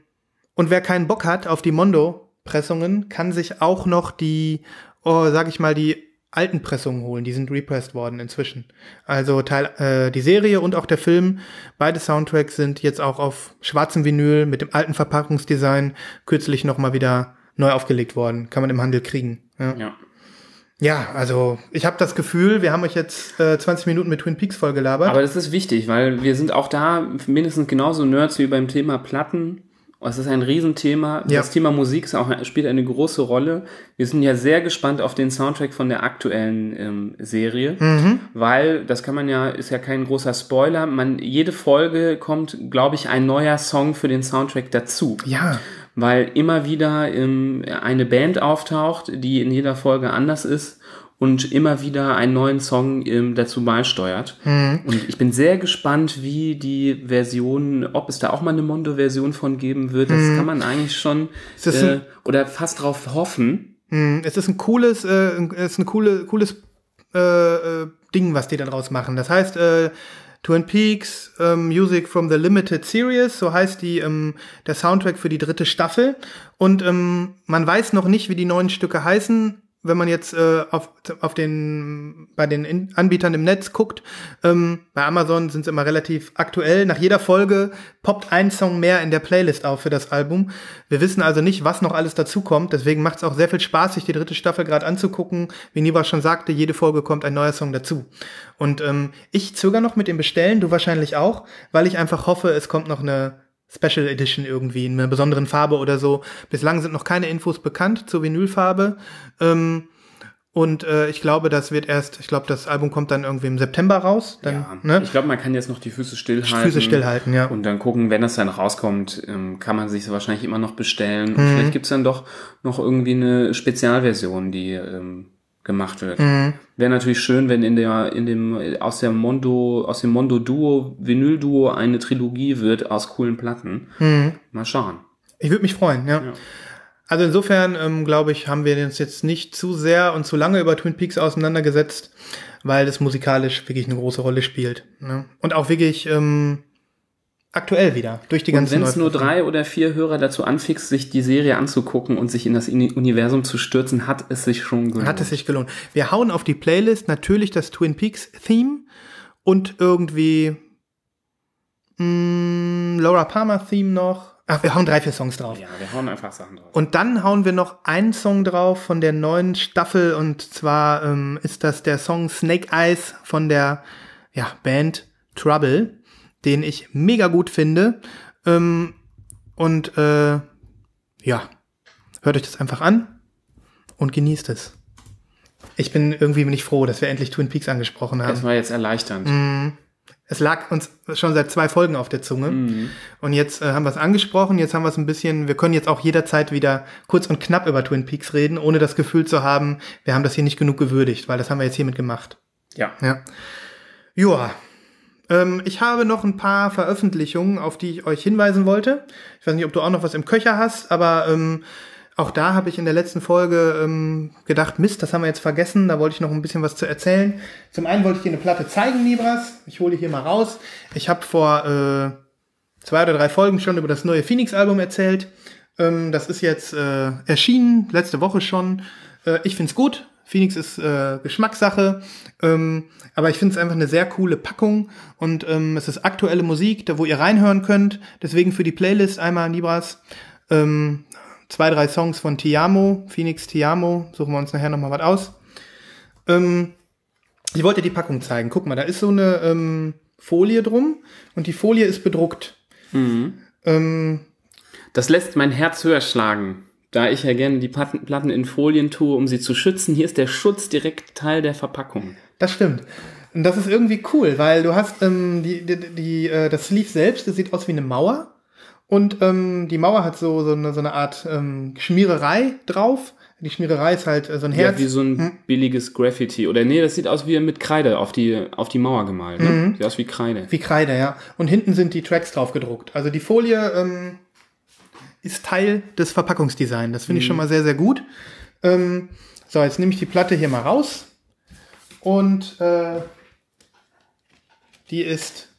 und wer keinen Bock hat auf die Mondo, Pressungen, kann sich auch noch die, oh, sag ich mal, die alten Pressungen holen. Die sind repressed worden inzwischen. Also Teil, äh, die Serie und auch der Film, beide Soundtracks sind jetzt auch auf schwarzem Vinyl mit dem alten Verpackungsdesign kürzlich nochmal wieder neu aufgelegt worden. Kann man im Handel kriegen. Ja. ja. Ja, also ich habe das Gefühl, wir haben euch jetzt äh, 20 Minuten mit Twin Peaks vollgelabert. Aber das ist wichtig, weil wir sind auch da mindestens genauso Nerds wie beim Thema Platten es ist ein Riesenthema. Ja. Das Thema Musik ist auch, spielt eine große Rolle. Wir sind ja sehr gespannt auf den Soundtrack von der aktuellen ähm, Serie, mhm. weil das kann man ja, ist ja kein großer Spoiler. Man, jede Folge kommt, glaube ich, ein neuer Song für den Soundtrack dazu. Ja. Weil immer wieder ähm, eine Band auftaucht, die in jeder Folge anders ist und immer wieder einen neuen Song ähm, dazu beisteuert. Mhm. Und ich bin sehr gespannt, wie die Version, ob es da auch mal eine Mondo-Version von geben wird. Das kann man eigentlich schon äh, oder fast drauf hoffen. Hm, Es ist ein cooles, äh, es ist ein coole, cooles äh, äh, Ding, was die da draus machen. Das heißt, äh, Twin Peaks ähm, Music from the Limited Series, so heißt die ähm, der Soundtrack für die dritte Staffel. Und ähm, man weiß noch nicht, wie die neuen Stücke heißen. Wenn man jetzt äh, auf, auf den bei den In Anbietern im Netz guckt, ähm, bei Amazon sind es immer relativ aktuell. Nach jeder Folge poppt ein Song mehr in der Playlist auf für das Album. Wir wissen also nicht, was noch alles dazukommt. Deswegen macht es auch sehr viel Spaß, sich die dritte Staffel gerade anzugucken. Wie Niva schon sagte, jede Folge kommt ein neuer Song dazu. Und ähm, ich zögere noch mit dem Bestellen, du wahrscheinlich auch, weil ich einfach hoffe, es kommt noch eine Special Edition irgendwie in einer besonderen Farbe oder so. Bislang sind noch keine Infos bekannt zur Vinylfarbe. Ähm, und äh, ich glaube, das wird erst, ich glaube, das Album kommt dann irgendwie im September raus. Dann, ne? Ich glaube, man kann jetzt noch die Füße stillhalten. Füße stillhalten, ja. Und dann gucken, wenn das dann rauskommt, ähm, kann man sich wahrscheinlich immer noch bestellen. Mhm. Und vielleicht gibt's dann doch noch irgendwie eine Spezialversion, die ähm, gemacht wird. Mhm. Wäre natürlich schön, wenn in der, in dem, aus der Mondo, aus dem Mondo Duo, Vinyl Duo eine Trilogie wird aus coolen Platten. Mhm. Mal schauen. Ich würde mich freuen, ja. Ja. Also insofern, ähm, glaube ich, haben wir uns jetzt nicht zu sehr und zu lange über Twin Peaks auseinandergesetzt, weil das musikalisch wirklich eine große Rolle spielt. Ne? Und auch wirklich ähm, aktuell wieder, durch die Und ganzen wenn es nur drei oder vier Hörer dazu anfixt, sich die Serie anzugucken und sich in das Uni- Universum zu stürzen, hat es sich schon gelohnt. Hat es sich gelohnt. Wir hauen auf die Playlist natürlich das Twin Peaks Theme und irgendwie mh, Laura Palmer Theme noch. Ach, wir hauen drei, vier Songs drauf. Ja, wir hauen einfach Sachen drauf. Und dann hauen wir noch einen Song drauf von der neuen Staffel und zwar ähm, ist das der Song Snake Eyes von der ja, Band Trouble, den ich mega gut finde. Ähm, und äh, ja, hört euch das einfach an und genießt es. Ich bin irgendwie bin ich froh, dass wir endlich Twin Peaks angesprochen haben. Das war jetzt erleichternd. Mhm. Es lag uns schon seit zwei Folgen auf der Zunge. Und jetzt äh, haben wir es angesprochen, jetzt haben wir es ein bisschen, wir können jetzt auch jederzeit wieder kurz und knapp über Twin Peaks reden, ohne das Gefühl zu haben, wir haben das hier nicht genug gewürdigt, weil das haben wir jetzt hiermit gemacht. Ja. Ja. Joa. Ähm, ich habe noch ein paar Veröffentlichungen, auf die ich euch hinweisen wollte. Ich weiß nicht, ob du auch noch was im Köcher hast, aber ähm, auch da habe ich in der letzten Folge ähm, gedacht, Mist, das haben wir jetzt vergessen, da wollte ich noch ein bisschen was zu erzählen. Zum einen wollte ich dir eine Platte zeigen, Libras. Ich hole die hier mal raus. Ich habe vor äh, zwei oder drei Folgen schon über das neue Phoenix-Album erzählt. Ähm, das ist jetzt äh, erschienen, letzte Woche schon. Äh, ich find's gut. Phoenix ist äh, Geschmackssache. Ähm, aber ich finde es einfach eine sehr coole Packung und ähm, es ist aktuelle Musik, da wo ihr reinhören könnt. Deswegen für die Playlist einmal Nibras. Ähm, zwei, drei Songs von Tiamo, Phoenix Tiamo. Suchen wir uns nachher nochmal was aus. Ähm, ich wollte die Packung zeigen. Guck mal, da ist so eine ähm, Folie drum und die Folie ist bedruckt. Ähm, Das lässt mein Herz höher schlagen, da ich ja gerne die Platten in Folien tue, um sie zu schützen. Hier ist der Schutz direkt Teil der Verpackung. Das stimmt. Und das ist irgendwie cool, weil du hast ähm, die, die, die, äh, das Sleeve selbst, das sieht aus wie eine Mauer. Und ähm, die Mauer hat so, so, eine, so eine Art ähm, Schmiererei drauf. Die Schmiererei ist halt äh, so ein Ja, Herz. wie so ein billiges Graffiti. Oder nee, das sieht aus wie mit Kreide auf die, auf die Mauer gemalt. Ne? Sieht aus wie Kreide. Wie Kreide, ja. Und hinten sind die Tracks drauf gedruckt. Also die Folie ähm, ist Teil des Verpackungsdesigns. Das finde ich schon mal sehr, sehr gut. Ähm, so, jetzt nehme ich die Platte hier mal raus. Und äh, die ist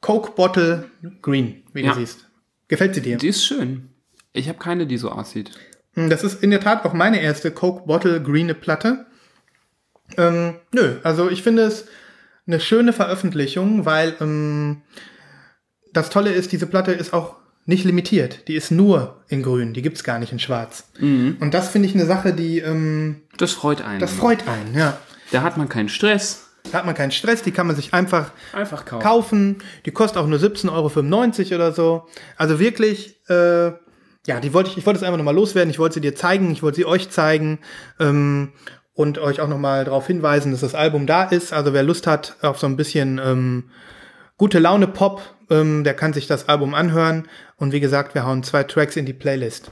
Coke Bottle Green, wie Ja. du siehst. Gefällt sie dir? Die ist schön. Ich habe keine, die so aussieht. Hm, Das ist in der Tat auch meine erste Coke Bottle Green Platte. Ähm, nö, also ich finde es eine schöne Veröffentlichung, weil ähm, das Tolle ist, diese Platte ist auch nicht limitiert. Die ist nur in Grün, die gibt's gar nicht in Schwarz. Und das finde ich eine Sache, die ähm, Das freut einen. das freut einen. Ja, Da hat man keinen Stress. da hat man keinen Stress, die kann man sich einfach Einfach kaufen. kaufen. Die kostet auch nur 17,95 Euro oder so. Also wirklich, äh, ja, die wollte ich, ich wollte es einfach nochmal loswerden. Ich wollte sie dir zeigen, ich wollte sie euch zeigen ähm, und euch auch nochmal darauf hinweisen, dass das Album da ist. Also wer Lust hat auf so ein bisschen ähm, gute Laune Pop, ähm, der kann sich das Album anhören. Und wie gesagt, wir hauen zwei Tracks in die Playlist.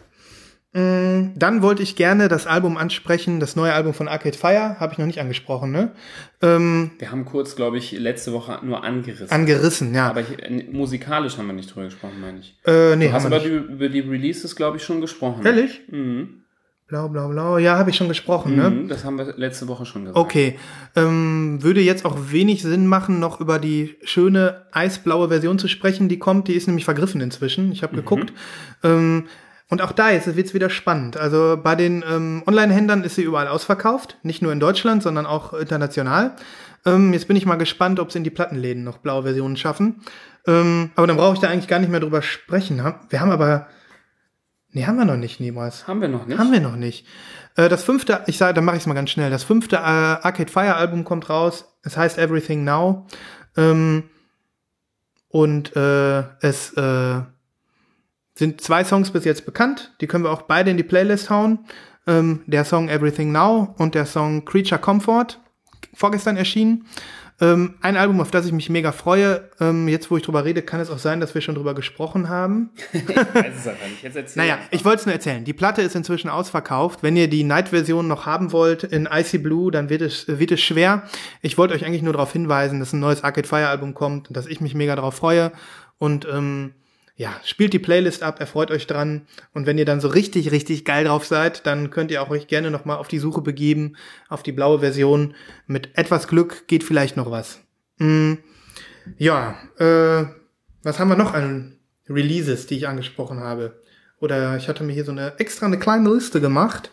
Mm, Dann wollte ich gerne das Album ansprechen, das neue Album von Arcade Fire, habe ich noch nicht angesprochen, ne? Ähm, Wir haben kurz, glaube ich, letzte Woche nur angerissen. angerissen, ja. aber ich, musikalisch haben wir nicht drüber gesprochen, meine ich. äh, nee, Du hast aber nicht. die, über die Releases, glaube ich, schon gesprochen. Ehrlich? Mhm. Blau, blau, blau. Ja, habe ich schon gesprochen, ne? Mhm, das haben wir letzte Woche schon gesagt. Okay, ähm, würde jetzt auch wenig Sinn machen, noch über die schöne eisblaue Version zu sprechen, die kommt. Die ist nämlich vergriffen inzwischen. Ich habe geguckt. Ähm, und auch da jetzt wird's wieder spannend. Also bei den ähm, Online-Händlern ist sie überall ausverkauft, nicht nur in Deutschland, sondern auch international. Ähm, jetzt bin ich mal gespannt, ob sie in die Plattenläden noch blaue Versionen schaffen. Ähm, aber dann brauche ich da eigentlich gar nicht mehr drüber sprechen. Ha- Wir haben aber, nee, haben wir noch nicht niemals. Haben wir noch nicht? Haben wir noch nicht. Äh, das fünfte, ich sage, dann mache ich es mal ganz schnell. Das fünfte äh, Arcade Fire Album kommt raus. Es heißt Everything Now. Ähm, und äh, es sind zwei Songs bis jetzt bekannt. Die können wir auch beide in die Playlist hauen. Ähm, der Song Everything Now und der Song Creature Comfort. Vorgestern erschienen. Ähm, ein Album, auf das ich mich mega freue. Ähm, jetzt, wo ich drüber rede, kann es auch sein, dass wir schon drüber gesprochen haben. [LAUGHS] Ich weiß es aber nicht. Jetzt erzähl Naja, ich wollte es nur erzählen. Die Platte ist inzwischen ausverkauft. Wenn ihr die Night-Version noch haben wollt in Icy Blue, dann wird es, wird es schwer. Ich wollte euch eigentlich nur darauf hinweisen, dass ein neues Arcade Fire Album kommt und dass ich mich mega darauf freue. Und ähm, ja, spielt die Playlist ab, erfreut euch dran. Und wenn ihr dann so richtig, richtig geil drauf seid, dann könnt ihr auch euch gerne noch mal auf die Suche begeben, auf die blaue Version. Mit etwas Glück geht vielleicht noch was. Mm, ja, äh, was haben wir noch an Releases, die ich angesprochen habe? Oder ich hatte mir hier so eine extra eine kleine Liste gemacht.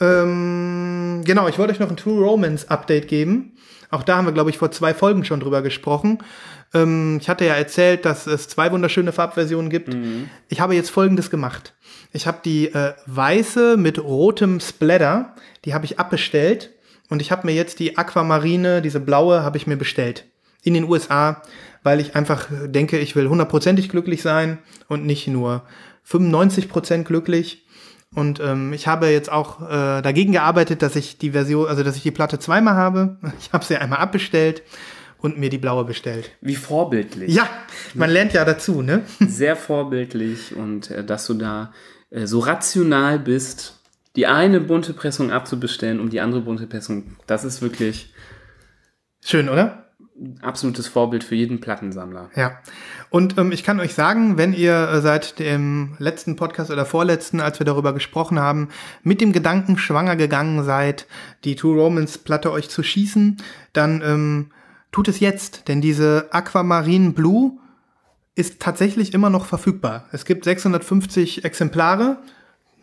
Ähm, genau, ich wollte euch noch ein True Romance Update geben. Auch da haben wir, glaube ich, vor zwei Folgen schon drüber gesprochen. Ähm, ich hatte ja erzählt, dass es zwei wunderschöne Farbversionen gibt. Ich habe jetzt Folgendes gemacht. Ich habe die äh, weiße mit rotem Splatter, die habe ich abbestellt. Und ich habe mir jetzt die Aquamarine, diese blaue, habe ich mir bestellt. In den USA, weil ich einfach denke, ich will hundertprozentig glücklich sein und nicht nur 95% glücklich. Und ähm, ich habe jetzt auch äh, dagegen gearbeitet, dass ich die Version, also dass ich die Platte zweimal habe. [LAUGHS] Ich habe sie einmal abbestellt und mir die blaue bestellt. Wie vorbildlich. Ja, man lernt ja dazu, ne? [LAUGHS] Sehr vorbildlich und äh, dass du da äh, so rational bist, die eine bunte Pressung abzubestellen, um die andere bunte Pressung. Das ist wirklich Schön, oder? absolutes Vorbild für jeden Plattensammler. Ja. Und ähm, ich kann euch sagen, wenn ihr äh, seit dem letzten Podcast oder vorletzten, als wir darüber gesprochen haben, mit dem Gedanken schwanger gegangen seid, die True Romance Platte euch zu schießen, dann ähm, tut es jetzt, denn diese Aquamarine Blue ist tatsächlich immer noch verfügbar. Es gibt 650 Exemplare,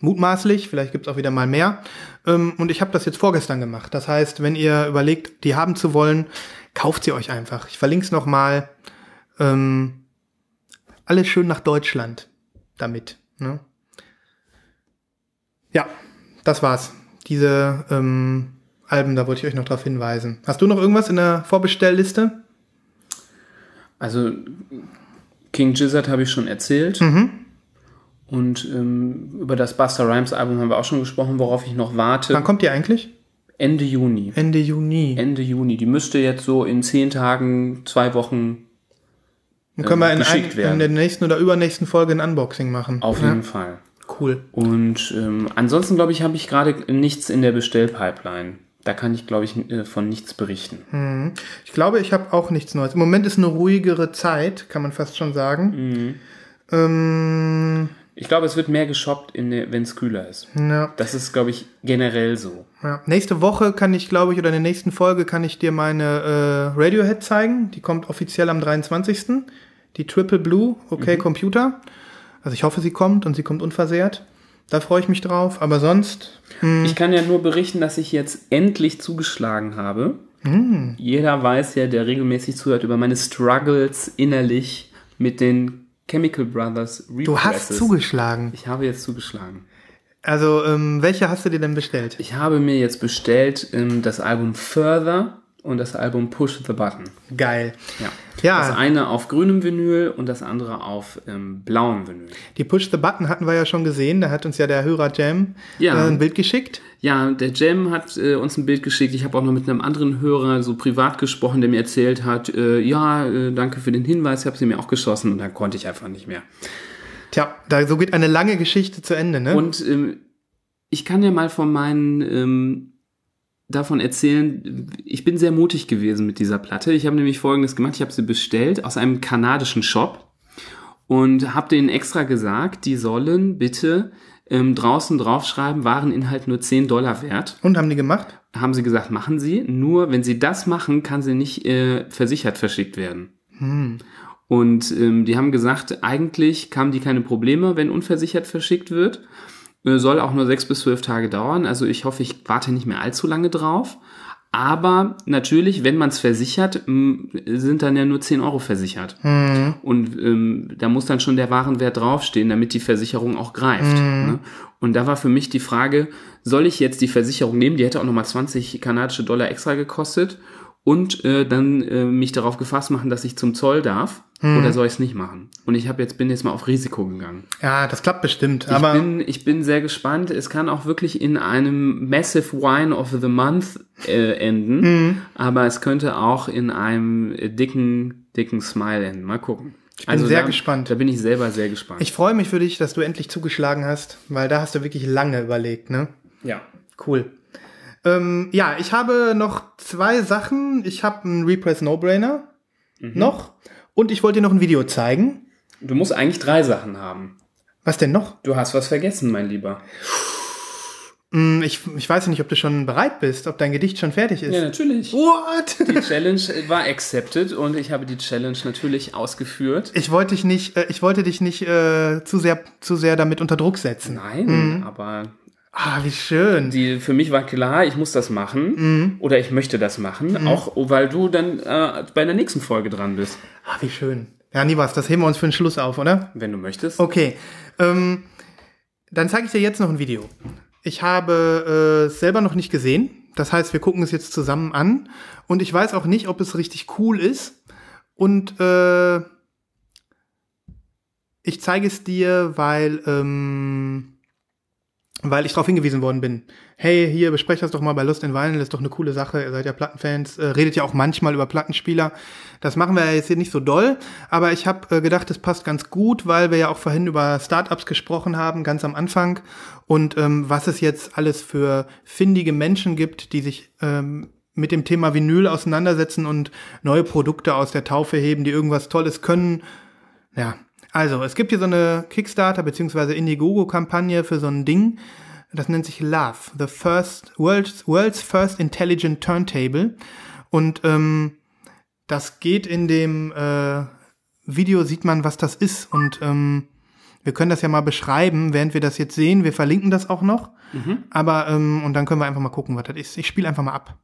mutmaßlich, vielleicht gibt es auch wieder mal mehr. Ähm, und ich habe das jetzt vorgestern gemacht. Das heißt, wenn ihr überlegt, die haben zu wollen, kauft sie euch einfach. Ich verlinke es nochmal. Ähm, alles schön nach Deutschland damit. Ne? Ja, das war's. Diese ähm, Alben, da wollte ich euch noch darauf hinweisen. Hast du noch irgendwas in der Vorbestellliste? Also King Gizzard habe ich schon erzählt. Mhm. Und ähm, über das Buster Rhymes Album haben wir auch schon gesprochen, worauf ich noch warte. Wann kommt die eigentlich? Ende Juni. Ende Juni. Ende Juni. Die müsste jetzt so in zehn Tagen, zwei Wochen Dann können wir in, ein, geschickt in werden. der nächsten oder übernächsten Folge ein Unboxing machen. auf ja, jeden Fall. Cool. Und ähm, ansonsten, glaube ich, habe ich gerade nichts in der Bestellpipeline. Da kann ich, glaube ich, äh, von nichts berichten. Ich glaube, ich habe auch nichts Neues. Im Moment ist eine ruhigere Zeit, kann man fast schon sagen. Mhm. Ähm, Ich glaube, es wird mehr geshoppt, wenn es kühler ist. ja, Das ist, glaube ich, generell so. ja. Nächste Woche kann ich, glaube ich, oder in der nächsten Folge kann ich dir meine äh, Radiohead zeigen. Die kommt offiziell am 23. Die Triple Blue, okay, Computer. Also ich hoffe, sie kommt und sie kommt unversehrt. Da freue ich mich drauf. Aber sonst, Ich kann ja nur berichten, dass ich jetzt endlich zugeschlagen habe. Jeder weiß ja, der regelmäßig zuhört, über meine Struggles innerlich mit den Chemical Brothers Represses. du hast zugeschlagen. Ich habe jetzt zugeschlagen. Also, ähm, welche hast du dir denn bestellt? Ich habe mir jetzt bestellt ähm, das Album Further und das Album Push the Button. Geil. Ja. Ja. Das eine auf grünem Vinyl und das andere auf ähm, blauem Vinyl. Die Push the Button hatten wir ja schon gesehen. Da hat uns ja der Hörer Jam Ja. äh, ein Bild geschickt. Ja, der Jam hat äh, uns ein Bild geschickt. Ich habe auch noch mit einem anderen Hörer so privat gesprochen, der mir erzählt hat, äh, ja, äh, danke für den Hinweis, ich habe sie mir auch geschossen und dann konnte ich einfach nicht mehr. Tja, da so geht eine lange Geschichte zu Ende, ne? Und ähm, ich kann ja mal von meinen ähm, davon erzählen, ich bin sehr mutig gewesen mit dieser Platte. Ich habe nämlich folgendes gemacht, ich habe sie bestellt aus einem kanadischen Shop und habe denen extra gesagt, die sollen bitte ähm, draußen draufschreiben, Wareninhalt nur 10 Dollar wert. Und haben die gemacht? Haben sie gesagt, machen sie. Nur wenn sie das machen, kann sie nicht äh, versichert verschickt werden. Hm. Und ähm, die haben gesagt, eigentlich kamen die keine Probleme, wenn unversichert verschickt wird. Äh, Soll auch nur sechs bis zwölf Tage dauern. Also ich hoffe, ich warte nicht mehr allzu lange drauf. Aber natürlich, wenn man es versichert, sind dann ja nur 10 Euro versichert. Und ähm, da muss dann schon der Warenwert draufstehen, damit die Versicherung auch greift. Ne? Und da war für mich die Frage, soll ich jetzt die Versicherung nehmen? Die hätte auch nochmal 20 kanadische Dollar extra gekostet. Und äh, dann äh, mich darauf gefasst machen, dass ich zum Zoll darf. Oder soll ich es nicht machen? Und ich habe jetzt bin jetzt mal auf Risiko gegangen. Ja, das klappt bestimmt. Ich aber bin, ich bin sehr gespannt. Es kann auch wirklich in einem Massive Wine of the Month äh, enden, Mhm. aber es könnte auch in einem äh, dicken, dicken Smile enden. Mal gucken. Ich bin sehr gespannt. Da bin ich selber sehr gespannt. ich freue mich für dich, dass du endlich zugeschlagen hast, weil da hast du wirklich lange überlegt, ne? ja. Cool. Ähm, ja, ich habe noch zwei Sachen. Ich habe einen Repress No-Brainer noch und ich wollte dir noch ein Video zeigen. Du musst eigentlich drei Sachen haben. Was denn noch? Du hast was vergessen, mein Lieber. Hm, ich, ich weiß nicht, ob du schon bereit bist, ob dein Gedicht schon fertig ist. Ja, natürlich. What? Die Challenge war accepted und ich habe die Challenge natürlich ausgeführt. Ich wollte dich nicht, äh, ich wollte dich nicht äh, zu sehr, zu sehr damit unter Druck setzen. Nein, aber Ah, wie schön. die, für mich war klar, ich muss das machen oder ich möchte das machen, auch weil du dann äh, bei der nächsten Folge dran bist, Ah, wie schön. Ja, nie was. Das heben wir uns für den Schluss auf, oder? wenn du möchtest. Okay. Ähm, dann zeige ich dir jetzt noch ein Video. Ich habe äh, es selber noch nicht gesehen. Das heißt, wir gucken es jetzt zusammen an. Und ich weiß auch nicht, ob es richtig cool ist. Und äh, ich zeige es dir, weil, ähm, weil ich darauf hingewiesen worden bin. Hey, hier, besprecht das doch mal bei Lust in Vinyl, ist doch eine coole Sache. Ihr seid ja Plattenfans, äh, redet ja auch manchmal über Plattenspieler. Das machen wir ja jetzt hier nicht so doll, aber ich habe äh, gedacht, es passt ganz gut, weil wir ja auch vorhin über Startups gesprochen haben, ganz am Anfang. Und ähm, was es jetzt alles für findige Menschen gibt, die sich ähm, mit dem Thema Vinyl auseinandersetzen und neue Produkte aus der Taufe heben, die irgendwas Tolles können. Ja, also es gibt hier so eine Kickstarter bzw. Indiegogo-Kampagne für so ein Ding. Das nennt sich Love, the first world's, world's first intelligent turntable. Und ähm, das geht in dem äh, Video sieht man, was das ist. Und ähm, wir können das ja mal beschreiben, während wir das jetzt sehen. Wir verlinken das auch noch. Aber ähm, und dann können wir einfach mal gucken, was das ist. Ich spiele einfach mal ab.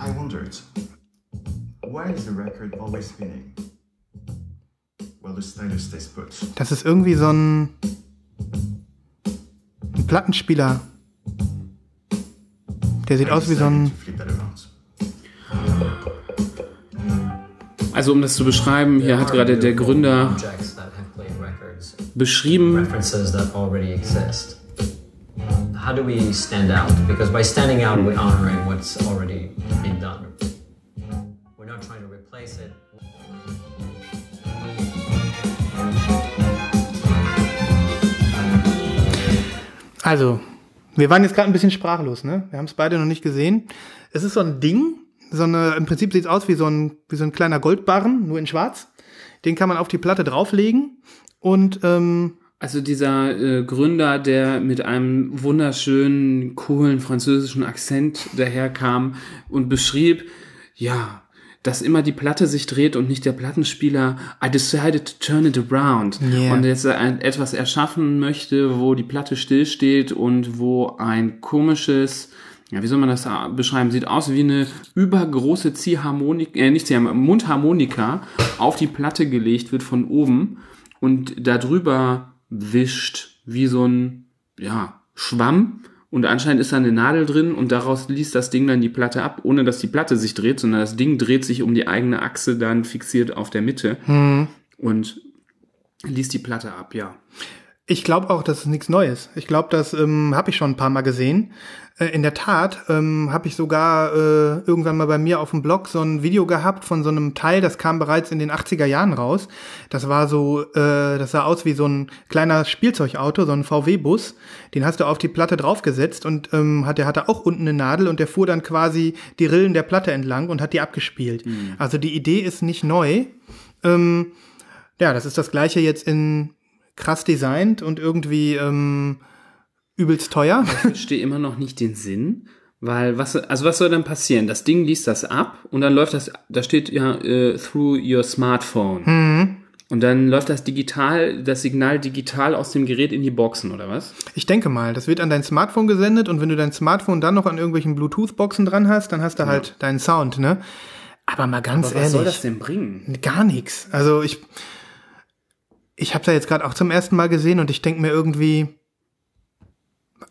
I wondered, Das ist irgendwie so ein, ein Plattenspieler. Der sieht aus wie so ein. Also um das zu beschreiben, hier hat gerade der Gründer beschrieben, references that already exist. How do we stand out? Because by standing out, we're honoring what's already been done. Also, wir waren jetzt gerade ein bisschen sprachlos, ne? Wir haben es beide noch nicht gesehen. Es ist so ein Ding, so eine, im Prinzip sieht es aus wie so ein, wie so ein kleiner Goldbarren, nur in schwarz. Den kann man auf die Platte drauflegen und ähm, also dieser äh, Gründer, der mit einem wunderschönen, coolen französischen Akzent daherkam und beschrieb, ja, dass immer die Platte sich dreht und nicht der Plattenspieler. I decided to turn it around. Yeah. Und jetzt ein, etwas erschaffen möchte, wo die Platte stillsteht und wo ein komisches, ja, wie soll man das äh, beschreiben? Sieht aus wie eine übergroße Ziehharmonika, äh, nicht Ziehharmonika, Mundharmonika auf die Platte gelegt wird von oben und darüber wischt wie so ein, ja, Schwamm. Und anscheinend ist da eine Nadel drin und daraus liest das Ding dann die Platte ab, ohne dass die Platte sich dreht, sondern das Ding dreht sich um die eigene Achse dann fixiert auf der Mitte und liest die Platte ab, ja. Ich glaube auch, das ist nichts Neues. Ich glaube, das ähm, habe ich schon ein paar Mal gesehen. Äh, in der Tat ähm, habe ich sogar äh, irgendwann mal bei mir auf dem Blog so ein Video gehabt von so einem Teil, das kam bereits in den 80er Jahren raus. Das war so, äh, das sah aus wie so ein kleiner Spielzeugauto, so ein VW-Bus. Den hast du auf die Platte draufgesetzt und ähm, hat, der hatte auch unten eine Nadel und der fuhr dann quasi die Rillen der Platte entlang und hat die abgespielt. Also die Idee ist nicht neu. Ähm, ja, das ist das gleiche jetzt in krass designt und irgendwie ähm, übelst teuer. Ich verstehe immer noch nicht den Sinn, weil was, also was soll dann passieren? Das Ding liest das ab und dann läuft das, da steht ja äh, through your smartphone. Und dann läuft das digital, das Signal digital aus dem Gerät in die Boxen oder was? Ich denke mal, das wird an dein Smartphone gesendet und wenn du dein Smartphone dann noch an irgendwelchen Bluetooth-Boxen dran hast, dann hast du halt deinen Sound, ne? Aber mal ganz Aber was ehrlich, soll das denn bringen? gar nichts. Also ich, ich habe da jetzt gerade auch zum ersten Mal gesehen und ich denke mir irgendwie,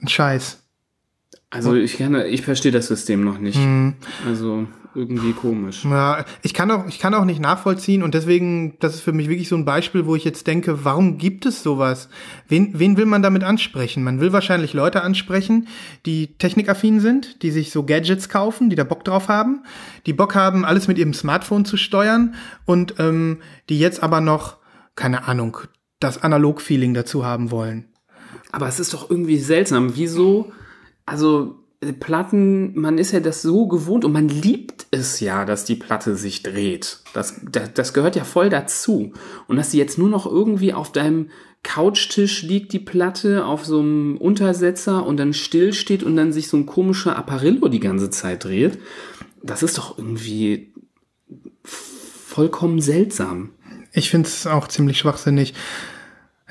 ein Scheiß. Also ich kann, ich verstehe das System noch nicht. Also irgendwie komisch. Ja, ich kann auch, ich kann auch nicht nachvollziehen und deswegen, das ist für mich wirklich so ein Beispiel, wo ich jetzt denke, warum gibt es sowas? Wen, wen will man damit ansprechen? Man will wahrscheinlich Leute ansprechen, die technikaffin sind, die sich so Gadgets kaufen, die da Bock drauf haben, die Bock haben, alles mit ihrem Smartphone zu steuern und ähm, die jetzt aber noch, keine Ahnung, das Analog-Feeling dazu haben wollen. Aber es ist doch irgendwie seltsam. Wieso? Also äh, Platten, man ist ja das so gewohnt und man liebt es ja, dass die Platte sich dreht. Das, das, das gehört ja voll dazu. Und dass sie jetzt nur noch irgendwie auf deinem Couchtisch liegt, die Platte, auf so einem Untersetzer und dann still steht und dann sich so ein komischer Apparillo die ganze Zeit dreht, das ist doch irgendwie vollkommen seltsam. Ich finde es auch ziemlich schwachsinnig.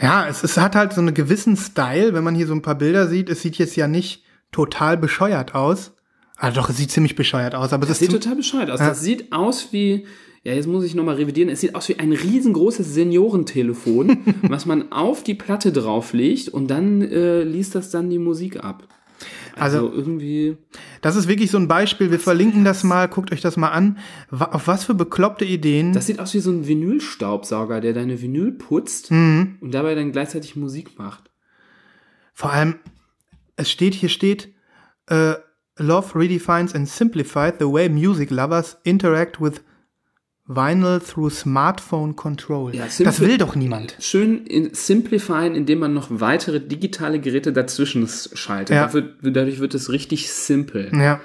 Ja, es, es hat halt so einen gewissen Style, wenn man hier so ein paar Bilder sieht. Es sieht jetzt ja nicht total bescheuert aus. Ah, doch, es sieht ziemlich bescheuert aus, aber es Das sieht total bescheuert aus. Das sieht aus wie, ja, jetzt muss ich nochmal revidieren, es sieht aus wie ein riesengroßes Seniorentelefon, [LAUGHS] was man auf die Platte drauflegt und dann äh, liest das dann die Musik ab. Also, Also- irgendwie, Das ist wirklich so ein Beispiel. Wir verlinken das mal, guckt euch das mal an. Auf was für bekloppte Ideen. das sieht aus wie so ein Vinylstaubsauger, der deine Vinyl putzt Mhm. und dabei dann gleichzeitig Musik macht. Vor allem, es steht, hier steht, äh, Love redefines and simplifies the way music lovers interact with vinyl through smartphone control. Ja, das will doch niemand. Schön in simplifyen, indem man noch weitere digitale Geräte dazwischen schaltet. Ja. Dadurch, wird es richtig simpel. Ja.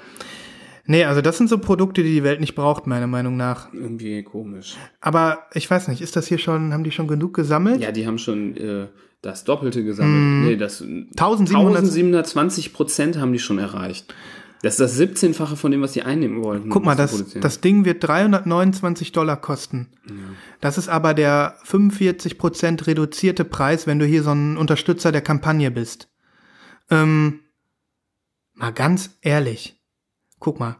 Nee, also das sind so Produkte, die die Welt nicht braucht, meiner Meinung nach. Irgendwie komisch. Aber ich weiß nicht, ist das hier schon, haben die schon genug gesammelt? Ja, die haben schon äh, das Doppelte gesammelt. Nee, das 1700 1720 Prozent haben die schon erreicht. Das ist das 17-fache von dem, was die einnehmen wollten. Guck mal, das, das Ding wird 329 Dollar kosten. Das ist aber der 45% reduzierte Preis, wenn du hier so ein Unterstützer der Kampagne bist. Ähm, mal ganz ehrlich. Guck mal.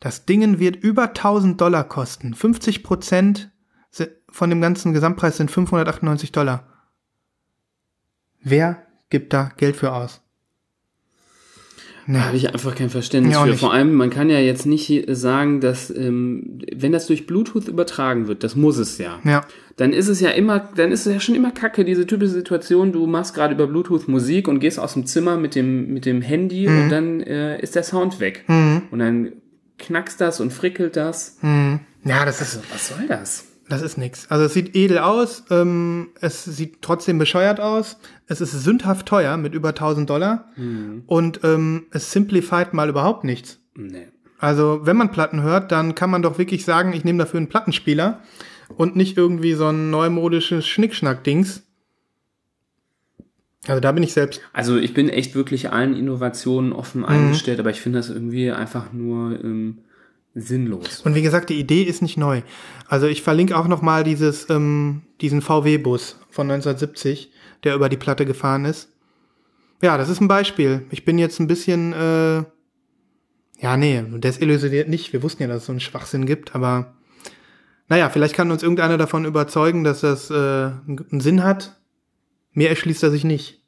Das Ding wird über 1000 Dollar kosten. 50% si- von dem ganzen Gesamtpreis sind 598 Dollar. Wer gibt da Geld für aus? Da habe ich einfach kein Verständnis Ja, für. nicht. Vor allem, man kann ja jetzt nicht sagen, dass, ähm, wenn das durch Bluetooth übertragen wird, das muss es ja. Ja. Dann ist es ja immer, dann ist es ja schon immer kacke, diese typische Situation, du machst gerade über Bluetooth Musik und gehst aus dem Zimmer mit dem, mit dem Handy Mhm. und dann äh, ist der Sound weg. Und dann knackst das und frickelt das. Ja, das ist, Was soll das? Das ist nix. Also es sieht edel aus, ähm, es sieht trotzdem bescheuert aus, es ist sündhaft teuer mit über 1000 Dollar und ähm, es simplified mal überhaupt nichts. Nee. Also wenn man Platten hört, dann kann man doch wirklich sagen, ich nehme dafür einen Plattenspieler und nicht irgendwie so ein neumodisches Schnickschnack-Dings. Also da bin ich selbst. Also ich bin echt wirklich allen Innovationen offen Mhm. eingestellt, aber ich finde das irgendwie einfach nur ähm, sinnlos. Und wie gesagt, die Idee ist nicht neu. Also ich verlinke auch noch mal dieses, ähm, diesen VW-Bus von 1970, der über die Platte gefahren ist. Ja, das ist ein Beispiel. Ich bin jetzt ein bisschen, äh, ja, nee, desillusioniert nicht. Wir wussten ja, dass es so einen Schwachsinn gibt, aber naja, vielleicht kann uns irgendeiner davon überzeugen, dass das äh, einen Sinn hat. Mir erschließt er sich nicht.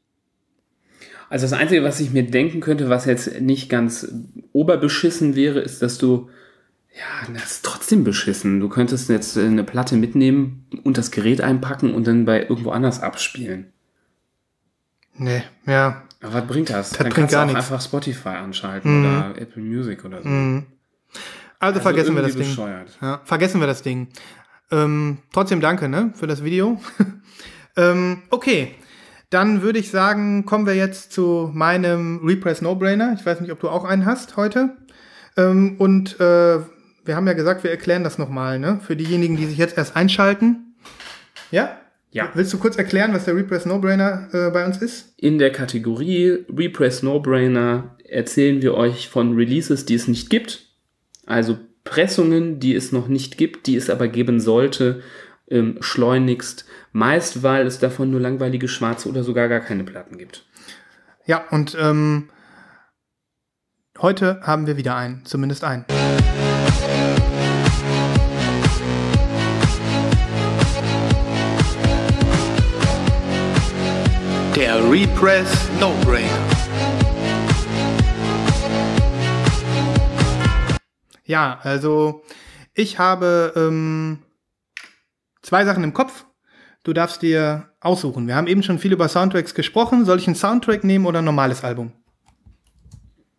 Also das Einzige, was ich mir denken könnte, was jetzt nicht ganz oberbeschissen wäre, ist, dass du, ja, das ist trotzdem beschissen. Du könntest jetzt äh, eine Platte mitnehmen und das Gerät einpacken und dann bei irgendwo anders abspielen. Nee, ja. Aber was bringt das? Das Dann bringt kannst du gar auch nichts. einfach Spotify anschalten oder Apple Music oder so. Also, vergessen wir das Ding. bescheuert. Ja, vergessen wir das Ding. Ähm, trotzdem danke, ne, für das Video. [LAUGHS] ähm, okay. Dann würde ich sagen, kommen wir jetzt zu meinem Repress No-Brainer. Ich weiß nicht, ob du auch einen hast heute. Ähm, und äh, wir haben ja gesagt, wir erklären das nochmal, ne? Für diejenigen, die sich jetzt erst einschalten. Ja? Ja. Willst du kurz erklären, was der Repress No-Brainer äh, bei uns ist? In der Kategorie Repress No-Brainer erzählen wir euch von Releases, die es nicht gibt. Also Pressungen, die es noch nicht gibt, die es aber geben sollte, ähm, schleunigst. Meist, weil es davon nur langweilige schwarze oder sogar gar keine Platten gibt. Ja, und ähm, heute haben wir wieder einen, zumindest einen. Repress No-Brainer. Ja, also ich habe ähm, zwei Sachen im Kopf. Du darfst dir aussuchen. Wir haben eben schon viel über Soundtracks gesprochen. Soll ich einen Soundtrack nehmen oder ein normales Album?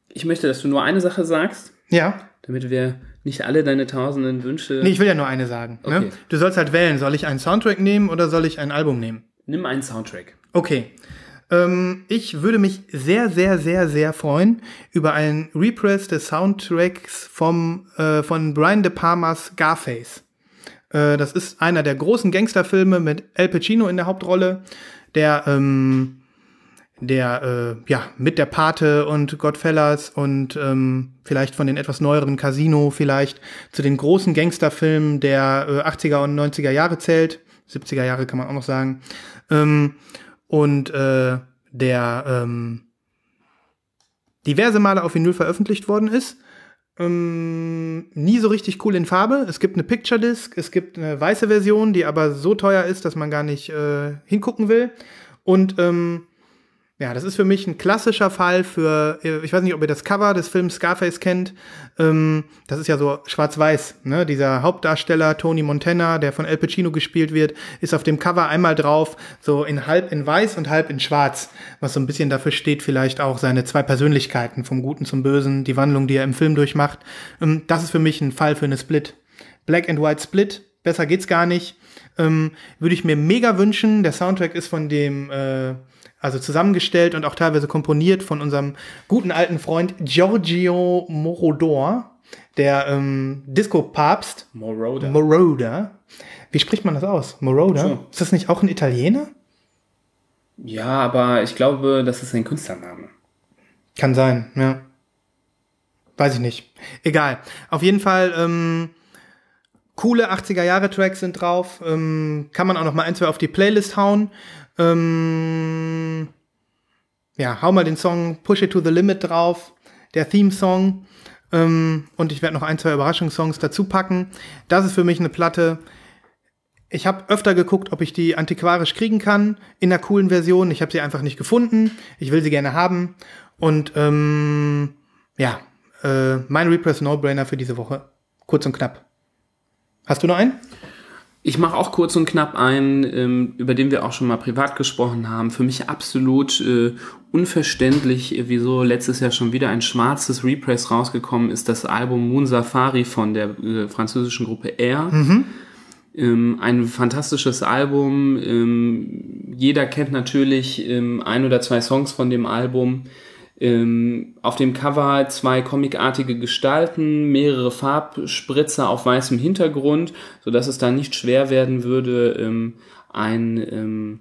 Ich möchte, dass du nur eine Sache sagst, Ja. damit wir nicht alle deine tausenden Wünsche. Nee, ich will ja nur eine sagen. Ne? Okay. Du sollst halt wählen. Soll ich einen Soundtrack nehmen oder soll ich ein Album nehmen? Nimm einen Soundtrack. Okay. Ähm, ich würde mich sehr, sehr, sehr, sehr freuen über einen Repress des Soundtracks vom, äh, von Brian De Palmas Scarface. Äh, das ist einer der großen Gangsterfilme mit Al Pacino in der Hauptrolle, der, ähm, der, äh, ja, mit der Pate und Godfellas und ähm, vielleicht von den etwas neueren Casino vielleicht zu den großen Gangsterfilmen der äh, 80er und 90er Jahre zählt. 70er Jahre kann man auch noch sagen. Ähm, und äh, der ähm, diverse Male auf Vinyl veröffentlicht worden ist. Ähm, nie so richtig cool in Farbe. Es gibt eine Picture Disc, es gibt eine weiße Version, die aber so teuer ist, dass man gar nicht äh, hingucken will. Und ähm, ja, das ist für mich ein klassischer Fall für, ich weiß nicht, ob ihr das Cover des Films Scarface kennt. Ähm, das ist ja so schwarz-weiß. Ne? Dieser Hauptdarsteller Tony Montana, der von Al Pacino gespielt wird, ist auf dem Cover einmal drauf, so in halb in weiß und halb in schwarz. Was so ein bisschen dafür steht, vielleicht auch seine zwei Persönlichkeiten, vom Guten zum Bösen, die Wandlung, die er im Film durchmacht. Ähm, das ist für mich ein Fall für eine Split. Black and White Split, besser geht's gar nicht. Ähm, Würde ich mir mega wünschen. Der Soundtrack ist von dem, äh, also zusammengestellt und auch teilweise komponiert von unserem guten alten Freund Giorgio Moroder, der ähm, Disco-Papst. Moroder. Moroder. Wie spricht man das aus? Moroder? So. Ist das nicht auch ein Italiener? ja, aber ich glaube, das ist ein Künstlername. Kann sein, ja. Weiß ich nicht. Egal. Auf jeden Fall, ähm, coole 80er-Jahre-Tracks sind drauf. Ähm, kann man auch noch mal ein, zwei auf die Playlist hauen. Ähm, ja, hau mal den Song Push It to the Limit drauf. Der Theme-Song. Ähm, und ich werde noch ein, zwei Überraschungssongs dazu packen. Das ist für mich eine Platte. Ich habe öfter geguckt, ob ich die antiquarisch kriegen kann in einer coolen Version. Ich habe sie einfach nicht gefunden. Ich will sie gerne haben. Und ähm, ja, äh, mein Repress No-Brainer für diese Woche. Kurz und knapp. Hast du noch einen? Ich mache auch kurz und knapp einen, ähm, über den wir auch schon mal privat gesprochen haben. Für mich absolut äh, unverständlich, wieso letztes Jahr schon wieder ein schwarzes Repress rausgekommen ist, das Album Moon Safari von der äh, französischen Gruppe Air. Ähm, ein fantastisches Album. Ähm, jeder kennt natürlich ähm, ein oder zwei Songs von dem Album. Ähm, auf dem Cover zwei comicartige Gestalten, mehrere Farbspritzer auf weißem Hintergrund, so dass es da nicht schwer werden würde, ähm, ein ähm,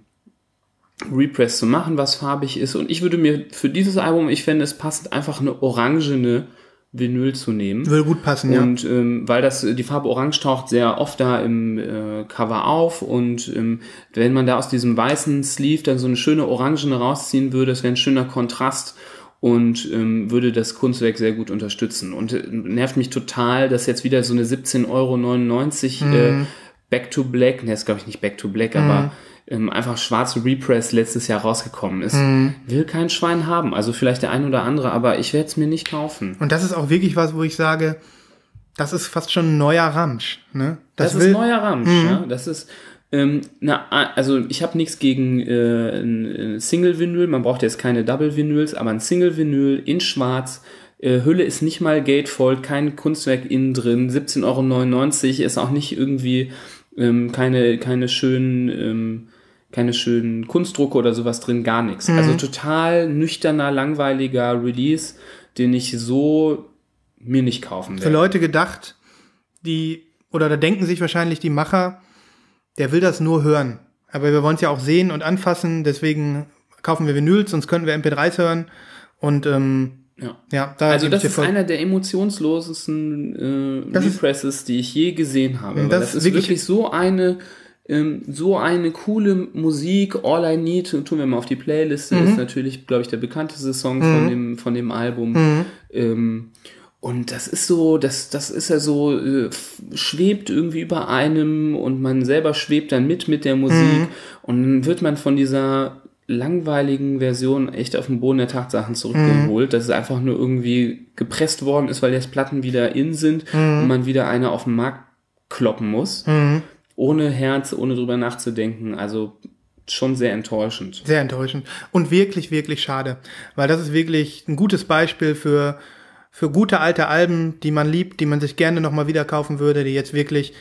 Repress zu machen, was farbig ist. Und ich würde mir für dieses Album, ich fände es passend, einfach eine orangene Vinyl zu nehmen. Würde gut passen, ja. Und ähm, weil das die Farbe Orange taucht sehr oft da im äh, Cover auf und ähm, wenn man da aus diesem weißen Sleeve dann so eine schöne Orangene rausziehen würde, das wäre ein schöner Kontrast und ähm, würde das Kunstwerk sehr gut unterstützen. Und äh, nervt mich total, dass jetzt wieder so eine 17,99 Euro äh, Back to Black, ne, ist glaube ich nicht Back to Black, aber ähm, einfach schwarze Repress letztes Jahr rausgekommen ist. Will kein Schwein haben. Also vielleicht der ein oder andere, aber ich werde es mir nicht kaufen. Und das ist auch wirklich was, wo ich sage, das ist fast schon ein neuer Ramsch. Ne? Das, will- ist neuer Ramsch, ja. Das ist, Ähm, na, also ich habe nichts gegen äh, ein, Single-Vinyl, man braucht jetzt keine Double-Vinyls, aber ein Single-Vinyl in schwarz, äh, Hülle ist nicht mal gatefold, kein Kunstwerk innen drin, 17,99 Euro, ist auch nicht irgendwie ähm, keine, keine schönen, ähm, keine schönen Kunstdrucke oder sowas drin, gar nichts. Also total nüchterner, langweiliger Release, den ich so mir nicht kaufen Für werde. Leute gedacht, die, oder da denken sich wahrscheinlich die Macher, der will das nur hören. Aber wir wollen es ja auch sehen und anfassen, deswegen kaufen wir Vinyls, sonst könnten wir MP3s hören. Und ähm, Ja. ja, da Also das ist einer der emotionslosesten äh, Represses, die ich je gesehen habe. Das das, ist wirklich- wirklich, so eine ähm, so eine coole Musik. All I Need tun wir mal auf die Playliste. Mhm. Ist natürlich, glaube ich, der bekannteste Song von dem von dem Album. Mhm. Ähm, und das ist so, das, das ist ja so, äh, schwebt irgendwie über einem und man selber schwebt dann mit mit der Musik Mhm. und dann wird man von dieser langweiligen Version echt auf den Boden der Tatsachen zurückgeholt, dass es einfach nur irgendwie gepresst worden ist, weil jetzt Platten wieder in sind und man wieder eine auf den Markt kloppen muss, ohne Herz, ohne drüber nachzudenken. Also schon sehr enttäuschend. Sehr enttäuschend. Und wirklich, wirklich schade. Weil das ist wirklich ein gutes Beispiel für, für gute alte Alben, die man liebt, die man sich gerne nochmal wieder kaufen würde, die jetzt wirklich,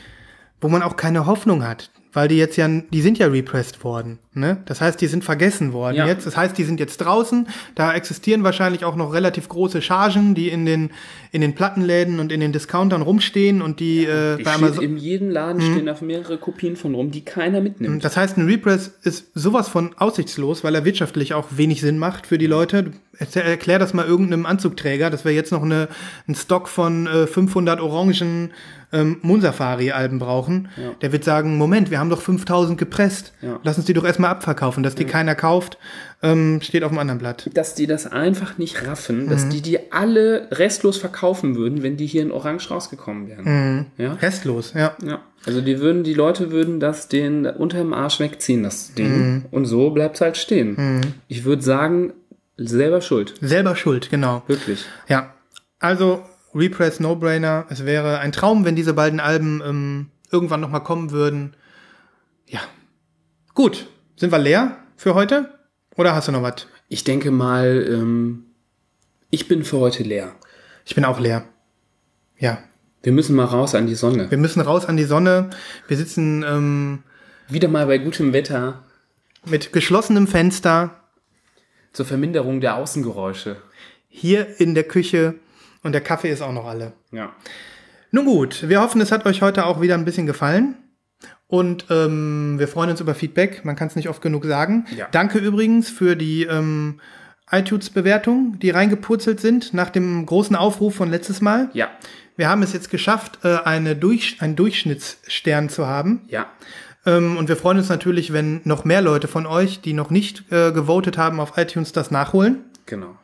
wo man auch keine Hoffnung hat. Weil die jetzt ja, die sind ja repressed worden. Ne? Das heißt, die sind vergessen worden Ja. jetzt. Das heißt, die sind jetzt draußen. Da existieren wahrscheinlich auch noch relativ große Chargen, die in den, in den Plattenläden und in den Discountern rumstehen und die, äh, Die bei steht, Amazon. in jedem Laden stehen da mehrere Kopien von rum, die keiner mitnimmt. Das heißt, ein Repress ist sowas von aussichtslos, weil er wirtschaftlich auch wenig Sinn macht für die Leute. Erklär, erklär das mal irgendeinem Anzugträger, dass wir jetzt noch eine, einen Stock von äh, 500 orangen ähm, Moon-Safari-Alben brauchen. Der wird sagen, Moment, wir haben doch 5000 gepresst. Ja. Lass uns die doch erstmal abverkaufen. Dass die keiner kauft, ähm, steht auf dem anderen Blatt. dass die das einfach nicht raffen, Mhm. dass die die alle restlos verkaufen würden, wenn die hier in Orange rausgekommen wären. Mhm. Ja? Restlos, ja. ja. Also die würden, die Leute würden das den unter dem Arsch wegziehen, das Ding. Mhm. Und so bleibt's halt stehen. Ich würde sagen, selber schuld. Selber schuld, genau. Wirklich. Ja, also Repress No-Brainer. Es wäre ein Traum, wenn diese beiden Alben ähm, irgendwann noch mal kommen würden. Ja, gut. Sind wir leer für heute? Oder hast du noch was? Ich denke mal, ähm, ich bin für heute leer. Ich bin auch leer. Ja, Wir müssen mal raus an die Sonne. wir müssen raus an die Sonne. Wir sitzen ähm, Wieder mal bei gutem Wetter mit geschlossenem Fenster zur Verminderung der Außengeräusche. hier in der Küche und der Kaffee ist auch noch alle. Ja. Nun gut, wir hoffen, es hat euch heute auch wieder ein bisschen gefallen. Und ähm, wir freuen uns über Feedback. Man kann es nicht oft genug sagen. Ja. Danke übrigens für die ähm, iTunes-Bewertungen, die reingepurzelt sind nach dem großen Aufruf von letztes Mal. Ja. Wir haben es jetzt geschafft, äh, eine Durch einen Durchschnittsstern zu haben. Ja. Ähm, und wir freuen uns natürlich, wenn noch mehr Leute von euch, die noch nicht äh, gewotet haben auf iTunes, das nachholen. Genau.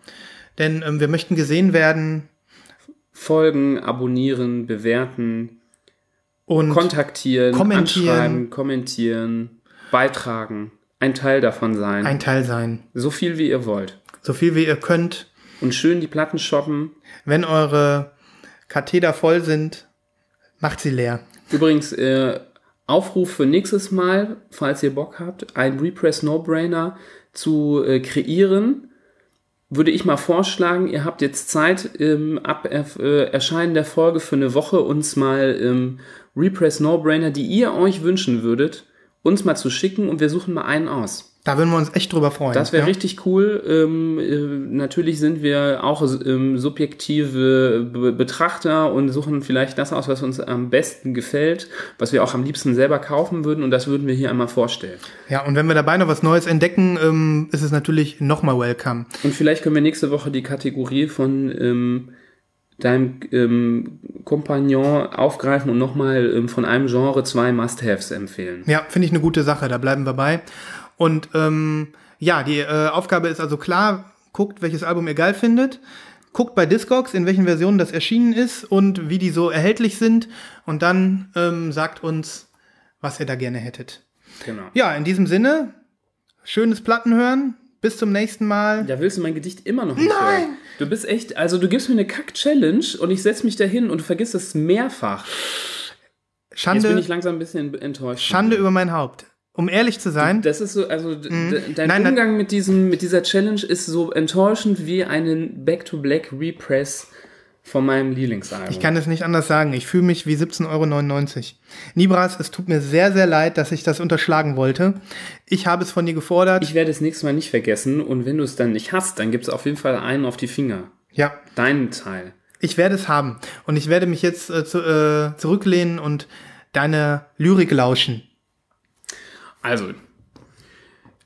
Denn ähm, wir möchten gesehen werden Folgen, abonnieren, bewerten, und kontaktieren, kommentieren. anschreiben, kommentieren, beitragen, ein Teil davon sein. ein Teil sein. so viel wie ihr wollt. So viel wie ihr könnt. Und schön die Platten shoppen. Wenn eure Katheter voll sind, macht sie leer. Übrigens, äh, Aufruf für nächstes Mal, falls ihr Bock habt, ein Repress No-Brainer zu äh, kreieren, würde ich mal vorschlagen, ihr habt jetzt Zeit, ähm, ab äh, Erscheinen der Folge für eine Woche uns mal ähm, Repress No-Brainer, die ihr euch wünschen würdet, uns mal zu schicken und wir suchen mal einen aus. Da würden wir uns echt drüber freuen. Das wäre ja? richtig cool. Ähm, äh, natürlich sind wir auch ähm, subjektive Be Betrachter und suchen vielleicht das aus, was uns am besten gefällt, was wir auch am liebsten selber kaufen würden und das würden wir hier einmal vorstellen. Ja, und wenn wir dabei noch was Neues entdecken, ähm, ist es natürlich nochmal welcome. Und vielleicht können wir nächste Woche die Kategorie von ähm, deinem ähm, Kompagnon aufgreifen und nochmal ähm, von einem Genre zwei Must-Haves empfehlen. Ja, finde ich eine gute Sache, da bleiben wir bei. Und ähm, ja, die äh, Aufgabe ist also klar, guckt, welches Album ihr geil findet. Guckt bei Discogs, in welchen Versionen das erschienen ist und wie die so erhältlich sind. Und dann ähm, sagt uns, was ihr da gerne hättet. Genau. Ja, in diesem Sinne, schönes Plattenhören. Bis zum nächsten Mal. Ja, willst du mein Gedicht immer noch nicht Nein! hören? Du bist echt, also du gibst mir eine Kack-Challenge und ich setz mich dahin und du vergisst es mehrfach. Jetzt bin Schande, ich langsam ein bisschen enttäuscht. Schande über mein Haupt. Um ehrlich zu sein, Das ist so, also d- dein nein. Umgang mit diesem, mit dieser Challenge ist so enttäuschend wie einen Back to Black Repress von meinem Lieblingsalbum. ich kann es nicht anders sagen. Ich fühle mich wie 17,99 Euro. Nibras, es tut mir sehr, sehr leid, dass ich das unterschlagen wollte. Ich habe es von dir gefordert. Ich werde es nächstes Mal nicht vergessen und wenn du es dann nicht hast, dann gibt es auf jeden Fall einen auf die Finger. ja, Deinen Teil. ich werde es haben. Und ich werde mich jetzt äh, zu, äh, zurücklehnen und deine Lyrik lauschen. Also,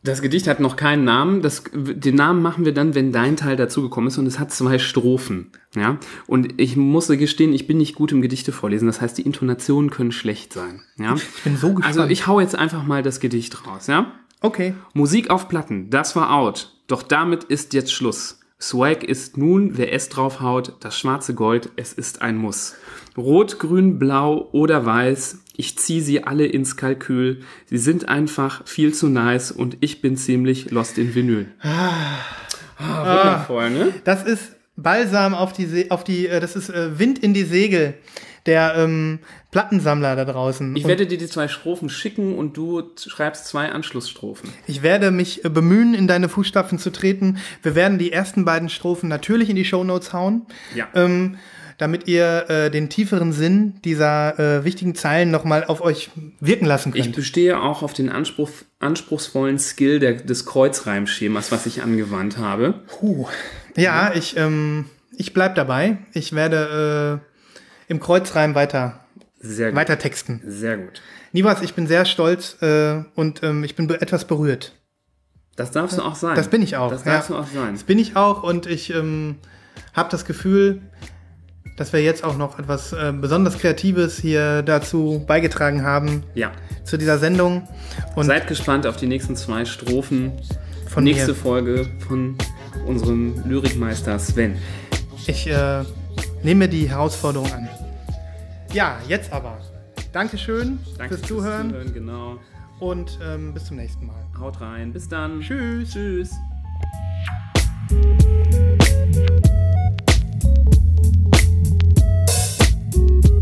das Gedicht hat noch keinen Namen. Das, den Namen machen wir dann, wenn dein Teil dazugekommen ist und es hat zwei Strophen. Ja? Und ich muss gestehen, ich bin nicht gut im Gedichte vorlesen. Das heißt, die Intonationen können schlecht sein. Ja? Ich bin so gespannt. Also ich hau jetzt einfach mal das Gedicht raus, ja? Okay. Musik auf Platten, das war out. Doch damit ist jetzt Schluss. Swag ist nun, wer es draufhaut, das schwarze Gold, es ist ein Muss. Rot, grün, blau oder weiß, ich zieh sie alle ins Kalkül. Sie sind einfach viel zu nice und ich bin ziemlich lost in Vinyl. Ah, wundervoll, ne? Das ist Balsam auf die, Se auf die äh, das ist äh, Wind in die Segel der ähm, Plattensammler da draußen. Ich werde dir die zwei Strophen schicken und du schreibst zwei Anschlussstrophen. ich werde mich äh, bemühen, in deine Fußstapfen zu treten. Wir werden die ersten beiden Strophen natürlich in die Shownotes hauen. Ja. Ähm, damit ihr äh, den tieferen Sinn dieser äh, wichtigen Zeilen nochmal auf euch wirken lassen Ich könnt. bestehe auch auf den Anspruch, anspruchsvollen Skill der, des Kreuzreimschemas, was ich angewandt habe. Puh. Ja, ich, ähm, ich bleib dabei. Ich werde äh, im Kreuzreim weiter, Sehr gut. weiter texten. Sehr gut. Nivas, ich bin sehr stolz äh, und ähm, ich bin be etwas berührt. Das darfst du auch sein. Das bin ich auch. Das ja. darfst du auch sein. Das bin ich auch und ich ähm, habe das Gefühl, dass wir jetzt auch noch etwas äh, besonders Kreatives hier dazu beigetragen haben Ja. zu dieser Sendung. Und Seid gespannt auf die nächsten zwei Strophen. Von Nächste mir. Folge von unserem Lyrikmeister Sven. ich äh, nehme die Herausforderung an. Ja, jetzt aber. Dankeschön Danke fürs Zuhören Zuhören, genau. und ähm, bis zum nächsten Mal. Haut rein. Bis dann. Tschüss. Tschüss. you